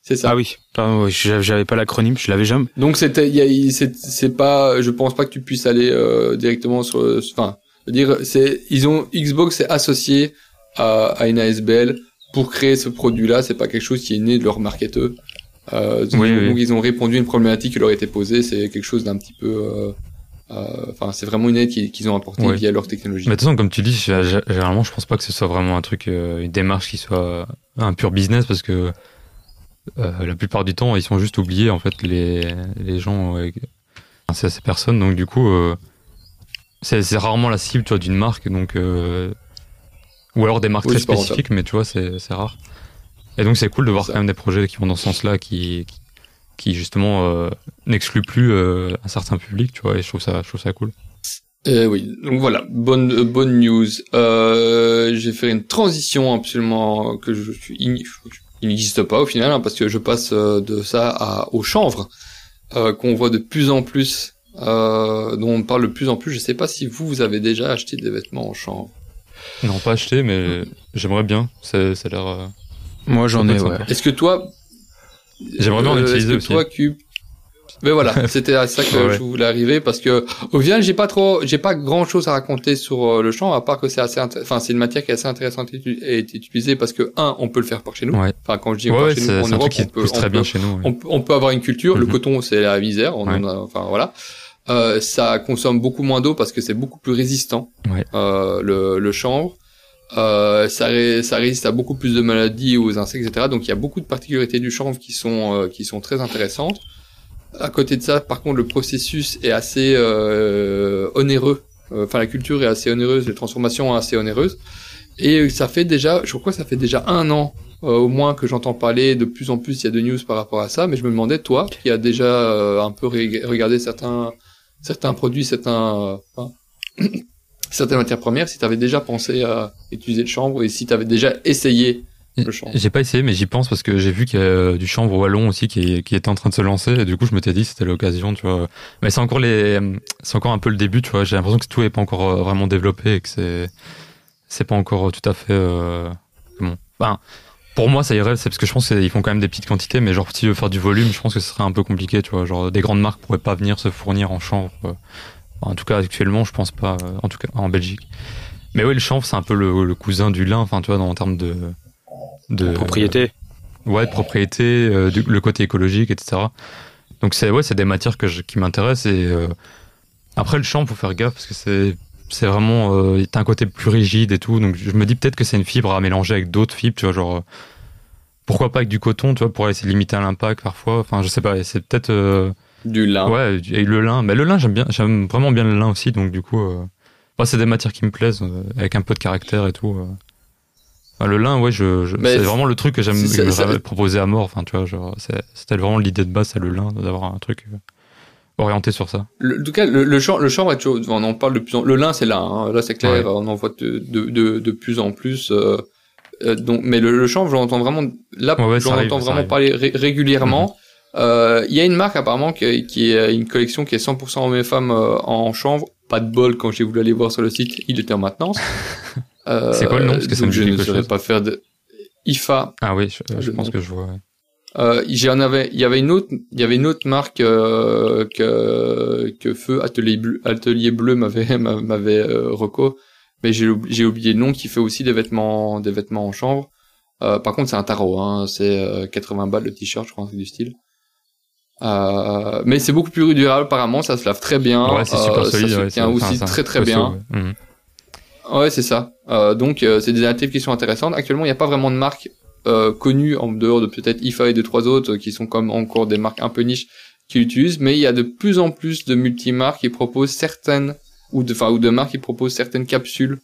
c'est ça. Ah oui, pardon, j'avais pas l'acronyme, je l'avais jamais. Donc c'était, c'est, pas, je pense pas que tu puisses aller euh, directement sur, enfin, dire, c'est, ils ont Xbox est associé à, à une ASBL pour créer ce produit-là. C'est pas quelque chose qui est né de leur marketeur. Euh, donc, Oui, ils ont répondu à une problématique qui leur était posée. C'est quelque chose d'un petit peu, euh, euh, enfin, c'est vraiment une aide qu'ils, ont apportée via leur technologie. Mais de toute façon, comme tu dis, gé- gé- généralement, je pense pas que ce soit vraiment un truc, une démarche qui soit un pur business parce que la plupart du temps, ils sont juste oubliés en fait les les gens, c'est ces personnes. Donc du coup, c'est rarement la cible, tu vois, d'une marque. Donc ou alors des marques Oui, très spécifiques, mais tu vois, c'est rare. Et donc c'est cool de voir quand même des projets qui vont dans ce sens-là, qui qui, qui, justement euh, n'excluent plus euh, un certain public, tu vois. Et je trouve ça, je trouve ça cool. Euh, oui, donc voilà, bonne euh, bonne news. Euh, j'ai fait une transition absolument que je suis in- il n'existe pas au final hein, parce que je passe de ça à au chanvre qu'on voit de plus en plus, dont on parle de plus en plus. Je sais pas si vous vous avez déjà acheté des vêtements en chanvre. Non, pas acheté, mais j'aimerais bien. Ça, ça a l'air. Moi j'en ai, ouais. Est-ce que toi, J'aimerais bien en euh, utiliser aussi. toi, Cube, mais voilà, c'était à ça que Ouais, je voulais arriver parce que au final, j'ai pas trop, j'ai pas grand chose à raconter sur euh, le champ à part que c'est assez, enfin, c'est une matière qui est assez intéressante à être utilisée parce que un, on peut le faire par chez nous. Ouais. Enfin, quand je dis Ouais, par ouais, chez c'est nous, en Europe, on peut, très on bien peut- chez nous. on, peut- on peut avoir une culture. Le Mhm. coton, c'est la misère. On en a- enfin voilà. Euh, ça consomme beaucoup moins d'eau parce que c'est beaucoup plus résistant. Ouais. Euh, le, le chanvre. Euh, ça, ça résiste à beaucoup plus de maladies aux insectes, etc. Donc il y a beaucoup de particularités du chanvre qui sont euh, qui sont très intéressantes. À côté de ça, par contre, le processus est assez euh, onéreux. Euh, Enfin, la culture est assez onéreuse, les transformations sont assez onéreuses. Et ça fait déjà, je crois que ça fait déjà un an euh, au moins que j'entends parler. De plus en plus, il y a de news par rapport à ça. Mais je me demandais, toi, qui as déjà un peu regardé certains certains produits, certains enfin, certaines matières premières, si tu avais déjà pensé à utiliser le chanvre et si tu avais déjà essayé le chanvre. J'ai pas essayé, mais j'y pense parce que j'ai vu qu'il y a euh, du chanvre wallon aussi qui, est- qui était en train de se lancer. Et du coup, je m'étais dit c'était l'occasion, tu vois. Mais c'est encore les, c'est encore un peu le début, tu vois. J'ai l'impression que tout est pas encore euh, vraiment développé et que c'est, c'est pas encore tout à fait, euh, comment. Enfin, pour moi, ça irait, c'est parce que je pense qu'ils font quand même des petites quantités, mais genre, si tu veux faire du volume, je pense que ce serait un peu compliqué, tu vois. Genre, des grandes marques pourraient pas venir se fournir en chanvre. euh. En tout cas, actuellement, je pense pas, euh, en tout cas, en Belgique. Mais oui, le chanvre, c'est un peu le, le cousin du lin, enfin, tu vois, dans, en termes de, de Propriété. ouais, de propriété, euh, du- le côté écologique, etc. Donc c'est ouais, c'est des matières que je- qui m'intéressent et euh, après le champ, faut faire gaffe parce que c'est c'est vraiment t'as un côté plus rigide et tout. Donc je me dis peut-être que c'est une fibre à mélanger avec d'autres fibres, tu vois, genre pourquoi pas avec du coton, tu vois, pour essayer de limiter l'impact parfois. Enfin, je sais pas, c'est peut-être Du lin. ouais, et le lin. Mais le lin, j'aime bien, j'aime vraiment bien le lin aussi. Donc du coup, euh, c'est des matières qui me plaisent euh, avec un peu de caractère et tout. euh. Enfin, le lin, ouais, je, je- c'est vraiment le truc que j'aime ça- proposé à mort. Enfin, tu vois, genre, c'était vraiment l'idée de base, c'est le lin, d'avoir un truc orienté sur ça. Le- en tout cas, le, le chanvre, le toujours, on en parle de plus en, le lin c'est là, hein, là c'est clair, Ouais. on en voit de, de, de, de plus en plus, euh, donc, mais le, le chanvre, j'entends vraiment, là, Ouais, j'en entends vraiment parler ré- régulièrement. Euh, Il y a une marque apparemment qui, qui est une collection qui est 100% hommes et femmes euh, en chanvre. Pas de bol quand j'ai voulu aller voir sur le site, il était en maintenance. Euh, C'est quoi le nom? Parce que ça me je ne saurais pas faire de IFA Ah oui, je, pense nom. que je vois. ouais. euh, j'en avais, il y avait une autre, il y avait une autre marque euh, que que Feu Atelier Bleu, Atelier Bleu m'avait m'a- m'avait euh, reco, mais j'ai j'ai oublié le nom qui fait aussi des vêtements des vêtements en chanvre. Euh, par contre, c'est un tarot, hein, c'est euh, 80 balles le t-shirt, je crois, du style. Euh, mais c'est beaucoup plus durable apparemment, ça se lave très bien, Ouais, c'est super euh, solide. ça se tient aussi très très bien. ouais. Mhm. Ouais, c'est ça. Euh, donc, euh, c'est des alternatives qui sont intéressantes. Actuellement, il n'y a pas vraiment de marque euh, connues en dehors de peut-être IFA et de trois autres qui sont comme encore des marques un peu niches qui l'utilisent, mais il y a de plus en plus de multimarques qui proposent certaines ou de enfin ou de marques qui proposent certaines capsules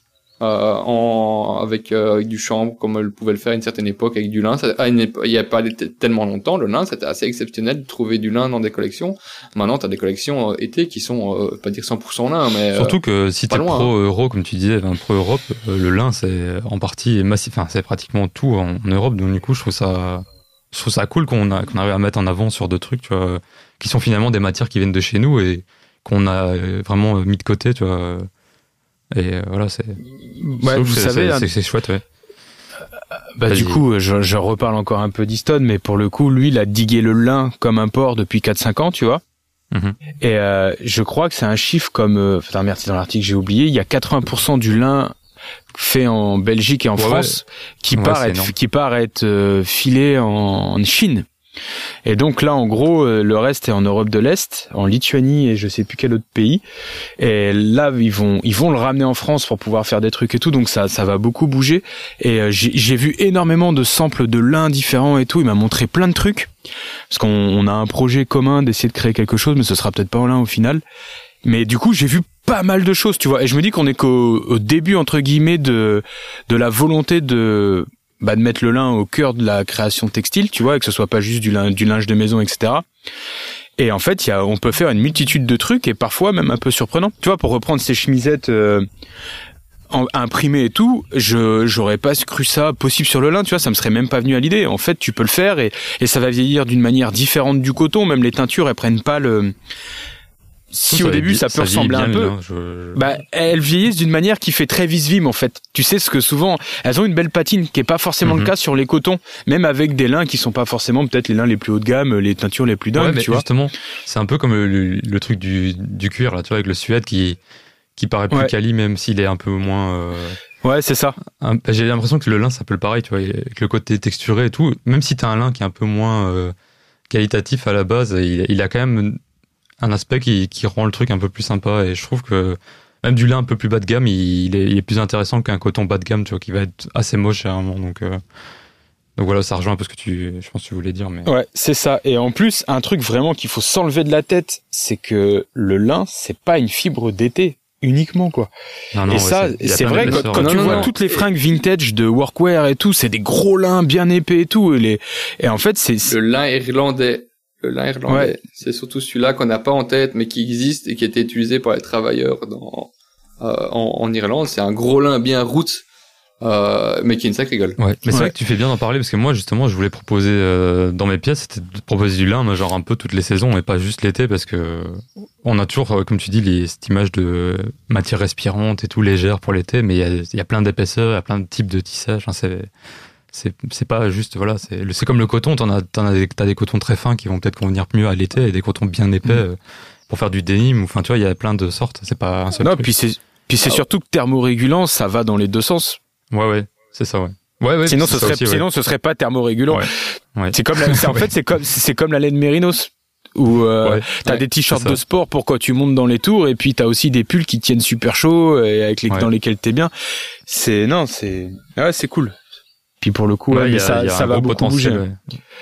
en avec, euh, avec du chanvre comme elle pouvait le faire à une certaine époque avec du lin. Ça, à une épo- il y a pas tellement longtemps, le lin c'était assez exceptionnel de trouver du lin dans des collections. Maintenant, tu as des collections euh, été qui sont euh, pas dire 100% lin, mais euh, Surtout que si pas t'es loin, pro euro, comme tu disais, enfin, pro Europe, euh, le lin c'est en partie massif, enfin c'est pratiquement tout en, en Europe. Donc du coup, je trouve ça, je trouve ça cool qu'on arrive à mettre en avant sur deux trucs, tu vois, qui sont finalement des matières qui viennent de chez nous et qu'on a euh, vraiment mis de côté, tu vois. Et euh, voilà, c'est. je Ouais, vous savez, c'est- hein, c'est chouette, ouais. Bah Vas-y. du coup, je, je reparle encore un peu d'Easton, mais pour le coup, lui, il a digué le lin comme un porc depuis 4-5 ans, tu vois. Mhm. Et euh, je crois que c'est un chiffre comme... Euh, putain, merde, c'est dans l'article, j'ai oublié. Il y a 80% du lin fait en Belgique et en Ouais, France qui Ouais, part c'est être, énorme. qui part être euh, filé en, en Chine. Et donc là, en gros, euh, le reste est en Europe de l'Est, en Lituanie et je sais plus quel autre pays. Et là, ils vont, ils vont le ramener en France pour pouvoir faire des trucs et tout. Donc ça, ça va beaucoup bouger. Et euh, j'ai vu énormément de samples de lin différents et tout. Il m'a montré plein de trucs. Parce qu'on on a un projet commun d'essayer de créer quelque chose, mais ce sera peut-être pas en lin au final. Mais du coup, j'ai vu pas mal de choses, tu vois. Et je me dis qu'on est qu'au au début, entre guillemets, de, de la volonté de, bah, de mettre le lin au cœur de la création textile, tu vois, et que ce soit pas juste du, lin, du linge de maison, etc. Et en fait, y a, on peut faire une multitude de trucs et parfois même un peu surprenant. Tu vois, pour reprendre ces chemisettes euh, imprimées et tout, je j'aurais pas cru ça possible sur le lin. Tu vois, ça me serait même pas venu à l'idée. En fait, tu peux le faire et, et ça va vieillir d'une manière différente du coton. Même les teintures, elles prennent pas le. Si au début ça peut ressembler un peu, je- bah, elles vieillissent d'une manière qui fait très vis-vim en fait. Tu sais ce que souvent elles ont une belle patine qui est pas forcément le Mhm. cas sur les cotons, même avec des lins qui sont pas forcément peut-être les lins les plus haut de gamme, les teintures les plus dingues, Ouais, mais tu vois. justement, c'est un peu comme le, le- truc du, du cuir, là, tu vois, avec le suède qui, qui paraît plus Ouais. quali, même s'il est un peu moins. euh, Ouais, c'est ça. J'ai l'impression que le lin, c'est un peu le pareil, tu vois, avec le côté texturé et tout. Même si t'as un lin qui est un peu moins euh, qualitatif à la base, il, il a quand même un aspect qui, qui rend le truc un peu plus sympa. Et je trouve que même du lin un peu plus bas de gamme, il, il est, il est plus intéressant qu'un coton bas de gamme, tu vois, qui va être assez moche généralement. Donc, euh, donc voilà, ça rejoint un peu ce que tu, je pense que tu voulais dire. Mais... Ouais, c'est ça. Et en plus, un truc vraiment qu'il faut s'enlever de la tête, c'est que le lin, c'est pas une fibre d'été uniquement quoi. Non, non, et ouais, ça, c'est- vrai quand, quand Non, tu non, vois non. toutes les fringues vintage de workwear et tout, c'est des gros lins bien épais et tout. Et, les... et en fait, c'est c'est- Le lin irlandais. Le lin irlandais. Ouais. C'est surtout celui-là qu'on n'a pas en tête, mais qui existe et qui a été utilisé par les travailleurs dans, euh, en, en Irlande. C'est un gros lin bien route, euh, mais qui est une sacrée gueule. Ouais, mais c'est Ouais. vrai que tu fais bien d'en parler parce que moi justement je voulais proposer euh, dans mes pièces c'était de proposer du lin mais genre un peu toutes les saisons et pas juste l'été parce que on a toujours comme tu dis les, cette image de matière respirante et tout légère pour l'été mais il y a, il y a plein d'épaisseurs, il y a plein de types de tissage, hein, c'est c'est c'est pas juste voilà c'est comme le coton t'en as t'en as des, t'as des cotons très fins qui vont peut-être convenir mieux à l'été et des cotons bien épais Mm. euh, pour faire du denim ou enfin tu vois il y a plein de sortes c'est pas un seul non, truc. puis c'est puis c'est surtout que thermorégulant, ça va dans les deux sens. ouais ouais c'est ça ouais ouais ouais sinon, ce serait aussi, ouais. sinon ce serait pas thermorégulant. Ouais. Ouais. C'est comme la, c'est- en fait c'est comme c'est comme la laine mérinos où euh, t'as des t-shirts de sport pour quand tu montes dans les tours et puis t'as aussi des pulls qui tiennent super chaud et avec les dans lesquels t'es bien. C'est non, c'est ouais, c'est cool. Puis pour le coup, Ouais, ouais, a- ça il y a ça un va gros beaucoup bouger.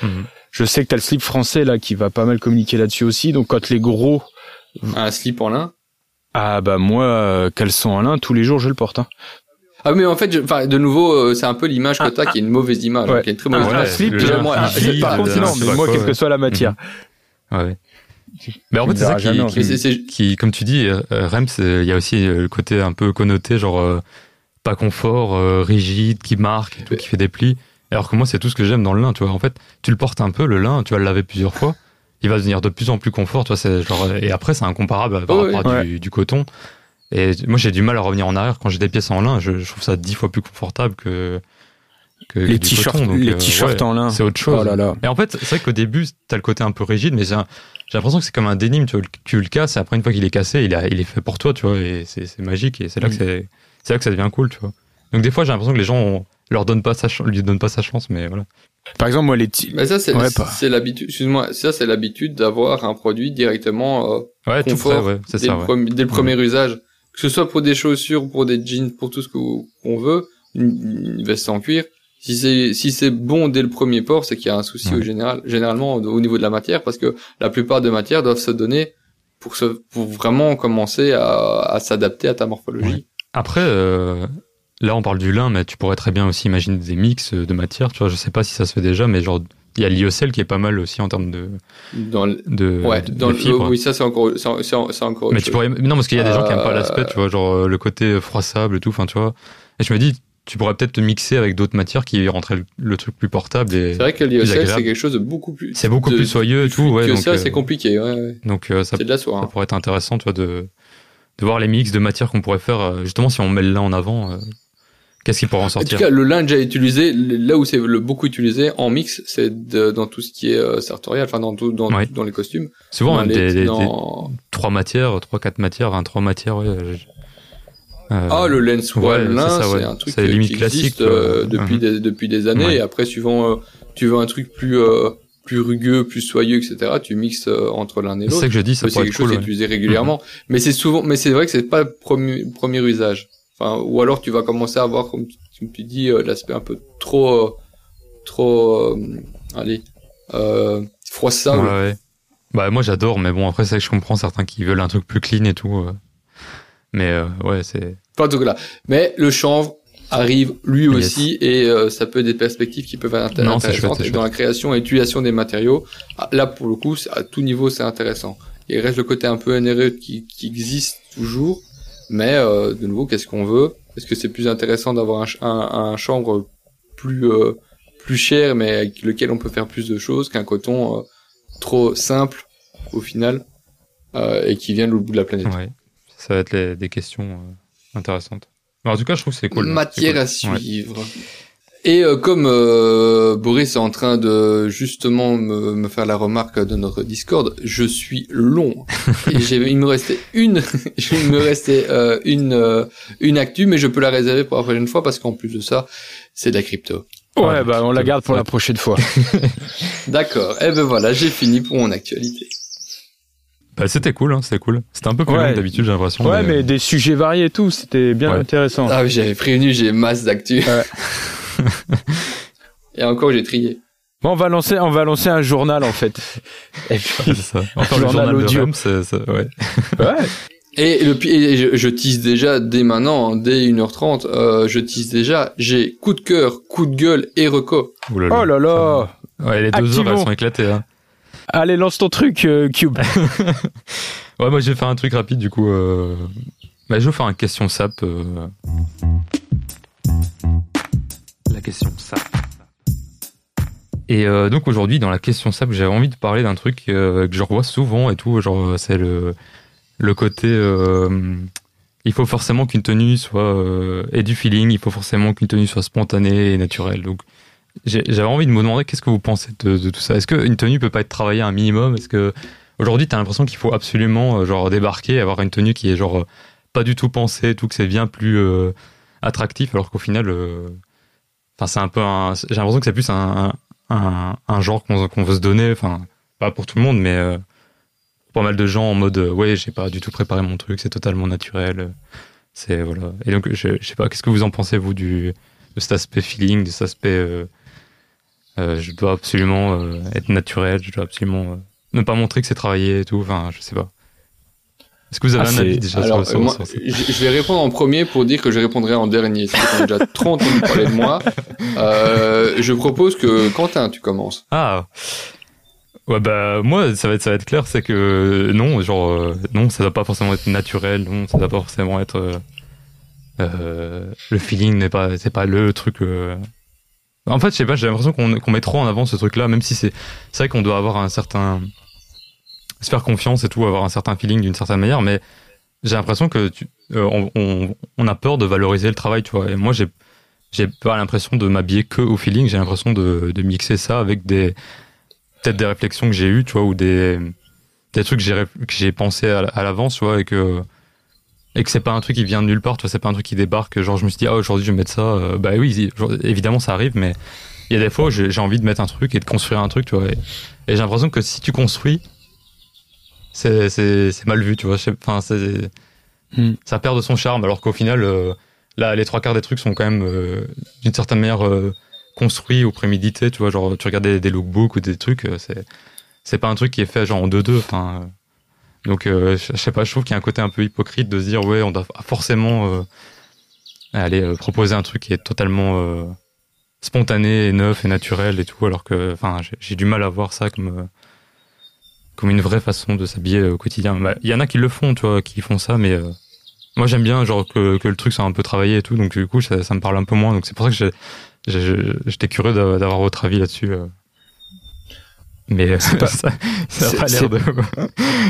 Mhm. Je sais que t'as le slip français là qui va pas mal communiquer là-dessus aussi. Donc quand les gros Un slip en lin? ah bah moi euh, caleçon en lin tous les jours je le porte. Hein. Ah mais en fait, je- enfin de nouveau, euh, c'est un peu l'image que t'as, qui est une mauvaise image, Ouais. qui est une très Un, mauvaise ouais, un image. slip, le Déjà, lin moi, un slip, par contre non, je mais moi quelle que soit la matière. Ouais. Mais en fait, c'est ça qui, qui- qui, comme tu dis, euh, Rems, euh, il y a aussi euh, le côté un peu connoté, genre euh, pas confort, euh, rigide, qui marque, tout, qui fait des plis. Alors que moi, c'est tout ce que j'aime dans le lin, tu vois. En fait, tu le portes un peu, le lin, tu vas le laver plusieurs fois. Il va devenir de plus en plus confort, tu vois. Genre, et après, c'est incomparable par rapport à ouais. du, coton. Et moi, j'ai du mal à revenir en arrière quand j'ai des pièces en lin. Je, je trouve ça dix fois plus confortable que, que Les t-shirts les euh, t-shirts ouais, en lin. C'est autre chose. Oh là là. Et en fait, c'est vrai qu'au début, t'as le côté un peu rigide, mais j'ai l'impression que c'est comme un dénime, tu vois, tu le casses, et après, une fois qu'il est cassé, il, a, il est fait pour toi, tu vois, et c'est c'est magique, et c'est là, que Mm. c'est c'est là que ça devient cool, tu vois. Donc, des fois, j'ai l'impression que les gens on leur donnent pas sa chance, lui donnent pas sa chance, mais voilà. Par exemple moi les Mais ça, c'est Ouais, pas. c'est l'habitude. Excuse-moi, ça c'est l'habitude d'avoir un produit directement euh, Ouais, tout confort près, ouais, c'est dès, ça, le ouais. premier, dès le premier usage, que ce soit pour des chaussures, pour des jeans, pour tout ce qu'on veut, une, une veste en cuir, Si c'est si c'est bon dès le premier port, c'est qu'il y a un souci Ouais. au général, généralement au au niveau de la matière, parce que la plupart des matières doivent se donner pour se pour vraiment commencer à, à s'adapter à ta morphologie. Après, euh, là, on parle du lin, mais tu pourrais très bien aussi imaginer des mix de matières. Tu vois, je sais pas si ça se fait déjà, mais genre, il y a l'IOCL qui est pas mal aussi en termes de, Dans le, de, ouais, de- dans de le, fibres. oui, ça c'est encore c'est encore. mais tu pourrais, non, parce qu'il y a des gens qui aiment pas Euh, l'aspect, tu vois, genre euh, le côté froissable et tout, enfin, tu vois. Et je me dis, tu pourrais peut-être te mixer avec d'autres matières qui rendraient le, le truc plus portable et C'est vrai que agréable. c'est quelque chose de beaucoup plus. c'est beaucoup de- plus soyeux et tout, ouais. que donc, ça, euh, c'est compliqué. Ouais, ouais. donc euh, ça, de la soie. ça hein. pourrait être intéressant, tu vois, de, de voir les mix de matières qu'on pourrait faire, euh, justement, si on met le lin en avant, euh, qu'est-ce qui pourrait en En tout sortir cas, le lin déjà utilisé, là où c'est le beaucoup utilisé en mix, c'est dans tout ce qui est euh, sartorial, enfin dans tout, dans, Ouais. dans les costumes. Souvent, Dans les- des, dans- trois matières, trois, quatre matières, hein, trois matières, ouais. euh, euh, Ah, le lens ouais, c'est lin, c'est ouais. un truc qui limite existe classique, euh, depuis, Mhm. des, depuis des années. Et après, suivant, tu veux un truc plus plus rugueux, plus soyeux, etc. Tu mixes euh, entre l'un et c'est ça l'autre. que je dis, ça C'est pourrait quelque être chose cool. qui est ouais. utilisé régulièrement. Mais c'est souvent, mais c'est vrai que c'est pas le premier, premier usage. Enfin, ou alors tu vas commencer à avoir, comme tu, tu dis, euh, l'aspect un peu trop, euh, trop, euh, allez, euh, froissable. Ouais, ouais. Bah, moi, j'adore, mais bon, après, c'est que je comprends certains qui veulent un truc plus clean et tout. Mais euh, ouais, c'est. Pas tout là. Mais le chanvre arrive lui Yes. aussi et euh, ça peut être des perspectives qui peuvent être Non, intéressantes. chouette, dans la création et l'utilisation des matériaux, ah, là pour le coup, à tout niveau, c'est intéressant. Il reste le côté un peu NRE qui, qui existe toujours, mais euh, de nouveau, qu'est-ce qu'on veut? Est-ce que c'est plus intéressant d'avoir un, un, un chanvre plus euh, plus cher, mais avec lequel on peut faire plus de choses qu'un coton euh, trop simple au final euh, et qui vient de l'autre bout de la planète? Ouais. Ça va être les- des questions euh, intéressantes. Mais en tout cas, je trouve que c'est cool. Matière C'est à. Ouais. suivre. Et euh, comme euh, Boris est en train de justement me, me faire la remarque de notre Discord, je suis long. Et il me restait une, il me restait euh, une euh, une actu, mais je peux la réserver pour la prochaine fois parce qu'en plus de ça, c'est de la crypto. Ouais, Ouais, bah on la garde pour ouais. la prochaine fois. D'accord. Et ben voilà, j'ai fini pour mon actualité. Bah, c'était cool, hein, c'était cool. C'était un peu plus Ouais. long d'habitude, j'ai l'impression. Ouais, mais des sujets variés et tout, c'était bien Ouais. intéressant. Ah, oui, j'avais prévenu, j'ai masse d'actu. Ouais. Et encore, j'ai trié. Bon, on va lancer, on va lancer un journal en fait. Et puis- ça. Enfin, le Journal audio. C'est, ouais. ouais. Et le et je, je tease déjà dès maintenant, hein, dès 1h30, euh, je tease déjà, j'ai coup de cœur, coup de gueule et reco. Ouh là Oh là là. Ouais, les deux heures, elles sont éclatées. Hein. Allez, lance ton truc, euh, Cube. Ouais, moi, je vais faire un truc rapide, du coup. Euh... Bah, je vais faire un question SAP. euh. La question SAP. Et donc aujourd'hui, dans la question SAP, j'avais envie de parler d'un truc que je revois souvent et tout. Genre, c'est le, le côté. il faut forcément qu'une tenue soit. Ait du feeling, il faut forcément qu'une tenue soit spontanée et naturelle. Donc, j'avais envie de me demander qu'est-ce que vous pensez de, tout ça? Est-ce qu'une tenue peut pas être travaillée un minimum? Est-ce que. Aujourd'hui, t'as l'impression qu'il faut absolument euh, genre débarquer, avoir une tenue qui est genre euh, pas du tout pensée, tout que c'est bien plus euh, attractif, alors qu'au final, c'est un peu j'ai l'impression que c'est plus un, un, genre qu'on qu'on veut se donner, enfin pas pour tout le monde, mais euh, pas mal de gens en mode ouais j'ai pas du tout préparé mon truc, c'est totalement naturel, c'est voilà. Et donc je, je sais pas, qu'est-ce que vous en pensez vous du de cet aspect feeling, de cet aspect je dois absolument euh, être naturel, je dois absolument euh, ne pas montrer que c'est travaillé et tout. Enfin, je sais pas. Est-ce que vous avez Ah, un avis déjà Alors, sur, euh, sur- moi, sur ça je, vais répondre en premier pour dire que je répondrai en dernier. Qu'on a déjà trop entendu parler de moi. Euh, je propose que Quentin, tu commences. Ah Ouais, bah, moi, ça va être, ça va être clair, c'est que non, genre, euh, non, ça doit pas forcément être naturel, non, ça doit pas forcément être. euh, euh, le feeling n'est pas, c'est pas le truc. En fait, je sais pas, j'ai l'impression qu'on met trop en avant ce truc-là, même si c'est, vrai qu'on doit avoir un certain. se faire confiance et tout, avoir un certain feeling d'une certaine manière, mais j'ai l'impression que euh, on, a peur de valoriser le travail, tu vois. Et moi, j'ai, pas l'impression de m'habiller que au feeling, j'ai l'impression de, mixer ça avec des, peut-être des réflexions que j'ai eues, tu vois, ou des, trucs que j'ai, réf- que j'ai pensé à, à l'avance, tu vois, et que, et que c'est pas un truc qui vient de nulle part, tu vois, c'est pas un truc qui débarque, genre je me suis dit, ah, aujourd'hui je vais mettre ça, euh, bah oui, évidemment ça arrive, mais il y a des fois où j'ai, envie de mettre un truc et de construire un truc, tu vois, et, et j'ai l'impression que si tu construis, c'est, mal vu, tu vois, enfin, c'est, Hmm. ça perd de son charme, alors qu'au final, euh, là, les trois quarts des trucs sont quand même, euh, d'une certaine manière, euh, construit ou prémédité, tu vois, genre tu regardes des, des lookbooks ou des trucs, c'est c'est pas un truc qui est fait genre en deux deux, enfin. Donc euh, je sais pas, je trouve qu'il y a un côté un peu hypocrite de se dire ouais, on doit forcément euh, aller euh, proposer un truc qui est totalement spontané et neuf et naturel et tout, alors que j'ai- du mal à voir ça comme une vraie façon de s'habiller au quotidien. Bah, Il y en a qui le font, tu vois, qui font ça, mais moi j'aime bien genre que, le truc soit un peu travaillé et tout, donc du coup ça, ça me parle un peu moins. Donc c'est pour ça que j'étais curieux d'a- d'avoir votre avis là-dessus. Euh. Mais euh, pas- ça, ça a c'est- pas c'est- l'air de.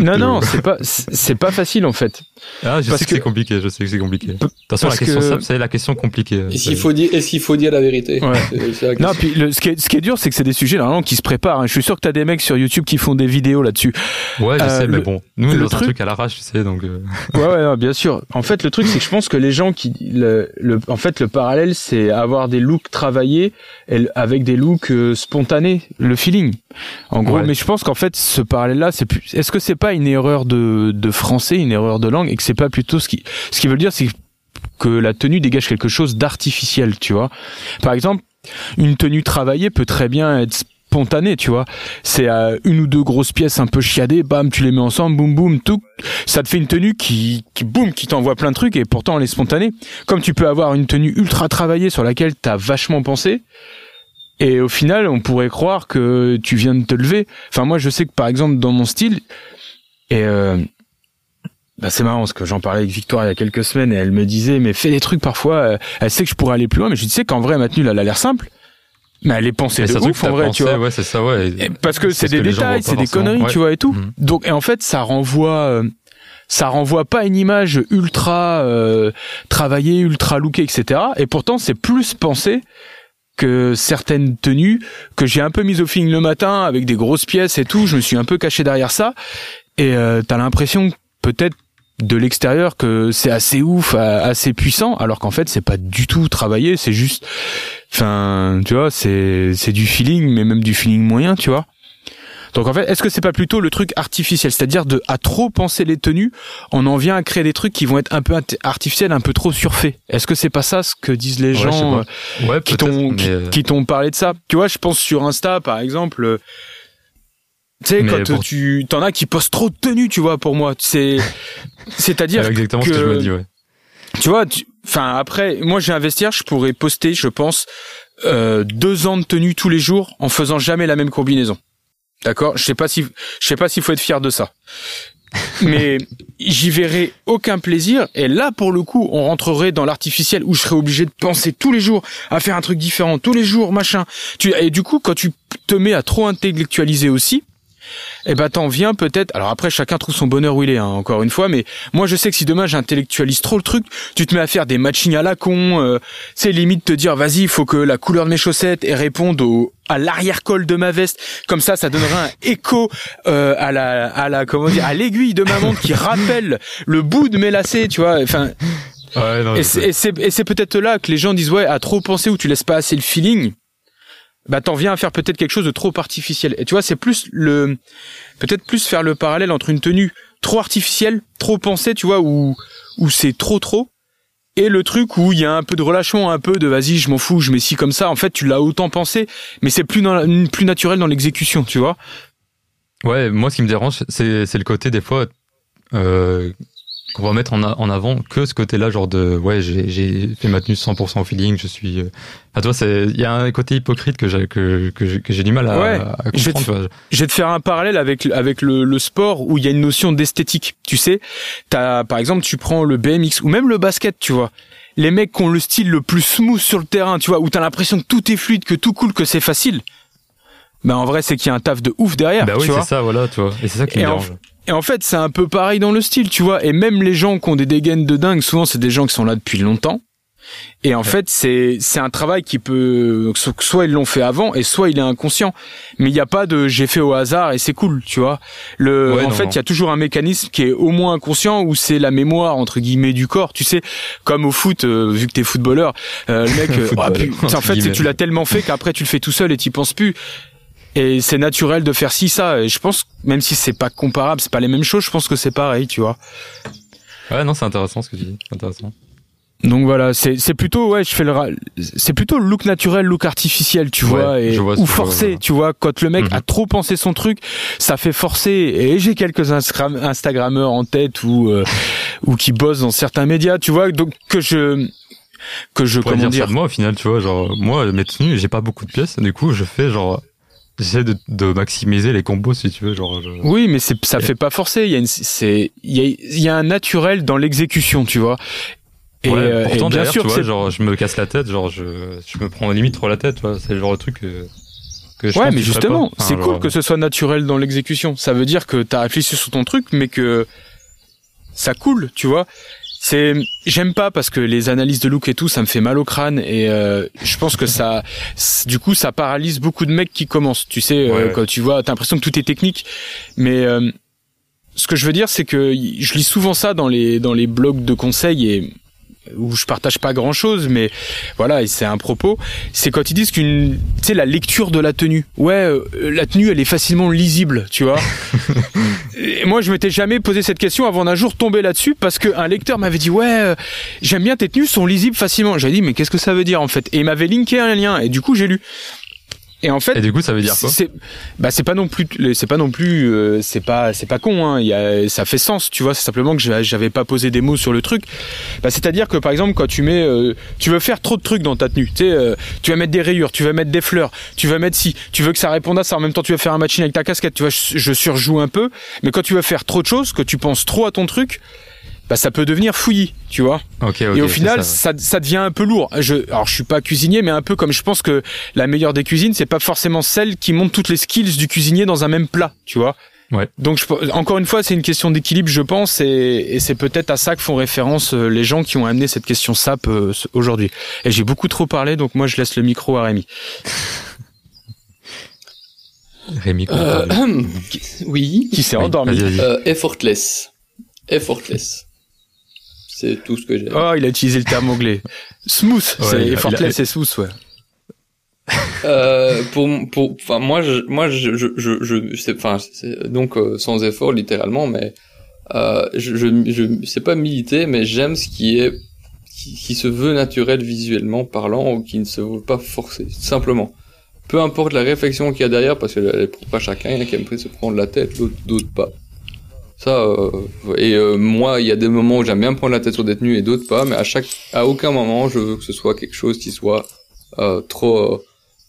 Non, non, c'est pas, c'est c'est pas facile en fait. Ah, je Parce sais que, que- c'est compliqué. Je sais que c'est compliqué. De toute façon, la question que- simple, c'est la question compliquée. Est-ce qu'il faut dire, est-ce qu'il faut dire la vérité Ouais. C'est- c'est la Non, puis le, ce, qui est, ce qui est dur, c'est que c'est des sujets normalement qui se préparent. hein. Je suis sûr que t'as des mecs sur YouTube qui font des vidéos là-dessus. Ouais, je Euh, sais, mais bon, nous, le dans un truc- truc à l'arrache, tu sais, donc. euh, Ouais, ouais, non, bien sûr. En fait, le truc, c'est que je pense que les gens qui, le, le, en fait, le parallèle, c'est avoir des looks travaillés avec des looks euh, spontanés, le feeling. En gros, Ouais. mais je pense qu'en fait, ce parallèle-là, c'est plus. Est-ce que c'est pas une erreur de, de français, une erreur de langue, et que c'est pas plutôt ce qui, ce qui veut dire, c'est que la tenue dégage quelque chose d'artificiel, tu vois. Par exemple, une tenue travaillée peut très bien être spontanée, tu vois. C'est euh, une ou deux grosses pièces un peu chiadées, bam, tu les mets ensemble, boum boum, tout. Ça te fait une tenue qui, qui boum, qui t'envoie plein de trucs et pourtant elle est spontanée. Comme tu peux avoir une tenue ultra travaillée sur laquelle t'as vachement pensé. Et au final, on pourrait croire que tu viens de te lever. Enfin, moi, je sais que par exemple, dans mon style, et euh, bah, c'est marrant parce que j'en parlais avec Victoire il y a quelques semaines et elle me disait, mais fais des trucs parfois. euh, Elle sait que je pourrais aller plus loin, mais je disais qu'en vrai, ma tenue, là, elle a l'air simple. Mais elle est pensée mais de ouf en vrai, pensé, tu vois. Ouais, c'est ça, ouais. Et parce que c'est des détails, c'est des conneries, Ouais. tu vois et tout. Mhm. Donc et en fait, ça renvoie euh, ça renvoie pas une image ultra euh, travaillée, ultra lookée, etc. Et pourtant, c'est plus pensé que certaines tenues que j'ai un peu mises au feeling le matin avec des grosses pièces et tout. Je me suis un peu caché derrière ça. Et euh, t'as l'impression peut-être de l'extérieur que c'est assez ouf, assez puissant, alors qu'en fait c'est pas du tout travaillé, c'est juste, enfin, tu vois, c'est c'est du feeling, mais même du feeling moyen, tu vois. Donc en fait, est-ce que c'est pas plutôt le truc artificiel, c'est-à-dire de à trop penser les tenues, on en vient à créer des trucs qui vont être un peu artificiels, un peu trop surfaits. Est-ce que c'est pas ça ce que disent les Ouais, gens euh, Ouais, qui t'ont qui, euh, qui t'ont parlé de ça? Tu vois, je pense sur Insta par exemple. euh, tu sais quand pour- tu t'en as qui postent trop de tenues, tu vois, pour moi, c'est c'est-à-dire c'est exactement que, ce que je me dis, ouais. tu vois, tu- enfin après, moi j'ai un vestiaire, je pourrais poster, je pense, euh, deux ans de tenue tous les jours en faisant jamais la même combinaison. D'accord Je sais pas si je sais pas s'il faut être fier de ça. Mais j'y verrai aucun plaisir et là pour le coup, on rentrerait dans l'artificiel où je serais obligé de penser tous les jours à faire un truc différent tous les jours, machin. Tu et du coup quand tu te mets à trop intellectualiser aussi, eh ben t'en viens peut-être. Alors après chacun trouve son bonheur où il est hein, encore une fois, mais moi je sais que si demain j'intellectualise trop le truc, tu te mets à faire des matchings à la con, euh, c'est limite te dire vas-y, il faut que la couleur de mes chaussettes et réponde au à l'arrière-col de ma veste, comme ça, ça donnera un écho euh, à la, à la, comment dire, à l'aiguille de ma montre qui rappelle le bout de mes lacets, tu vois. Enfin, Ouais, non, et c'est peut-être là que les gens disent ouais, à trop penser ou tu laisses pas assez le feeling. Bah t'en viens à faire peut-être quelque chose de trop artificiel. Et tu vois, c'est plus le, peut-être plus faire le parallèle entre une tenue trop artificielle, trop pensée, tu vois, où où c'est trop trop, et le truc où il y a un peu de relâchement, un peu de vas-y, je m'en fous, je mets ci comme ça. En fait, tu l'as autant pensé, mais c'est plus dans plus naturel dans l'exécution, tu vois. Ouais, moi, ce qui me dérange, c'est c'est le côté, des fois, euh, qu'on va mettre en, a- en avant que ce côté-là, genre de, ouais, j'ai fait ma tenue 100% au feeling, je suis... euh, Enfin, toi, c'est il y a un côté hypocrite que j'ai que, que j'ai que j'ai du mal à, Ouais, à je vais comprendre. tu vois. Je vais te faire un parallèle avec avec le, le sport où il y a une notion d'esthétique. Tu sais, t'as par exemple tu prends le BMX ou même le basket, tu vois. Les mecs qui ont le style le plus smooth sur le terrain, tu vois, où t'as l'impression que tout est fluide, que tout coule, que c'est facile. Ben en vrai, c'est qu'il y a un taf de ouf derrière, Bah tu oui, c'est ça, voilà, tu vois. Et c'est ça qui Et me en. Et en fait, c'est un peu pareil dans le style, tu vois. Et même les gens qui ont des dégaines de dingue, souvent c'est des gens qui sont là depuis longtemps. Et en fait, c'est c'est un travail qui peut so- soit ils l'ont fait avant et soit il est inconscient. Mais il n'y a pas de j'ai fait au hasard et c'est cool, tu vois. Le Ouais, en non, fait, il y a toujours un mécanisme qui est au moins inconscient où c'est la mémoire entre guillemets du corps, tu sais, comme au foot euh, vu que t'es footballeur, euh, le mec euh, Footballeur, ah, putain, en fait, tu l'as tellement fait qu'après tu le fais tout seul et t'y penses plus. Et c'est naturel de faire ci ça et je pense même si c'est pas comparable, c'est pas les mêmes choses, je pense que c'est pareil, tu vois. Ouais, non, c'est intéressant ce que tu dis. C'est intéressant. Donc voilà, c'est c'est plutôt ouais, je fais le c'est plutôt le look naturel, look artificiel, tu Ouais, vois, et je vois ou vois, forcé, tu vois, quand le mec Mhm. a trop pensé son truc, ça fait forcer. Et j'ai quelques Instagrammeurs en tête ou euh, ou qui bossent dans certains médias, tu vois, donc que je que je comment dire, ça dire, de moi au final, tu vois, genre moi mes tenues, j'ai pas beaucoup de pièces, du coup je fais genre j'essaie de, de maximiser les combos si tu veux, genre je- Oui, mais c'est ça fait pas forcer. Il y a une, c'est, il y a, il y a un naturel dans l'exécution, tu vois. Et, Ouais, euh, et pourtant bien sûr, tu vois, c'est- genre je me casse la tête, genre je, je me prends limite trop la tête, tu vois, c'est le genre de truc que, que je ouais, mais justement. Enfin, c'est genre, cool que ce soit naturel dans l'exécution. Ça veut dire que t'as réfléchi sur ton truc, mais que ça coule, tu vois. C'est, j'aime pas parce que les analyses de look et tout, ça me fait mal au crâne et euh, je pense que ça, du coup, ça paralyse beaucoup de mecs qui commencent. Tu sais, euh, Ouais, quand tu vois, t'as l'impression que tout est technique, mais euh, ce que je veux dire, c'est que je lis souvent ça dans les dans les blogs de conseils et où je partage pas grand chose, mais voilà, c'est un propos. C'est quand ils disent qu'une, tu sais, la lecture de la tenue. Ouais, euh, la tenue, elle est facilement lisible, tu vois. et moi, je m'étais jamais posé cette question avant d'un jour tomber là-dessus parce qu'un lecteur m'avait dit, ouais, euh, j'aime bien tes tenues, sont lisibles facilement. J'ai dit, mais qu'est-ce que ça veut dire en fait? Et il m'avait linké un lien et du coup, j'ai lu. Et en fait, Et du coup, ça veut dire quoi c'est bah c'est pas non plus c'est pas non plus euh, c'est pas c'est pas con hein. Il y a ça fait sens tu vois. C'est simplement que j'a- j'avais pas posé des mots sur le truc. Bah c'est à dire que par exemple quand tu mets euh, tu veux faire trop de trucs dans ta tenue tu sais euh, tu vas mettre des rayures tu vas mettre des fleurs tu vas mettre si tu veux que ça réponde à ça en même temps tu vas faire un matching avec ta casquette tu vois. Je, je surjoue un peu mais quand tu veux faire trop de choses que tu penses trop à ton truc bah ça peut devenir fouillis tu vois Ok, ok. et au final, ça, ça, ça devient un peu lourd. Je, alors, je suis pas cuisinier, mais un peu comme je pense que la meilleure des cuisines, c'est pas forcément celle qui monte toutes les skills du cuisinier dans un même plat, tu vois. Ouais. Donc, je, encore une fois, c'est une question d'équilibre, je pense, et, et c'est peut-être à ça que font référence euh, les gens qui ont amené cette question SAP euh, aujourd'hui. Et j'ai beaucoup trop parlé, donc moi, je laisse le micro à Rémi. Rémi, Euh, oui. Qui s'est Oui, endormi. Euh, effortless. Effortless. C'est tout ce que j'ai. Oh, il a utilisé le terme anglais. Smooth, Ouais, a- c'est smooth, ouais. Euh, pour, pour, enfin, moi, je, moi, je, je, je, je c'est, enfin, donc, euh, sans effort, littéralement, mais, euh, je, je, je c'est pas militer, mais j'aime ce qui est, qui, qui se veut naturel visuellement parlant ou qui ne se veut pas forcé, simplement. Peu importe la réflexion qu'il y a derrière, parce qu'elle elle est propre à chacun, il y en a qui aiment se prendre la tête, d'autres, d'autres pas. Ça, euh, et euh, moi, il y a des moments où j'aime bien prendre la tête sur des tenues et d'autres pas, mais à chaque, à aucun moment, je veux que ce soit quelque chose qui soit euh, trop,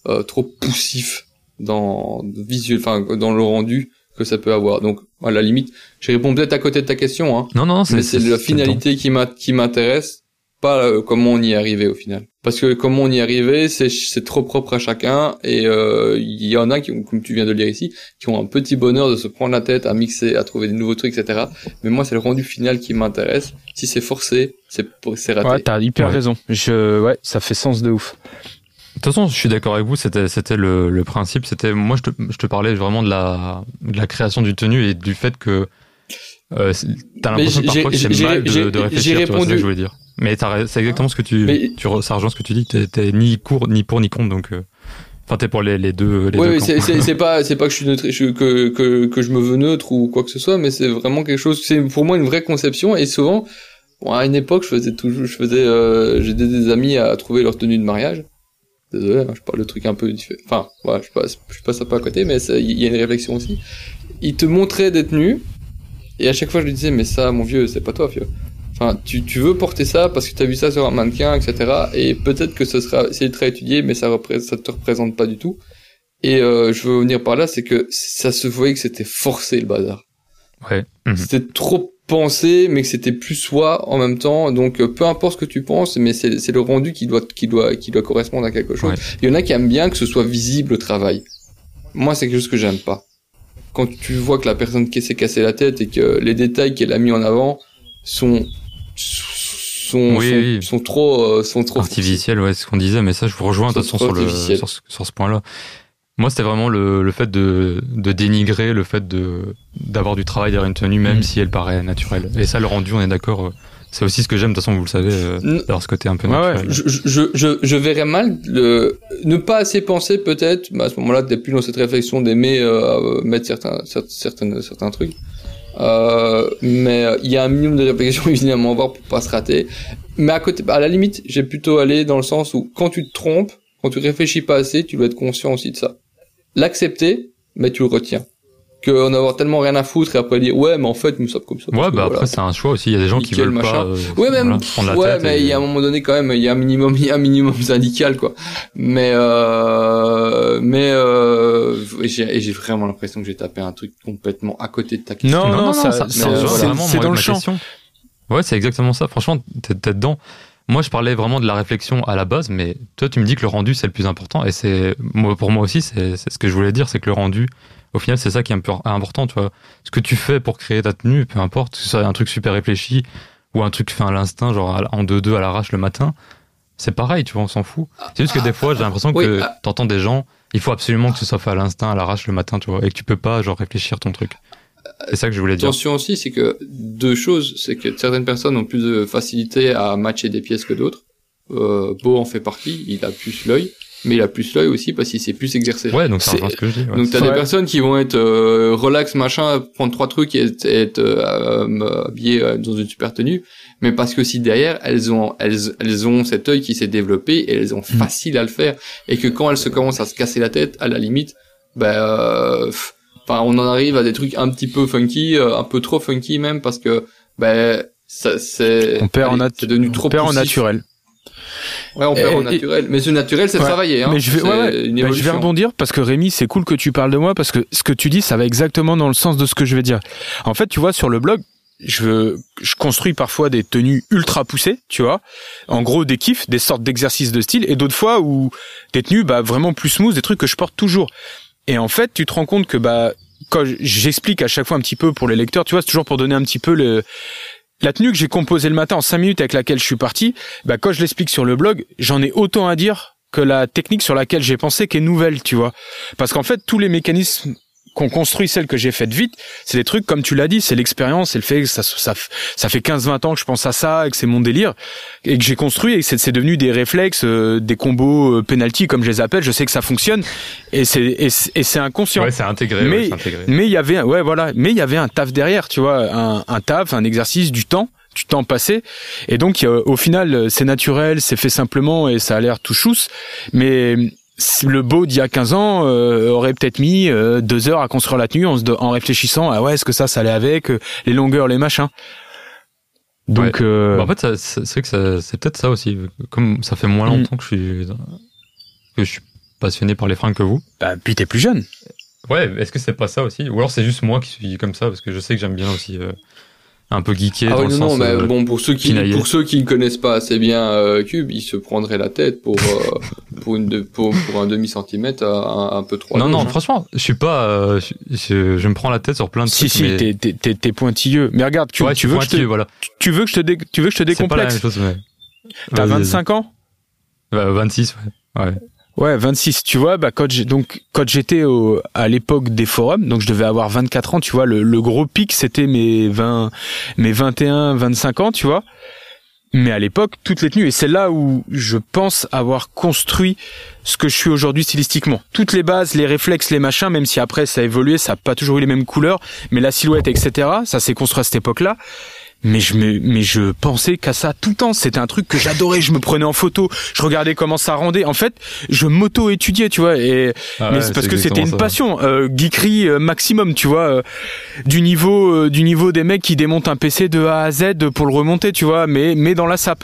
euh, trop poussif dans visuel, enfin dans le rendu que ça peut avoir. Donc à la limite, je réponds peut-être à côté de ta question, hein, Non, non, mais c'est la le temps. finalité qui m'a qui m'intéresse, pas euh, comment on y est arrivé au final. Parce que comment on y est arrivé, c'est c'est trop propre à chacun et euh, il y en a qui, ont- comme tu viens de le dire ici, qui ont un petit bonheur de se prendre la tête à mixer, à trouver des nouveaux trucs, etc. Mais moi, c'est le rendu final qui m'intéresse. Si c'est forcé, c'est c'est raté. Ouais, t'as hyper Ouais. raison. Je, ouais, ça fait sens de ouf. De toute façon, je suis d'accord avec vous. C'était, c'était le, le principe. C'était, moi, je te, je te parlais vraiment de la, de la création du tenue et du fait que euh, t'as l'impression parfois que c'est mal de, réfléchir. Tu vois, répondu- que je voulais dire. Mais c'est exactement ce que tu, Mais- tu, ça rejoint ce que tu dis. T'es, ni court, ni pour, ni contre. Donc, euh, enfin, t'es pour les, les deux, les Oui, c'est pas c'est pas que je suis neutre, que que que je me veux neutre ou quoi que ce soit, mais c'est vraiment quelque chose. C'est pour moi une vraie conception et souvent, bon, à une époque, je faisais toujours, je faisais, euh, j'aidais des amis à trouver leur tenue de mariage. Désolé, hein, je parle de trucs un peu différents. Enfin, voilà, je passe, je passe un peu à côté, mais il y a une réflexion aussi. Ils te montraient des tenues et à chaque fois je lui disais, mais ça, mon vieux, c'est pas toi, vieux. Enfin, tu, tu veux porter ça parce que tu as vu ça sur un mannequin, etc. Et peut-être que ce sera, c'est très étudié, mais ça ça te représente pas du tout. Et euh, je veux venir par là, c'est que ça se voyait que c'était forcé le bazar. Ouais. Mhm. C'était trop pensé, mais que c'était plus soi en même temps. Donc euh, peu importe ce que tu penses, mais c'est le rendu qui doit qui doit qui doit correspondre à quelque chose. Ouais. Il y en a qui aiment bien que ce soit visible au travail. Moi, c'est quelque chose que j'aime pas. Quand tu vois que la personne qui s'est cassé la tête et que les détails qu'elle a mis en avant sont sont Oui, sont, oui. sont trop euh, sont trop artificiel, ouais, c'est ce qu'on disait, mais ça, je vous rejoins de toute façon sur, le, sur, ce- sur ce point-là. Moi, c'était vraiment le, le fait de, de dénigrer le fait de d'avoir du travail derrière une tenue, même Mhm. si elle paraît naturelle. Et ça, le rendu, on est d'accord. euh, C'est aussi ce que j'aime, de toute façon, vous le savez, euh, N- d'avoir ce côté un peu Ouais, ouais. naturel. je, je, je, je verrais mal le ne pas assez penser peut-être mais à ce moment-là d'être plus dans cette réflexion d'aimer euh, mettre certains cer- certaines certains trucs euh, mais euh, il y a un minimum de réflexion évidemment à avoir pour pas se rater. Mais à côté, à la limite, j'ai plutôt allé dans le sens où quand tu te trompes, quand tu réfléchis pas assez, tu dois être conscient aussi de ça. L'accepter, mais tu le retiens qu'en avoir tellement rien à foutre et après dire ouais mais en fait nous sommes comme ça ouais bah après c'est un choix aussi. Il y a des gens qui veulent pas euh, ouais même voilà, ouais mais il y a un moment donné quand même il y a un minimum il y a un minimum syndical quoi. Mais euh, mais euh, j'ai vraiment l'impression que j'ai tapé un truc complètement à côté de ta question. Non non, non, ça, c'est dans le champ. ouais c'est exactement ça. Franchement t'es dedans. Moi, je parlais vraiment de la réflexion à la base, mais toi, tu me dis que le rendu, c'est le plus important. Et c'est, pour moi aussi, c'est ce que je voulais dire, c'est que le rendu, au final, c'est ça qui est un peu important, tu vois. Ce que tu fais pour créer ta tenue, peu importe, que ce soit un truc super réfléchi ou un truc fait à l'instinct, genre en 2-2 à l'arrache le matin, c'est pareil, tu vois, on s'en fout. C'est juste que des fois, j'ai l'impression que ah. t'entends des gens, il faut absolument que ce soit fait à l'instinct, à l'arrache le matin, tu vois, et que tu peux pas, genre, réfléchir ton truc. C'est ça que je voulais dire. Attention aussi, c'est que deux choses, c'est que certaines personnes ont plus de facilité à matcher des pièces que d'autres. Euh, Beau en fait partie, il a plus l'œil mais il a plus l'œil aussi parce qu'il s'est plus exercé. Ouais, donc c'est ce que je dis. Ouais. Donc t'as des personnes qui vont être euh, relax machin, prendre trois trucs et être, euh, habillées euh, dans une super tenue, mais parce que si derrière elles ont elles elles ont cet œil qui s'est développé et elles ont mm. facile à le faire et que quand elles se commencent à se casser la tête, à la limite, ben euh, enfin on en arrive à des trucs un petit peu funky, un peu trop funky même parce que ben ça c'est on perd en c'est devenu trop perd en naturel. Ouais, on perd en naturel. Mais ce naturel, c'est travailler. Hein. Mais je vais, ouais, je vais rebondir parce que Rémi, c'est cool que tu parles de moi parce que ce que tu dis, ça va exactement dans le sens de ce que je vais dire. En fait, tu vois, sur le blog, je, je construis parfois des tenues ultra poussées, tu vois. En gros, des kiffs, des sortes d'exercices de style, et d'autres fois où des tenues, bah, vraiment plus smooth, des trucs que je porte toujours. Et en fait, tu te rends compte que, bah, quand j'explique à chaque fois un petit peu pour les lecteurs, tu vois, c'est toujours pour donner un petit peu le, la tenue que j'ai composée le matin en 5 minutes avec laquelle je suis parti, bah quand je l'explique sur le blog, j'en ai autant à dire que la technique sur laquelle j'ai pensé qui est nouvelle, tu vois. Parce qu'en fait, tous les mécanismes qu'on construit celle que j'ai faite vite, c'est des trucs comme tu l'as dit, c'est l'expérience, c'est le fait que ça, ça, ça fait 15-20 ans que je pense à ça et que c'est mon délire et que j'ai construit et que c'est devenu des réflexes, euh, des combos euh, penalty comme je les appelle. Je sais que ça fonctionne et c'est et c'est inconscient. Ouais, c'est intégré. Mais mais il y avait ouais voilà, mais il y avait un taf derrière, tu vois, un, un taf, un exercice, du temps du temps passé et donc au final c'est naturel c'est fait simplement et ça a l'air tout chousse mais le beau d'il y a 15 ans euh, aurait peut-être mis euh, deux heures à construire la tenue en, se en réfléchissant à ouais est-ce que ça ça allait avec euh, les longueurs les machins. Donc bah, en fait c'est vrai que c'est peut-être ça aussi. Comme ça fait moins mm. longtemps que je suis que je suis passionné par les fringues que vous. Bah puis t'es plus jeune. Ouais est-ce que c'est pas ça aussi? Ou alors c'est juste moi qui suis comme ça parce que je sais que j'aime bien aussi un peu geeké ah dans le non, sens, mais euh, bon pour ceux qui pour ceux qui ne connaissent pas assez bien euh, Cube, ils se prendraient la tête pour euh, pour une pour, pour un demi centimètre un, un, peu trop. Non non, franchement, je suis pas je, je, me prends la tête sur plein de si, trucs. Si si, t'es t'es t'es pointilleux. Mais regarde, tu, tu veux que je te voilà. tu veux que je te tu veux que je te décomplexe. C'est pas la même chose mais. T'as 25 ans? Bah, 26 ouais. Ouais. Ouais, 26. Tu vois, bah quand donc quand j'étais à l'époque des forums, donc je devais avoir 24 ans. Tu vois, le, le gros pic c'était mes 20, mes 21, 25 ans. Tu vois. Mais à l'époque, toutes les tenues, et c'est là où je pense avoir construit ce que je suis aujourd'hui stylistiquement. Toutes les bases, les réflexes, les machins, même si après ça a évolué, ça a pas toujours eu les mêmes couleurs, mais la silhouette, etc., ça s'est construit à cette époque-là mais je me, mais je pensais qu'à ça tout le temps. C'était un truc que j'adorais. Je me prenais en photo. Je regardais comment ça rendait. En fait, je m'auto-étudiais, tu vois. Et ah mais c'est parce que c'était une passion, euh, geekerie euh, maximum, tu vois, euh, du niveau, euh, du niveau des mecs qui démontent un PC de A à Z pour le remonter, tu vois, mais mais dans la SAP.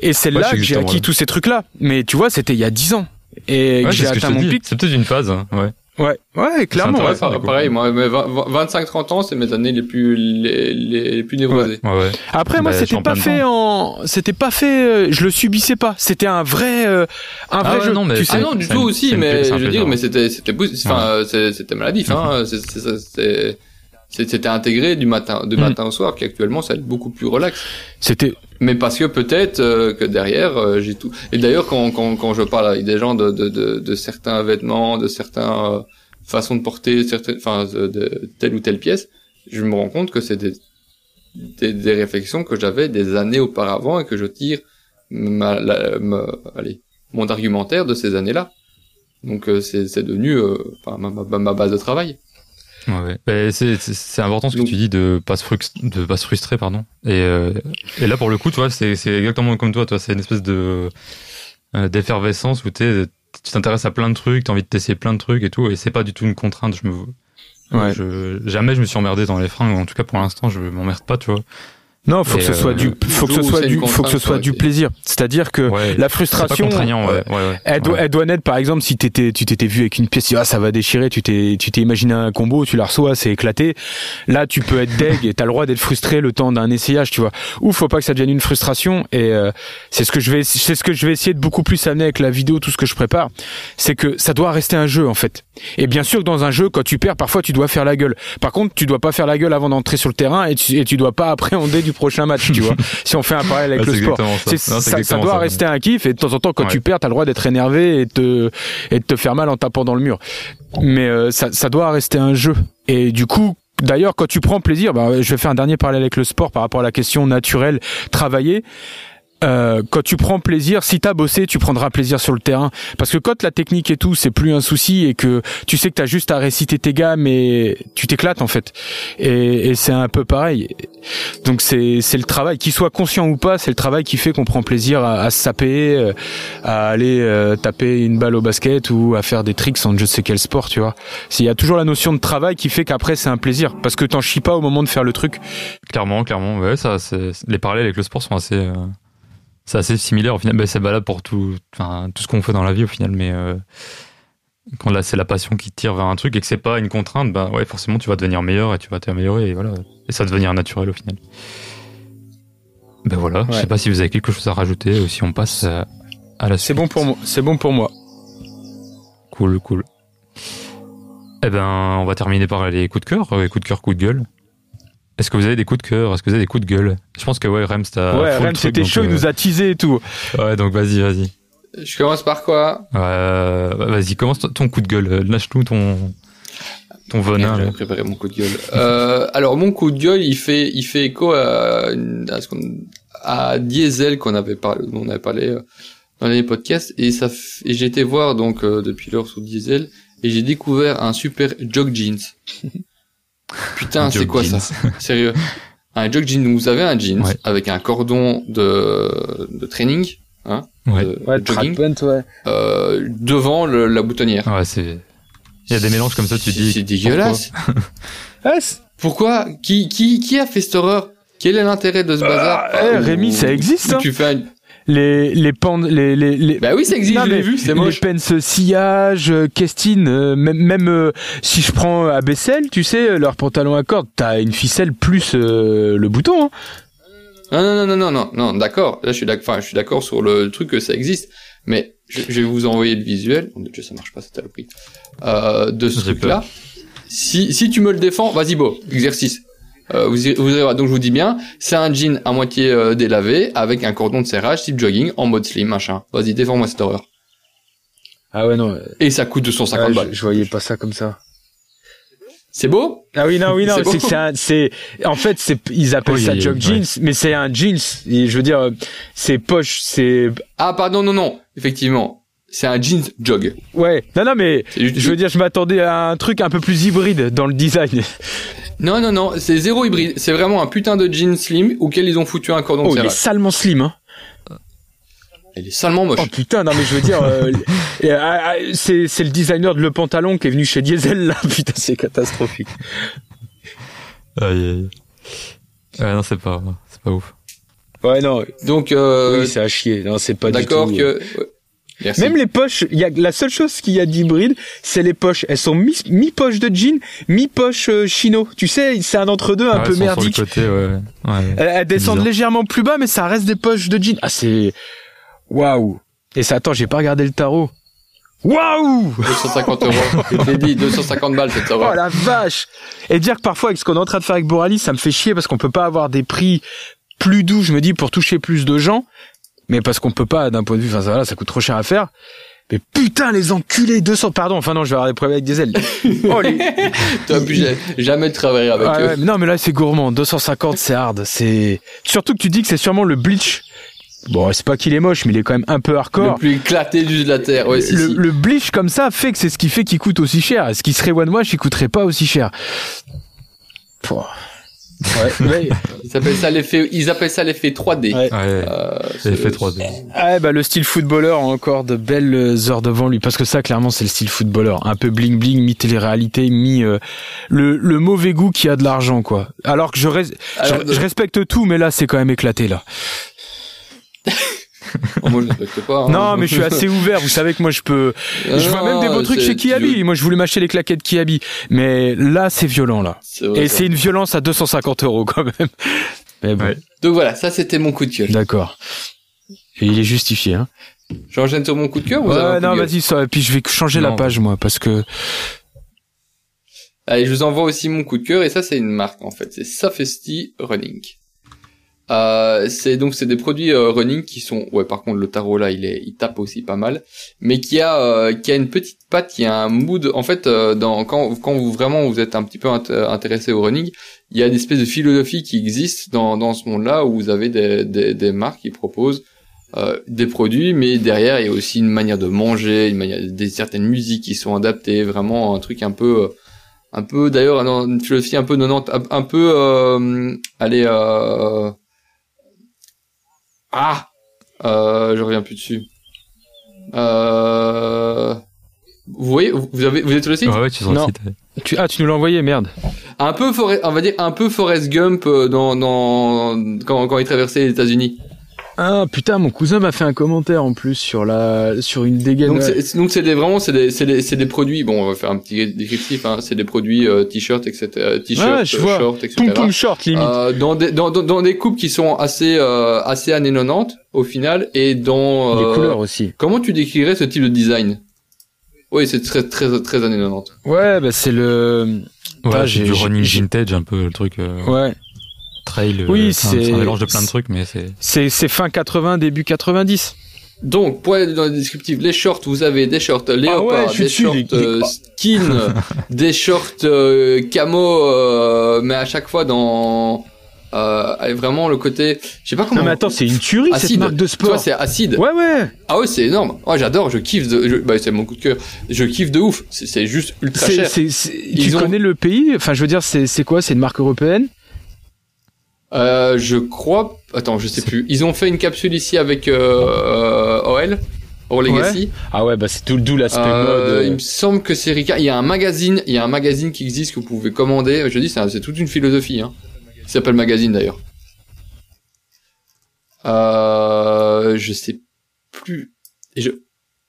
Et c'est là que j'ai acquis tous ces trucs-là. Mais tu vois, c'était il y a dix ans. Et j'ai atteint mon pic. C'est peut-être une phase, hein, ouais. Ouais, ouais, clairement. pareil, moi, 25-30 ans, c'est mes années les plus les, les, plus névrosées. Ouais. Ouais, Après, moi, bah, c'était pas fait en, c'était pas fait, euh, je le subissais pas. C'était un vrai, euh, un vrai ah jeu. Non, mais tu sais, ah non, du tout aussi, mais je veux dire, mais c'était, c'était, enfin, c'était maladif, hein. C'est, c'était intégré du matin, de mm. matin au soir, qui actuellement, ça va être beaucoup plus relax. C'était, mais parce que peut-être euh, que derrière j'ai tout et d'ailleurs quand, quand quand je parle avec des gens de de de, de certains vêtements de certains façons de porter certaines enfin de, telle ou telle pièce je me rends compte que c'est des, des, des réflexions que j'avais des années auparavant et que je tire ma, allez mon argumentaire de ces années là donc c'est c'est devenu enfin ma, ma, ma base de travail Ouais, ouais. Mais c'est, important ce que Donc- tu dis de pas se frustrer, de pas se frustrer, pardon. Et, euh, et là, pour le coup, tu vois, c'est, exactement comme toi, toi, c'est une espèce de, euh, d'effervescence où tu t'intéresses à plein de trucs, t'as envie de tester plein de trucs et tout, et c'est pas du tout une contrainte. Je me, Ouais. je, jamais je me suis emmerdé dans les freins, ou en tout cas pour l'instant, je m'emmerde pas, tu vois. Non, faut que ce soit euh, du, faut que ce soit du, faut que ce soit du plaisir. C'est-à-dire que Ouais. la frustration, ouais. euh. Elle doit, elle doit naître, par exemple, si t'étais, tu t'étais vu avec une pièce, ah, ça va déchirer, tu t'es, tu t'es imaginé un combo, tu la reçois, c'est éclaté. Là, tu peux être deg et t'as le droit d'être frustré le temps d'un essayage, tu vois. Ou faut pas que ça devienne une frustration et euh, c'est ce que je vais, c'est ce que je vais essayer de beaucoup plus amener avec la vidéo, tout ce que je prépare, c'est que ça doit rester un jeu en fait. Et bien sûr que dans un jeu, quand tu perds, parfois tu dois faire la gueule. Par contre, tu dois pas faire la gueule avant d'entrer sur le terrain et tu, et tu dois pas appréhender du prochain match, tu vois. si on fait un parallèle avec Ah, le sport. ça. Non, doit ça. rester un kiff et de temps en temps quand Ouais. tu perds t'as le droit d'être énervé et de et de te faire mal en tapant dans le mur mais euh, ça, ça doit rester un jeu et du coup D'ailleurs, quand tu prends plaisir, bah, je vais faire un dernier parallèle avec le sport par rapport à la question naturelle, travailler. Euh, quand tu prends plaisir, si t'as bossé, tu prendras plaisir sur le terrain. Parce que quand la technique et tout, c'est plus un souci et que tu sais que t'as juste à réciter tes gammes et tu t'éclates en fait. Et, et c'est un peu pareil. Donc c'est c'est le travail, qu'il soit conscient ou pas, c'est le travail qui fait qu'on prend plaisir à, à se saper, euh, à aller euh, taper une balle au basket ou à faire des tricks en je sais quel sport, tu vois. Il y a toujours la notion de travail qui fait qu'après c'est un plaisir parce que t'en chies pas au moment de faire le truc. Clairement, clairement, ouais, ça, c'est, les parallèles avec le sport sont assez, euh, c'est assez similaire au final. Ben, c'est valable pour tout, enfin, tout ce qu'on fait dans la vie au final, mais euh, quand là c'est la passion qui te tire vers un truc et que c'est pas une contrainte, ben ouais, forcément tu vas devenir meilleur et tu vas t'améliorer et voilà, et ça va devenir naturel au final. Ben voilà, je sais pas si vous avez quelque chose à rajouter ou si on passe à, à la suite. C'est bon pour moi. C'est bon pour moi. Cool, cool. Eh ben, on va terminer par les coups de cœur, euh, coups de cœur, coups de gueule. Est-ce que vous avez des coups de cœur? Est-ce que vous avez des coups de gueule? Je pense que ouais, Rems, t'as ouais, full Rem, truc, c'était chaud, il nous a teasé et tout. Ouais, donc vas-y, vas-y. Je commence par quoi? Euh, vas-y, commence ton- coup de gueule. euh, Lâche-nous ton ton venin. J'avais préparé mon coup de gueule. Euh, alors mon coup de gueule, il fait, il fait écho à, à, ce qu'on- à Diesel qu'on avait parlé, dont on avait parlé euh, dans les podcasts, et ça, f- et j'ai été voir donc euh, depuis l'heure sur Diesel, et j'ai découvert un super jog jeans. Putain, c'est quoi jeans. ça Sérieux Un jog jeans. Vous avez un jeans Ouais. avec un cordon de, de training, hein, Ouais. de, de jogging, ouais. euh, devant le- la boutonnière. Ouais, c'est. Il y a des mélanges comme ça, tu dis. C'est dégueulasse. Ah, c'est- Pourquoi? Qui, qui, qui a fait cette horreur? Quel est l'intérêt de ce bazar? Eh, Ou- Rémi, ça existe, hein. Tu fais un... les les pans, les les les. Bah oui, ça existe, Non, je l'ai vu, c'est les moche. pens sillage, euh, Kestine, euh, même, même euh, si je prends à Bessel, tu sais, euh, leur pantalon à corde, t'as une ficelle plus euh, le bouton. Hein. Non, non, non, non, non, non, d'accord. Là, je suis d'accord, enfin, je suis d'accord sur le truc que ça existe. Mais je, je vais vous envoyer le visuel. Oh, Dieu, ça marche pas, cette saloperie. Euh, de ce truc-là. Si, si tu me le défends, vas-y, beau, exercice. Euh, vous, irez- vous irez voir. Donc, je vous dis bien, c'est un jean à moitié euh, délavé avec un cordon de serrage type jogging en mode slim, machin. Vas-y, défends-moi cette horreur. Ah ouais non, Et ça coûte 250 balles. je voyais pas ça comme ça. C'est beau? Ah oui non oui non C'est c'est c'est un- c'est en fait c'est ils appellent Oui, ça oui, jog jeans mais c'est un jeans et je veux dire euh, c'est poche c'est Ah, pardon, non, non. Effectivement. C'est un jeans jog. ouais non non mais je veux dire je m'attendais à un truc un peu plus hybride dans le design Non, non, non, c'est zéro hybride. C'est vraiment un putain de jean slim auquel ils ont foutu un cordon oh de il est salement slim hein Il est salement moche. oh putain non mais je veux dire euh, ah, ah, c'est c'est le designer de le pantalon qui est venu chez Diesel là putain c'est catastrophique Aïe, aïe. Ouais, non, c'est pas, c'est pas ouf. ouais non Donc, euh, oui c'est à chier non c'est pas du tout d'accord euh, que... ouais. Merci. Même les poches, il y a la seule chose qu'il y a d'hybride, c'est les poches. Elles sont mi, mi poche de jean, mi poche euh, chino. Tu sais, c'est un entre deux un peu merdique. Côté, ouais. ouais. Elles, elles descendent légèrement plus bas, mais ça reste des poches de jean. Ah c'est waouh. Et ça, attends, j'ai pas regardé le tarot. Waouh 250 euros. Je dit, 250 balles cette Oh la vache Et dire que parfois avec ce qu'on est en train de faire avec Boralis, ça me fait chier parce qu'on peut pas avoir des prix plus doux, je me dis, pour toucher plus de gens, mais parce qu'on peut pas d'un point de vue, enfin ça, voilà, ça coûte trop cher à faire. Mais putain les enculés 200 pardon enfin non je vais avoir des problèmes avec des ailes oh les T'aurais pu ja- jamais travailler avec Ouais, eux. ouais, mais non, mais là, c'est gourmand. 250, c'est hard. C'est surtout que tu dis que c'est sûrement le bleach. bon, c'est pas qu'il est moche, mais il est quand même un peu Le hardcore. plus éclaté du de la terre. Ouais, si, le, si. le bleach comme ça fait que c'est ce qui fait qu'il coûte aussi cher. Ce qui serait one wash, il coûterait pas aussi cher. Pouah. Ouais, ouais. Ils appellent ça l'effet, ils appellent ça l'effet 3D. Ouais. Ouais, Euh, fait 3D. Ah bah le style footballeur a encore de belles heures devant lui parce que ça clairement c'est le style footballeur un peu bling bling mi télé-réalité mi euh, le, le mauvais goût qui a de l'argent quoi alors que je, res- Alors, je, je respecte tout mais là c'est quand même éclaté là Oh, moi, je respecte pas. hein. non mais je suis assez ouvert vous savez que moi je peux je vois même des beaux trucs chez Kiabi moi je voulais m'acheter les claquettes Kiabi mais là c'est violent là vrai, et c'est une violence à 250 euros quand même mais bon Ouais. Donc voilà, ça c'était mon coup de cœur. d'accord et il est justifié hein J'enchaîne sur mon coup de cœur. ou ouais non gueule vas-y ça puis je vais changer la page moi parce que Allez, je vous envoie aussi mon coup de cœur et ça c'est une marque en fait, c'est Safety Running. Euh, c'est donc c'est des produits euh, running qui sont ouais par contre le tarot là il est il tape aussi pas mal mais qui a euh, qui a une petite patte qui a un mood. En fait euh, dans quand quand vous vraiment vous êtes un petit peu int- intéressé au running il y a une espèce de philosophie qui existe dans dans ce monde là où vous avez des des, des marques qui proposent euh, des produits mais derrière il y a aussi une manière de manger une manière des certaines musiques qui sont adaptées vraiment un truc un peu un peu d'ailleurs une philosophie un peu 90 un, un peu allez ah euh, je reviens plus dessus euh, vous voyez vous avez vous êtes sur le site Ouais, ouais, tu sur le Non. site. tu, ah tu nous l'as envoyé merde un peu Forrest- on va dire un peu Forrest Gump euh, dans dans quand quand il traversait les États-Unis Ah putain, mon cousin m'a fait un commentaire en plus sur la sur une dégaine. donc c'est donc c'est des vraiment c'est des c'est des c'est des produits bon on va faire un petit descriptif hein, c'est des produits euh, t-shirts etc euh, t-shirts Ouais, je vois. shorts etc Poum poum short limite. Euh, dans, des, dans, dans, dans des coupes qui sont assez euh, assez années 90 au final et dans Les euh, couleurs aussi. comment tu décrirais ce type de design? Oui c'est très très très années 90 Ouais, bah c'est le. Ouais, Ah, c'est j'ai- du running j'ai- vintage, un peu le truc euh, Ouais. Trail. euh, Oui, enfin, c'est- un mélange de plein de trucs, mais c'est. C'est fin 80 début 90. donc pour aller dans le descriptif les shorts vous avez des shorts Ah ouais, léopard des shorts euh, skin des shorts euh, camo euh, mais à chaque fois dans euh, vraiment le côté je sais pas comment Non mais attends, c'est une tuerie cette acide marque de sport. c'est acide Ouais ouais. Ah ouais, c'est énorme. Ouais, j'adore, je kiffe. De, je- bah, c'est mon coup de cœur. Je kiffe de ouf. C'est, juste ultra C'est cher. c'est c'est- tu Ils ont- connais le pays? Enfin, je veux dire, c'est quoi? C'est une marque européenne? Euh, je crois. Attends, je sais plus. Ils ont fait une capsule ici avec euh, euh, OL, Or Legacy. Ah ouais, bah c'est tout d'où l'aspect Euh, mode. il me semble que c'est Ricard. Il y a un magazine. Il y a un magazine qui existe que vous pouvez commander. Je dis, c'est, toute une philosophie. Hein. Il s'appelle magazine d'ailleurs. Euh, je sais plus. Je,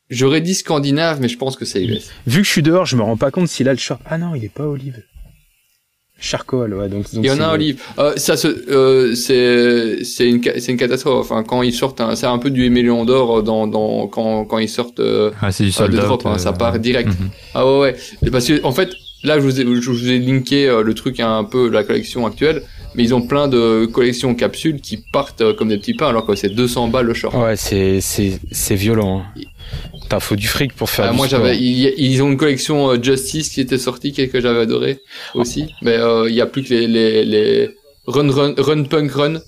j'aurais dit scandinave, mais je pense que c'est US. Vu que je suis dehors, je me rends pas compte s'il a le short. Ah non, il est pas olive. Charcoal, ouais. Donc, donc Il y en a un livre. Euh, ça se, euh, c'est, c'est une, c'est une catastrophe. Enfin, quand ils sortent, c'est un peu du million d'or dans, dans, quand, quand ils sortent euh, Ah, c'est du euh, sold de out, drop, hein, euh, ça part direct. mhm. Ah ouais, ouais. Et Parce que, en fait, là, je vous ai, je vous ai linké euh, le truc un peu, la collection actuelle, mais ils ont plein de collections capsules qui partent euh, comme des petits pains, alors que c'est 200 balles le short. Ouais, c'est c'est c'est violent. hein. Putain, faut du fric pour faire Ah, du moi, j'avais, ils, ils ont une collection euh, Justice qui était sortie, que que j'avais adoré aussi. Mais euh, il y a plus que les, les, les Run Run Run Punk Run.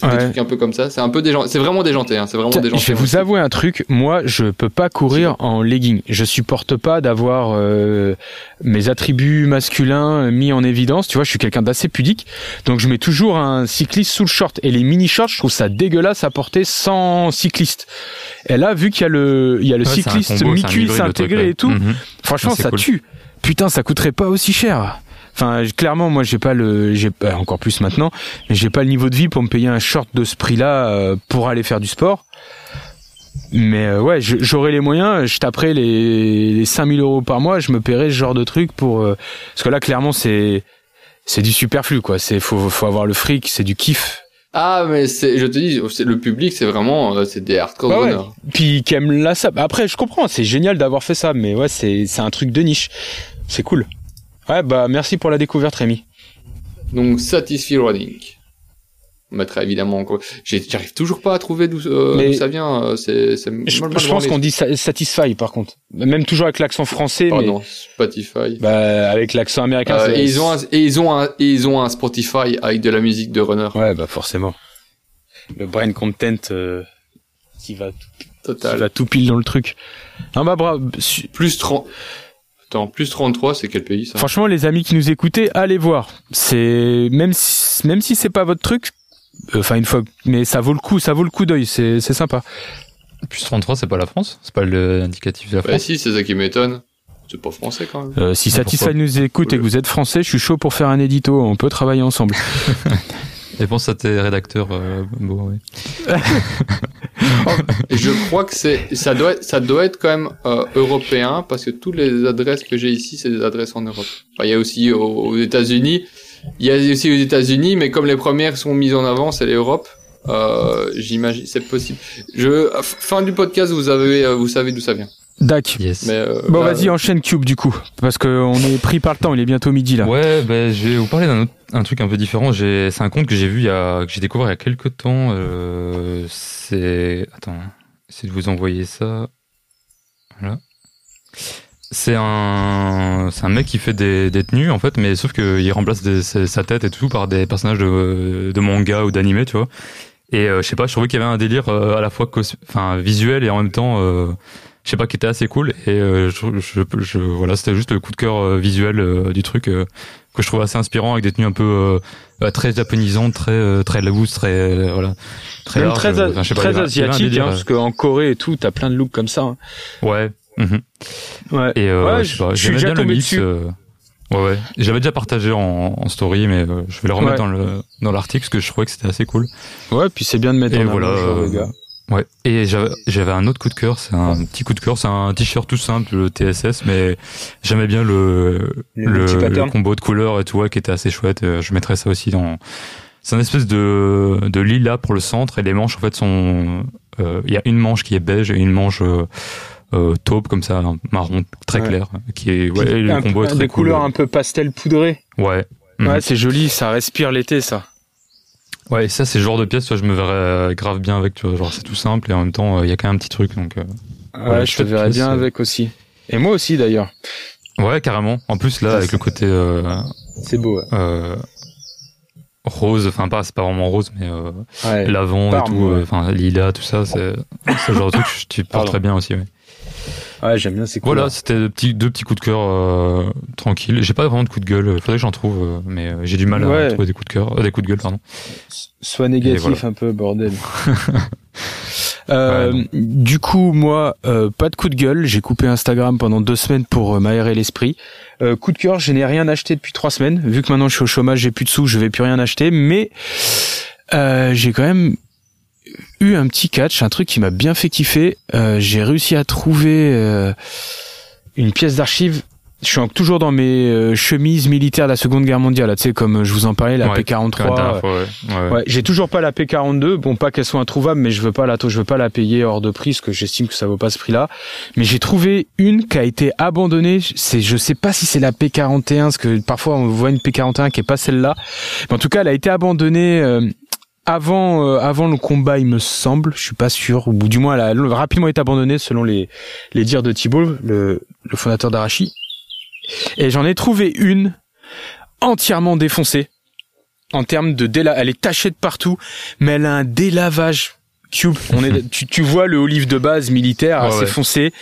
Des Ouais. trucs un peu comme ça. C'est un peu déjanté. C'est vraiment déjanté. Hein. C'est vraiment déjanté. je vais vous avouer un truc, moi je peux pas courir en legging. Je supporte pas d'avoir euh, mes attributs masculins mis en évidence. Tu vois, je suis quelqu'un d'assez pudique, donc je mets toujours un cycliste sous le short. Et les mini shorts, je trouve ça dégueulasse à porter sans cycliste. Et là, vu qu'il y a le, il y a le Ouais, cycliste mi-cuisse intégré ouais. et tout, Mhm. franchement, Ah, ça cool. tue. Putain, ça coûterait pas aussi cher. Enfin, clairement, moi, j'ai pas le, j'ai pas encore plus maintenant, mais j'ai pas le niveau de vie pour me payer un short de ce prix-là euh, pour aller faire du sport. Mais euh, ouais, j'aurais les moyens, je taperais les, les 5000 euros par mois, je me paierais ce genre de truc pour, euh, parce que là, clairement, c'est, c'est du superflu, quoi. C'est, faut, faut avoir le fric, c'est du kiff. Ah, mais c'est, je te dis, c'est, le public, c'est vraiment, euh, c'est des hardcore Bah ouais. Puis qui aime la sap. Après, je comprends, c'est génial d'avoir fait ça, mais ouais, c'est, c'est un truc de niche. C'est cool. Ouais, bah merci pour la découverte, Rémi. Donc, Satisfy Running. On mettra évidemment encore. J'arrive toujours pas à trouver d'où, euh, ça vient. euh, C'est, Je, mal- je mal pense qu'on dit sa- satisfy par contre. Même toujours avec l'accent français, Oh mais non, Spotify. bah, avec l'accent américain. Euh, c'est- et ils ont un, et ils ont un, et ils ont un Spotify avec de la musique de runner. Ouais, bah forcément. le brain content euh, qui va tout, qui va tout pile dans le truc. Ah bah bravo. Plus 30. Attends, plus 33, c'est quel pays ça Franchement, les amis qui nous écoutaient, allez voir. C'est même si même si c'est pas votre truc, euh, enfin une fois, mais ça vaut le coup, ça vaut le coup d'œil. C'est c'est sympa. Plus 33, c'est pas la France C'est pas l'indicatif de la Bah France si, c'est ça qui m'étonne. C'est pas français quand même. Euh, si Mais Satisfy nous écoute et que vous êtes français, je suis chaud pour faire un édito. On peut travailler ensemble. Et pense à tes rédacteurs. Euh, bon. Et je crois que c'est ça doit être, ça doit être quand même euh, européen parce que toutes les adresses que j'ai ici c'est des adresses en Europe. Enfin, il y a aussi aux, aux États-Unis, il y a aussi aux États-Unis, mais comme les premières sont mises en avant, c'est l'Europe. Euh, j'imagine c'est possible. Je fin du podcast vous avez euh, vous savez d'où ça vient. Dac. Yes. Mais euh, Bon, là, vas-y, enchaîne Cube du coup, parce que on est pris par le temps. Il est bientôt midi là. Ouais, ben je vais vous parler d'un autre, un truc un peu différent. J'ai, c'est un compte que j'ai vu il y a, que j'ai découvert il y a quelques temps. Euh, c'est, attends, essayez de vous envoyer ça. Voilà. C'est un, c'est un mec qui fait des, des tenues en fait, mais sauf qu'il remplace des- sa sa tête et tout par des personnages de, de manga ou d'animé, tu vois. Et euh, je sais pas, je trouvais qu'il y avait un délire euh, à la fois enfin visuel et en même temps, euh, je sais pas, qui était assez cool. Et euh, je, je, je- voilà, c'était juste le coup de cœur euh, visuel euh, du truc euh, que je trouvais assez inspirant avec des tenues un peu très japonisantes, très euh, très loose, très euh, voilà, très Même large. très, Enfin, je sais asiatique, hein, parce qu'en Corée et tout, t'as plein de looks comme ça. hein. Ouais. mhm. Ouais. Et euh, Ouais, je sais pas, je suis déjà bien le mix. dessus. euh, Ouais, ouais. J'avais déjà partagé en, en story, mais euh, je vais le remettre Ouais. dans le dans l'article parce que je trouvais que c'était assez cool. Ouais, puis c'est bien de mettre Et en voilà. genre euh, gars. Ouais. Et j'avais j'avais un autre coup de cœur, c'est un petit coup de cœur, c'est un t-shirt tout simple, le TSS, mais j'aimais bien le le, multi-patterns. le combo de couleurs et tout, ouais, qui était assez chouette. Euh, Je mettrais ça aussi dans. C'est un espèce de de lilas pour le centre et les manches en fait sont. euh, Il y a une manche qui est beige et une manche euh, euh, taupe comme ça, un marron très Ouais. clair, qui est ouais, le combo est très des cool. couleurs un peu pastel poudré. Ouais. Mhm. Ouais, c'est joli, ça respire l'été, ça. Ouais, et ça, c'est le genre de pièce, je me verrais euh, grave bien avec, tu vois, genre, c'est tout simple et en même temps, euh, il y a quand même un petit truc, donc. euh, Ouais, Ouais, je te verrais pièce, bien euh. avec aussi. Et moi aussi d'ailleurs. Ouais, carrément. En plus, là, Ça, avec le côté euh, C'est beau. euh, rose, enfin, pas, c'est pas vraiment rose, mais euh, Ouais. l'avant et tout, ouais. euh, enfin, lilas, tout ça, c'est le genre de truc que tu Pardon. porterais bien aussi, ouais. Ouais, j'aime bien ces Voilà, couleurs. c'était deux petits, deux petits coups de cœur euh, tranquilles. J'ai pas vraiment de coup de gueule, faudrait que j'en trouve, euh, mais euh, j'ai du mal Ouais. à trouver des coups de cœur, euh, des coups de gueule, pardon. Sois négatif voilà. un peu, bordel. Euh, du coup, moi, euh, pas de coup de gueule. J'ai coupé Instagram pendant deux semaines pour euh, m'aérer l'esprit. Euh, coup de cœur, je n'ai rien acheté depuis trois semaines. Vu que maintenant je suis au chômage, j'ai plus de sous, je vais plus rien acheter. Mais euh, j'ai quand même eu un petit catch, un truc qui m'a bien fait kiffer. Euh, j'ai réussi à trouver euh, une pièce d'archive. Je suis toujours dans mes euh, chemises militaires de la Seconde Guerre mondiale, tu sais, comme je vous en parlais, la Ouais, P43. La dernière fois, ouais. ouais. Ouais, j'ai toujours pas la P42. Bon, pas qu'elle soit introuvable, mais je veux pas la, je veux pas la payer hors de prix, parce que j'estime que ça vaut pas ce prix-là. Mais j'ai trouvé une qui a été abandonnée. C'est, je sais pas si c'est la P41, parce que parfois on voit une P41 qui est pas celle-là. Mais en tout cas, elle a été abandonnée. Avant, euh, avant le combat, il me semble, je suis pas sûr, ou du moins elle a rapidement été abandonnée selon les, les dires de Thibault, le, le fondateur d'Arachi. Et j'en ai trouvé une entièrement défoncée en termes de déla elle est tachée de partout mais elle a un délavage cube on est tu, tu vois le olive de base militaire assez ouais. foncé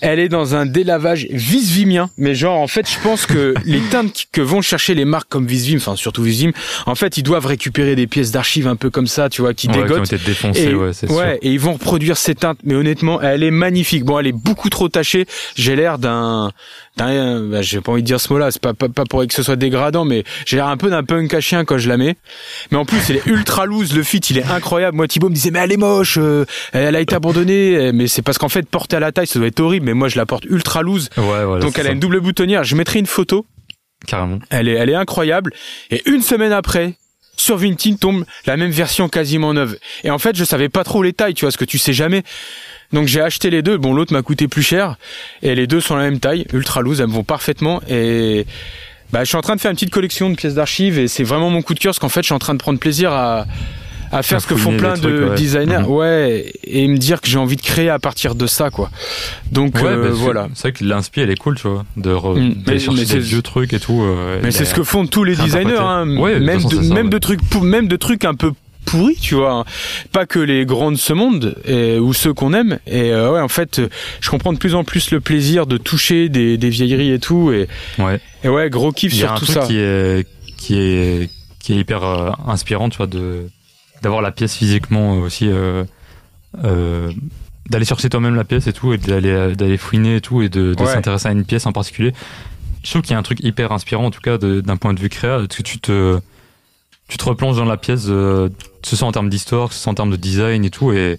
elle est dans un délavage visvimien mais genre en fait je pense que les teintes que vont chercher les marques comme Visvim enfin surtout Visvim en fait ils doivent récupérer des pièces d'archives un peu comme ça tu vois qui Ouais, qui ont été défoncés, et, ouais, c'est ouais, sûr. et ils vont reproduire ces teintes, mais honnêtement, elle est magnifique. Bon, elle est beaucoup trop tachée. J'ai l'air d'un, d'un, bah, j'ai pas envie de dire ce mot-là. C'est pas, pas, pas pour que ce soit dégradant, mais j'ai l'air un peu d'un punk à chien quand je la mets. Mais en plus, elle est ultra loose. Le fit, il est incroyable. Moi, Thibaut me disait, mais elle est moche. euh, elle a été abandonnée. Mais c'est parce qu'en fait, portée à la taille, ça doit être horrible. Mais moi, je la porte ultra loose. Ouais, voilà, Donc, elle a ça. une double boutonnière. Je mettrai une photo. Carrément. Elle est, elle est incroyable. Et une semaine après, sur Vinted tombe la même version quasiment neuve. Et en fait, je savais pas trop les tailles, tu vois, ce que tu sais jamais. Donc j'ai acheté les deux. Bon, l'autre m'a coûté plus cher. Et les deux sont la même taille, ultra loose, elles me vont parfaitement. Et bah, je suis en train de faire une petite collection de pièces d'archives et c'est vraiment mon coup de cœur parce qu'en fait, je suis en train de prendre plaisir à, à faire ce que font plein de trucs, ouais. designers. Mhm. Ouais. Et me dire que j'ai envie de créer à partir de ça, quoi. Donc Ouais, euh, bah, voilà. C'est vrai que l'inspi, elle est cool, tu vois. De Mm. Mais- chercher des vieux trucs et tout. euh, Mais c'est ce que font tous les designers, hein. Ouais, de même, façon, de, ça, même de trucs, même de trucs un peu pourris, tu vois. hein. Pas que les grands de ce monde et, ou ceux qu'on aime. Et euh, ouais, en fait, je comprends de plus en plus le plaisir de toucher des, des vieilleries et tout. Et, Ouais. et ouais, gros kiff Il y a sur un tout truc ça. qui est qui est qui est hyper euh, inspirant, tu vois, de d'avoir la pièce physiquement aussi, euh, euh, d'aller chercher toi-même la pièce et tout, et d'aller d'aller fouiner et tout, et de, de Ouais. s'intéresser à une pièce en particulier. Je trouve qu'il y a un truc hyper inspirant, en tout cas, de- d'un point de vue créa, parce que tu te tu te replonges dans la pièce, euh, que ce soit en termes d'histoire, que ce soit en termes de design et tout, et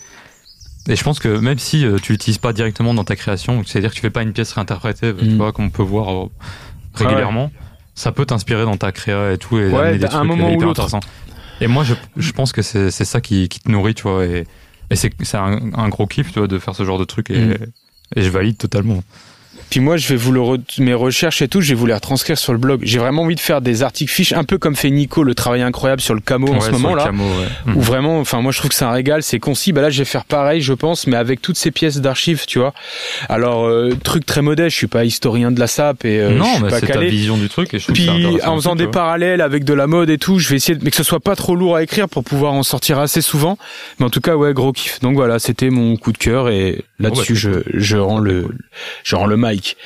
et je pense que même si euh, tu l'utilises pas directement dans ta création, c'est-à-dire que tu fais pas une pièce réinterprétée, tu Mm. vois, comme on peut voir euh, régulièrement, ça peut t'inspirer dans ta créa et tout, et Ouais, amener des à un trucs moment euh, ou hyper l'autre. intéressants. Et moi, je, je pense que c'est c'est ça qui, qui te nourrit, tu vois, et, et c'est c'est un, un gros kiff, tu vois, de faire ce genre de truc, et, Mm. et je valide totalement. Puis moi, je vais vous le re- mes recherches et tout, je vais vous les retranscrire sur le blog. J'ai vraiment envie de faire des articles fiches, un peu comme fait Nico, le travail incroyable sur le camo en ce moment là. camo, ouais. Mm. Où vraiment, enfin moi je trouve que c'est un régal, c'est concis. Bah là je vais faire pareil, je pense, mais avec toutes ces pièces d'archives, tu vois. Alors euh, truc très modeste, je suis pas historien de la SAP et euh, je non, suis mais pas ta calé. vision du truc, et je Puis en faisant des parallèles avec de la mode et tout, je vais essayer, de... mais que ce soit pas trop lourd à écrire pour pouvoir en sortir assez souvent. Mais en tout cas, ouais, gros kiff. Donc voilà, c'était mon coup de cœur et là-dessus, bah, je, je rends le, je rends le mic.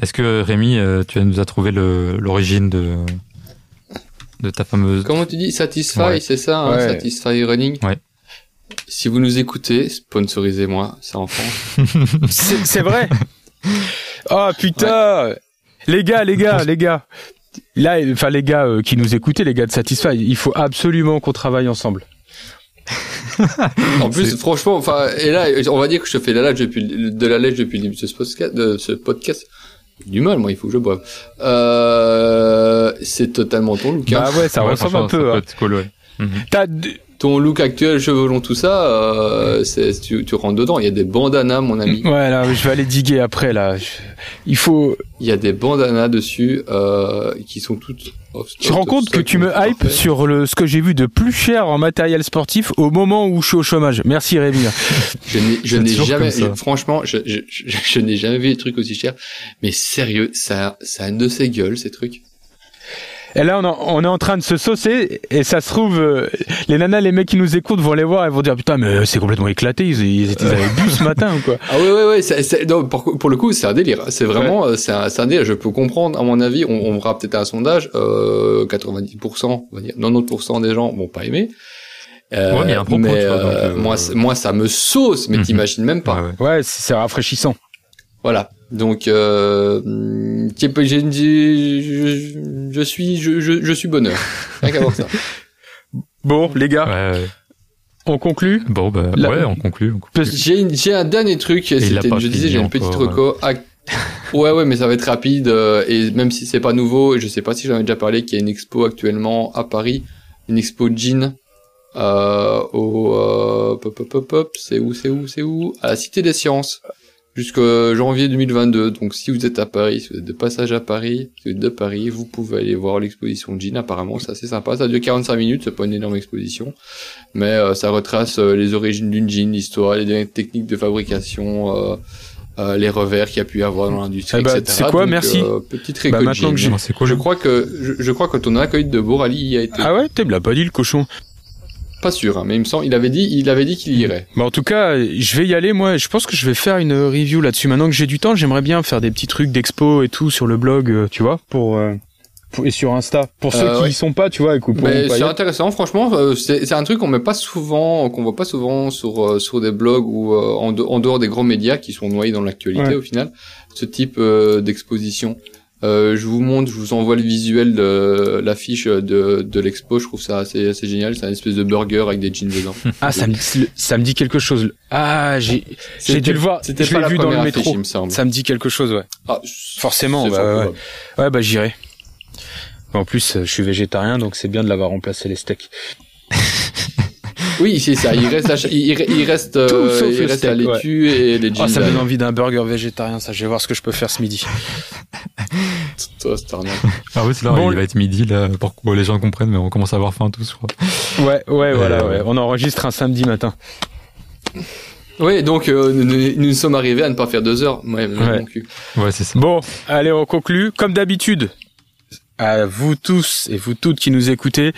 Est-ce que Rémi, euh, tu nous as trouvé l'origine de, de ta fameuse. Comment tu dis? Satisfy, Ouais. c'est ça, hein, Ouais. Satisfy Running? Ouais. Si vous nous écoutez, sponsorisez-moi, ça en France. C'est c'est vrai. Oh putain, les gars, les gars, les gars. Là, enfin les gars euh, qui nous écoutaient, les gars de Satisfy, il faut absolument qu'on travaille ensemble. En plus, franchement, enfin, et là, on va dire que je fais la lèche depuis, de la lèche depuis le début de ce podcast, de ce podcast. J'ai Du mal, moi, il faut que je boive. Euh, c'est totalement ton look, hein. Bah ouais, ça Ouais, ressemble un franchement, ça peu. peut hein. être cool, ouais. Mhm. T'as Ton look actuel, cheveux longs, tout ça, euh, c'est, tu, tu rentres dedans. Il y a des bandanas, mon ami. Ouais, là, je vais aller diguer après là. Je- Il faut. Il y a des bandanas dessus, euh, qui sont toutes off Tu rends compte que tu me hype sur le ce que j'ai vu de plus cher en matériel sportif au moment où je suis au chômage. Merci Rémi. Je n'ai, je n'ai jamais, franchement, je, je, je, je n'ai jamais vu des trucs aussi chers. Mais sérieux, ça, ça a une de ses gueules, ces trucs. Et là, on, en- on est en train de se saucer et ça se trouve, euh, les nanas, les mecs qui nous écoutent vont les voir et vont dire putain, mais c'est complètement éclaté. Ils, ils, ils avaient bu ce matin ou quoi? Ah ouais, ouais, ouais, c'est, c'est, non, pour, pour le coup, c'est un délire. C'est vraiment, euh, c'est un, c'est un délire. Je peux comprendre, à mon avis, on, on fera peut-être un sondage, euh, 90%, on va dire, 90% des gens vont pas aimer. Euh, Ouais, mais il y a un propos, mais, vois, donc, euh, euh, moi, c'est- moi, ça me sauce, mais Mhm. t'imagines même pas. Ouais, ouais. C'est rafraîchissant. Voilà. Donc, euh, je, je suis, je, je, je suis bonheur. Rien qu'à voir ça. Bon, les gars, Ouais, ouais. on conclut? Bon, bah, La- ouais, on conclut. on conclut. J'ai, un dernier truc. je disais, j'ai une petite reco. Ah, ouais, ouais, mais ça va être rapide. euh, et même si c'est pas nouveau, et je sais pas si j'en ai déjà parlé, qu'il y a une expo actuellement à Paris, une expo jean. Euh, au euh, pop, pop, pop, pop, c'est où, c'est où, c'est où? À la Cité des Sciences, jusqu'à janvier 2022. Donc, si vous êtes à Paris, si vous êtes de passage à Paris, si vous êtes de Paris, vous pouvez aller voir l'exposition jean. Apparemment, c'est assez sympa. Ça dure 45 minutes, c'est pas une énorme exposition, mais euh, ça retrace euh, les origines d'une jean, l'histoire, les dernières techniques de fabrication. Euh, euh, les revers qu'il y a pu y avoir dans l'industrie, Eh ben, etc. c'est quoi, Donc, merci. euh, petite Bah, maintenant que c'est cool. Je crois que je, je crois que ton acolyte de Borali y a été. Ah ouais, t'es l'a pas dit le cochon. Pas sûr, hein, mais il me semble, il avait dit, il avait dit qu'il y irait. Bah en tout cas, je vais y aller. Moi, je pense que je vais faire une review là-dessus. Maintenant que j'ai du temps, j'aimerais bien faire des petits trucs d'expo et tout sur le blog, euh, tu vois, pour, euh, pour- et sur Insta. Pour ceux Euh, qui y sont pas, tu vois, et c'est intéressant, franchement. euh, c'est un truc qu'on met pas souvent, qu'on voit pas souvent sur sur des blogs ou en, de- en dehors des grands médias qui sont noyés dans l'actualité Ouais. au final. Ce type d'exposition. Euh, je vous montre, je vous envoie le visuel de l'affiche de, de l'expo. Je trouve ça assez, assez génial. C'est une espèce de burger avec des jeans dedans. Ah, ça me, ça me dit quelque chose. Ah, j'ai, j'ai dû C'était- le voir. C'était Je pas l'ai la vu dans le métro. affiche, il me semble. Ça me dit quelque chose, ouais. Ah, Forcément, bah, ouais. Ouais, bah j'irai. En plus, je suis végétarien, donc c'est bien de l'avoir remplacé les steaks. Oui, c'est ça. Il reste, la- il, il reste, euh, il reste steak, la laitue et les jeans. Ah, ça donne envie d'un burger végétarien, ça. Je vais voir ce que je peux faire ce midi. Toi. Ah oui, c'est là, Bon, il va être midi, là, pour que les gens comprennent, mais on commence à avoir faim tous, je crois. Ouais, ouais, voilà, Euh, ouais. On enregistre un samedi matin. Oui, donc euh, nous sommes arrivés à ne pas faire deux heures. Ouais, Ouais. mon cul. Ouais, c'est ça. Bon, allez, on conclut. Comme d'habitude, à vous tous et vous toutes qui nous écoutez.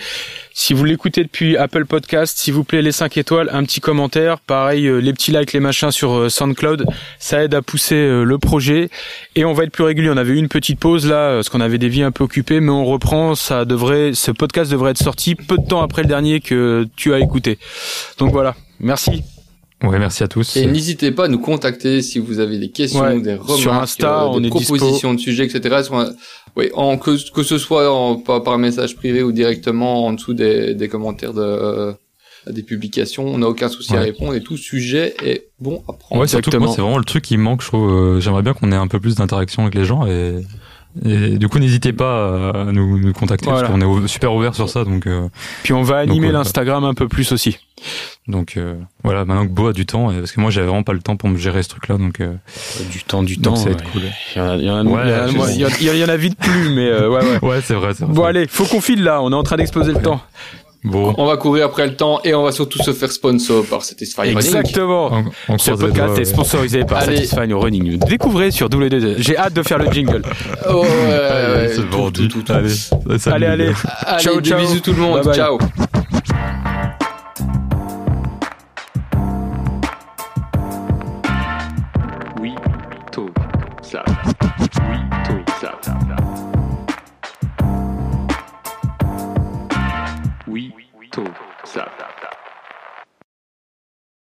Si vous l'écoutez depuis Apple Podcast, s'il vous plaît, les 5 étoiles, un petit commentaire. Pareil, euh, les petits likes, les machins sur euh, SoundCloud. Ça aide à pousser euh, le projet. Et on va être plus régulier. On avait eu une petite pause là, parce qu'on avait des vies un peu occupées, mais on reprend. Ça devrait, ce podcast devrait être sorti peu de temps après le dernier que tu as écouté. Donc voilà. Merci. Ouais, merci à tous. Et n'hésitez pas à nous contacter si vous avez des questions, Ouais, des remarques, sur Insta, euh, on des est propositions de sujets, etc. Sur un- Oui, en, que, que ce soit en, par, par message privé ou directement en dessous des, des commentaires de, euh, des publications, on n'a aucun souci à répondre et tout sujet est bon à prendre. Ouais, c'est vraiment le truc qui me manque, je trouve. Euh, J'aimerais bien qu'on ait un peu plus d'interaction avec les gens et, et du coup, n'hésitez pas à nous, nous contacter Voilà. parce qu'on est super ouvert sur ça. Donc, euh, Puis on va animer ouais, l'Instagram un peu plus aussi. donc euh, voilà, maintenant que Beau a du temps, et- parce que moi, j'avais vraiment pas le temps pour me gérer ce truc-là. Donc, euh, Du temps, du donc temps. ça va être cool. Il y en a, vite plus, mais euh, ouais, ouais. Ouais, c'est vrai, c'est vrai. Bon allez, faut qu'on file là, on est en train d'exploser le temps. Bon, On va courir après le temps et on va surtout se faire sponsor par Satisfy Running. Exactement. on, on Ce podcast doigts, est ouais. sponsorisé par Allez. Satisfy Running. Découvrez sur W2. J'ai hâte de faire le jingle. Oh, ouais, ouais, Allez, ouais, c'est tout, tout, tout, tout. Allez, allez, allez. Ciao, des ciao. bisous tout le monde. Bye bye. Ciao.